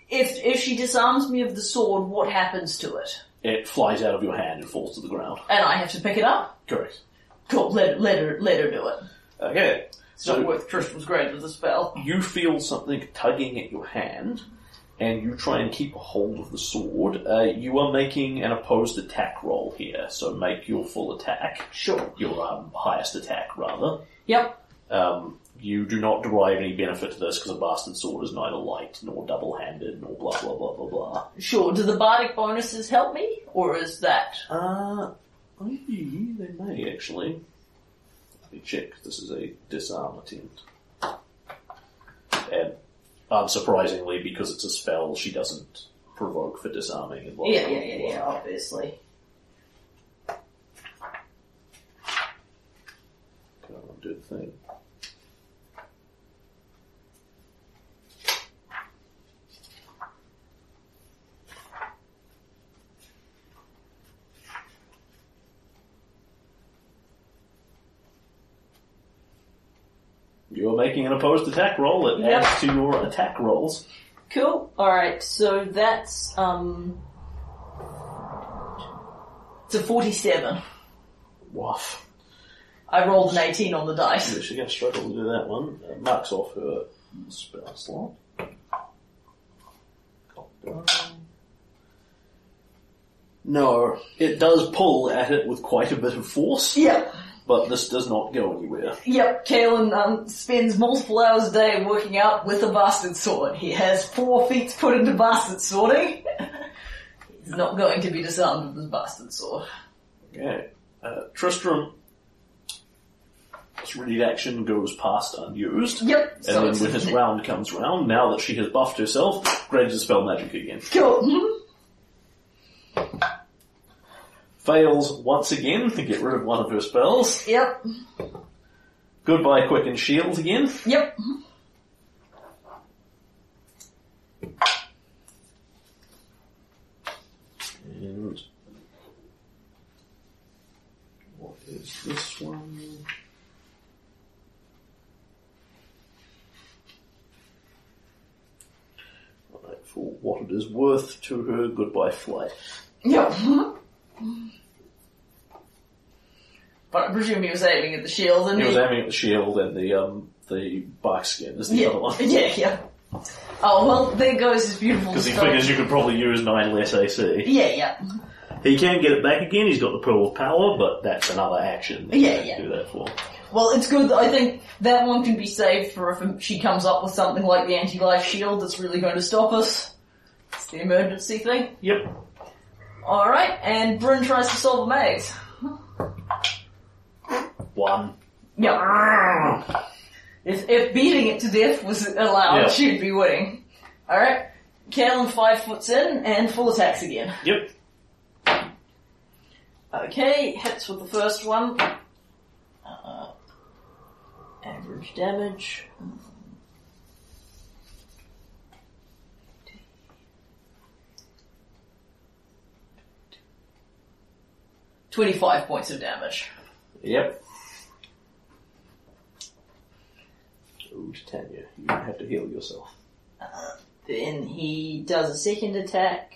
if, if she disarms me of the sword, what happens to it? It flies out of your hand and falls to the ground. And I have to pick it up? Correct. Cool, let, let her, let her do it. Okay. It's So- not worth Tristan's grade with the spell. You feel something tugging at your hand, and you try and keep a hold of the sword. Uh, you are making an opposed attack roll here, so make your full attack. Sure. Your um, highest attack, rather. Yep. Um, you do not derive any benefit to this because a bastard sword is neither light nor double-handed nor blah blah blah blah blah. Sure. Do the bardic bonuses help me? Or is that? Uh, maybe they may actually. Let me check. This is a disarm attempt, and Um, unsurprisingly, because it's a spell, she doesn't provoke for disarming. And Yeah, yeah, yeah, yeah, obviously. Come on, do the thing. You are making an opposed attack roll. It Yep. adds to your attack rolls. Cool. Alright, so that's, um... It's a 47. Woof. I rolled an 18 on the dice. Yeah, she's going to struggle to do that one. Uh, marks off her spell slot. No, it does pull at it with quite a bit of force, Yep. But this does not go anywhere. Yep, Kaylen um, spends multiple hours a day working out with a bastard sword. He has four feats put into bastard swording. He's not going to be disarmed with his bastard sword. Okay. Uh, Tristram, his action goes past unused. Yep. And so then when his round comes round, now that she has buffed herself, greater dispel magic again. cool. Mhm. Fails once again to get rid of one of her spells. Yep. Goodbye Quicken shield again. Yep. And what is this one? Right, for what it is worth to her, goodbye flight. Yep. But I presume he was aiming at the shield and He was aiming at the shield and the um the bark skin is the yeah, other one. yeah, yeah. Oh well, there goes his beautiful Because he figures you could probably use 9 less AC. Yeah, yeah. He can get it back again, he's got the Pearl of Power, but that's another action. that Yeah, you yeah. do that for. Well, it's good. that I think that one can be saved for if she comes up with something like the anti-life shield that's really going to stop us. It's the emergency thing. Yep. Alright, and Bryn tries to solve the maze. One. Yep. If, if beating it to death was allowed, Yeah. she'd be winning. Alright. Kaylen five foots in and full attacks again. Yep. Okay, hits with the first one. Uh, average damage. Twenty-five points of damage. Yep. Ooh, Titania, you have to heal yourself. Then he does a second attack,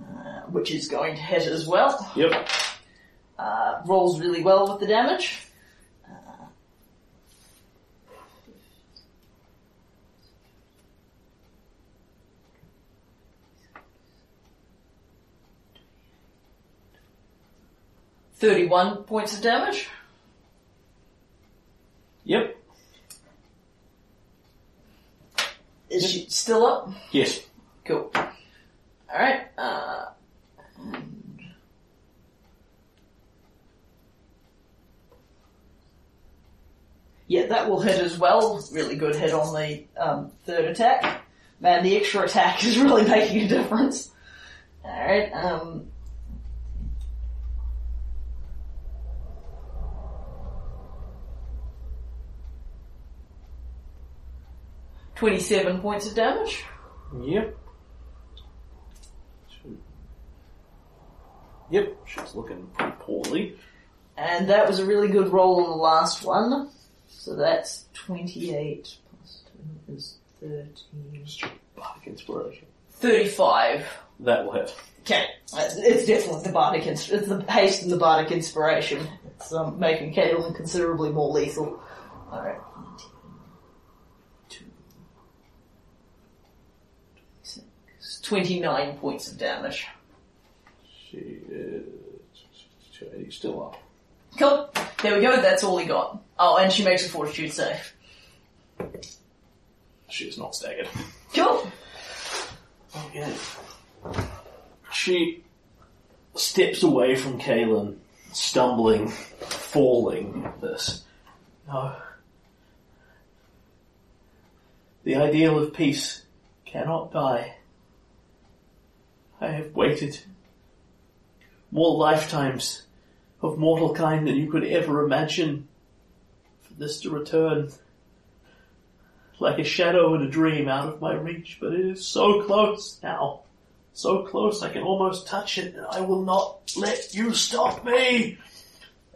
uh, which is going to hit as well. Yep. Uh, rolls really well with the damage. 31 points of damage. Yep. Is she still up? Yes. Cool. Alright, uh. and- Yeah, that will hit as well. Really good hit on the um, third attack. Man, the extra attack is really making a difference. Alright, um. Twenty-seven points of damage. Yep. Yep, she's looking pretty poorly. And that was a really good roll on the last one. So that's 28 plus 2 is 13. Bardic inspiration. 35. That will hit. Okay. It's it's definitely the Bardic, it's the haste and the Bardic inspiration. It's um, making Kaylen considerably more lethal. Alright. 29 points of damage. She is still up. Cool. There we go, that's all he got. Oh, and she makes a fortitude save. She is not staggered. Cool. Okay. She steps away from Kaylen, stumbling, falling this. No. The ideal of peace cannot die. I have waited more lifetimes of mortal kind than you could ever imagine for this to return. Like a shadow in a dream out of my reach, but it is so close now. So close I can almost touch it, and I will not let you stop me!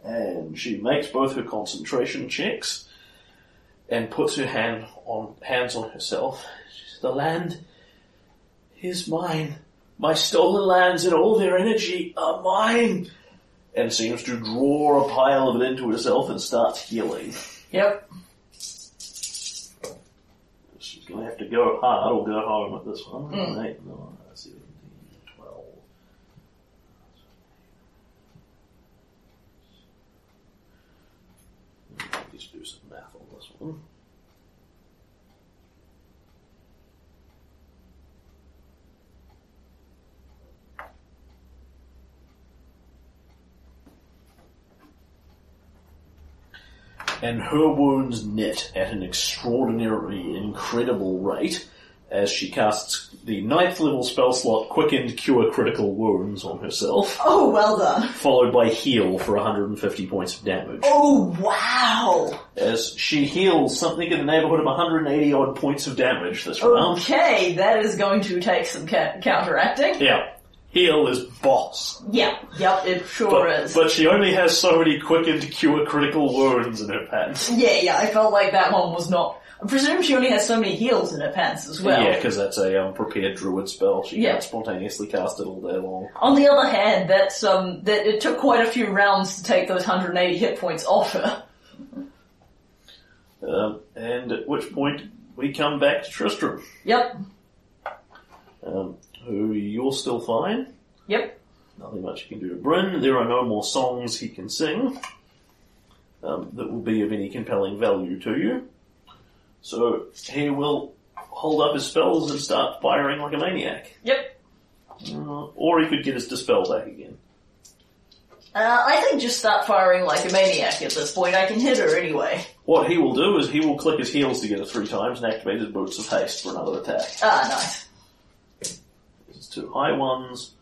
And she makes both her concentration checks and puts her hand on hands on herself. Says, The land is mine. My stolen lands and all their energy are mine. And seems to draw a pile of it into herself and starts healing. Yep. She's going to have to go hard or go home at this one. Mm. Eight, nine, 17, 12. Just do some math on this one. And her wounds knit at an extraordinarily incredible rate as she casts the ninth level spell slot Quickened Cure Critical Wounds on herself, Oh, well done. followed by Heal for 150 points of damage. Oh, wow. As she heals something in the neighborhood of 180 odd points of damage this round. Okay, that is going to take some ca- counteracting. Yeah, Heal is boss. Yeah, yep, it sure But, is. but she only has so many Quickened Cure Critical Wounds in her pants. yeah, yeah, I felt like that one was not. I presume she only has so many heals in her pants as well. Yeah, because that's a um, prepared druid spell. She Yeah. can't spontaneously cast it all day long. On the other hand, that's um, that it took quite a few rounds to take those 180 hit points off her. Um, and at which point we come back to Tristram, Yep, um, who you're still fine. yep. Nothing much you can do to Bryn. There are no more songs he can sing um, that will be of any compelling value to you. So he will hold up his spells and start firing like a maniac. Yep. Uh, or he could get his dispel back again. Uh, I think just start firing like a maniac at this point. I can hit her anyway. What he will do is he will click his heels together three times and activate his boots of haste for another attack. Ah, nice. Two high ones.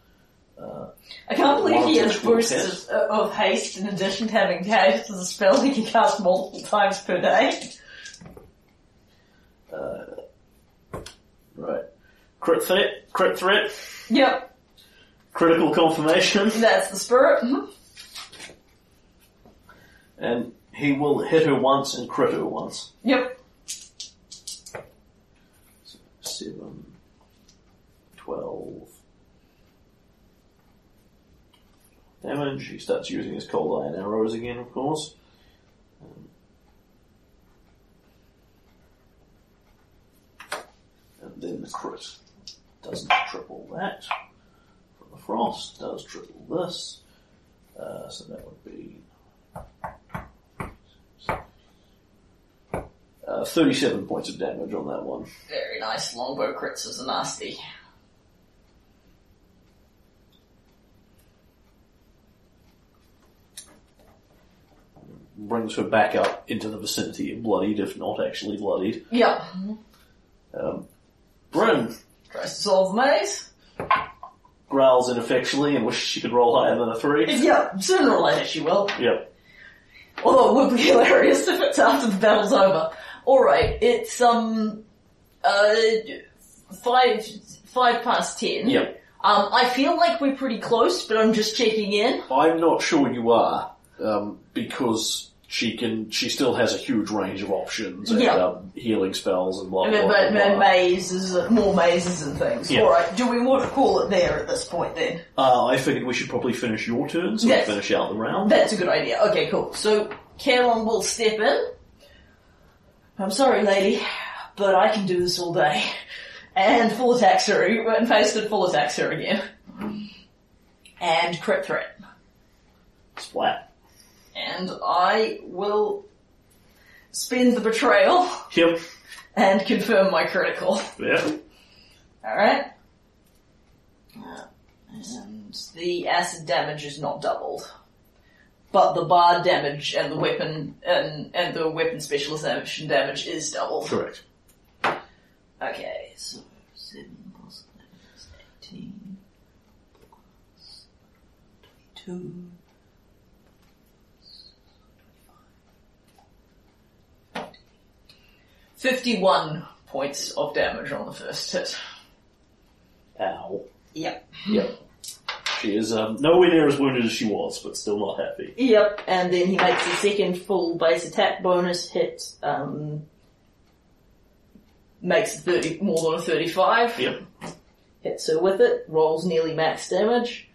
I can't believe he has boots of, of haste in addition to having haste as a spell he can cast multiple times per day. Right. Crit threat, crit threat, Yep, critical confirmation, that's the spirit. Mhm. and he will hit her once and crit her once. Yep. Seven, twelve. Damage. He starts using his cold iron arrows again, of course. Um, and then the crit doesn't triple that. From the frost does triple this. Uh, so that would be uh, 37 points of damage on that one. Very nice. Longbow crits is nasty. Brings her back up into the vicinity bloodied, if not actually bloodied. Yeah. Um, Bryn Tries to solve the maze. growls ineffectually and wishes she could roll higher than a three. Yeah, sooner or later she will. Yep. Although it would be hilarious if it's after the battle's over. Alright, it's, um, uh, five, five past ten. Yep. Um, I feel like we're pretty close, but I'm just checking in. I'm not sure you are, um, because she can, she still has a huge range of options and Yeah. um, healing spells and blah blah blah, blah. mazes, more mazes and things. Yeah. Alright, do we want to call it there at this point then? Uh, I figured we should probably finish your turn so Yes. we finish out the round. That's a good idea. Okay, cool. So, Caroline will step in. I'm sorry, lady, but I can do this all day. And full attacks her, and faced it full attacks her again. And crit threat. Splat. And I will spend the betrayal Yep. and confirm my critical. Yeah. Alright? Uh, And the acid damage is not doubled. But the bar damage and the weapon and, and the weapon specialization damage is doubled. Correct. Okay, so seven plus eleven is eighteen plus twenty-two. Fifty-one points of damage on the first hit. Ow. Yep. Yep. She is um, nowhere near as wounded as she was, but still not happy. Yep, and then he makes a second full base attack bonus hit, um, makes 30, more than a 35. Yep. Hits her with it, rolls nearly max damage.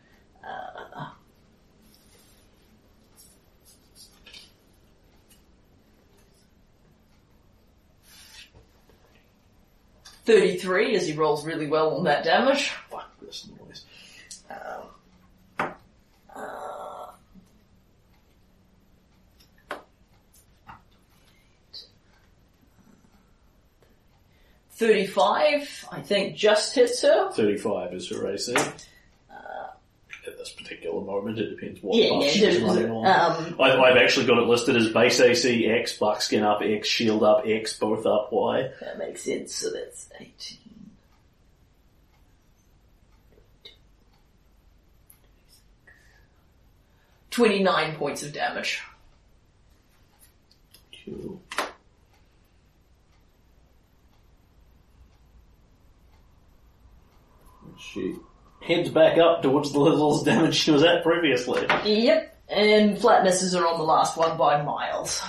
33 as he rolls really well on that damage. Fuck this noise. Um, uh, Thirty-five, I think, just hits her. 35 is her AC. This particular moment, it depends what Yeah, yeah, she's running on. um, I, I've actually got it listed as base AC X, barkskin up X, shield up X, both up Y. that makes sense. So that's eighteen. Twenty-nine points of damage. Cool. She heads back up towards the level of damage she was at previously. Yep, and flat misses are on the last one by miles.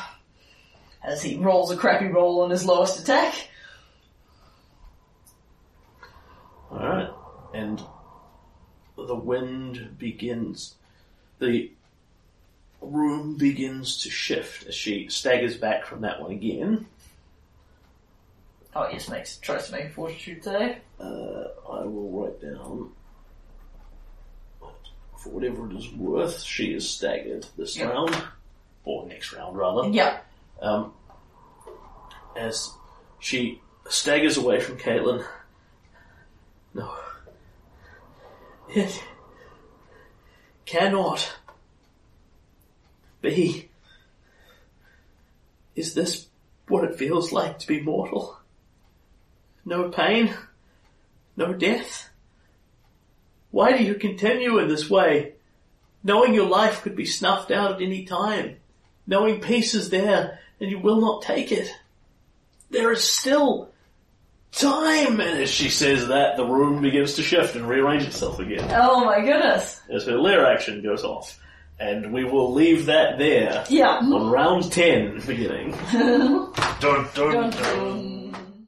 As he rolls a crappy roll on his lowest attack. Alright. And the wind begins. The room begins to shift as she staggers back from that one again. Oh yes, makes tries to make a fortitude save. Uh, I will write down. For whatever it is worth, she is staggered this round. Or next round, rather. Yeah. Um, as she staggers away from Kaylen. No. It cannot be. Is this what it feels like to be mortal? No pain? No death? Why do you continue in this way? Knowing your life could be snuffed out at any time. Knowing peace is there and you will not take it. There is still time! And as she says that, the room begins to shift and rearrange itself again Oh my goodness. as her lair action goes off. And we will leave that there Yeah. on round 10 beginning. Dun, dun, Dun, dun. dun.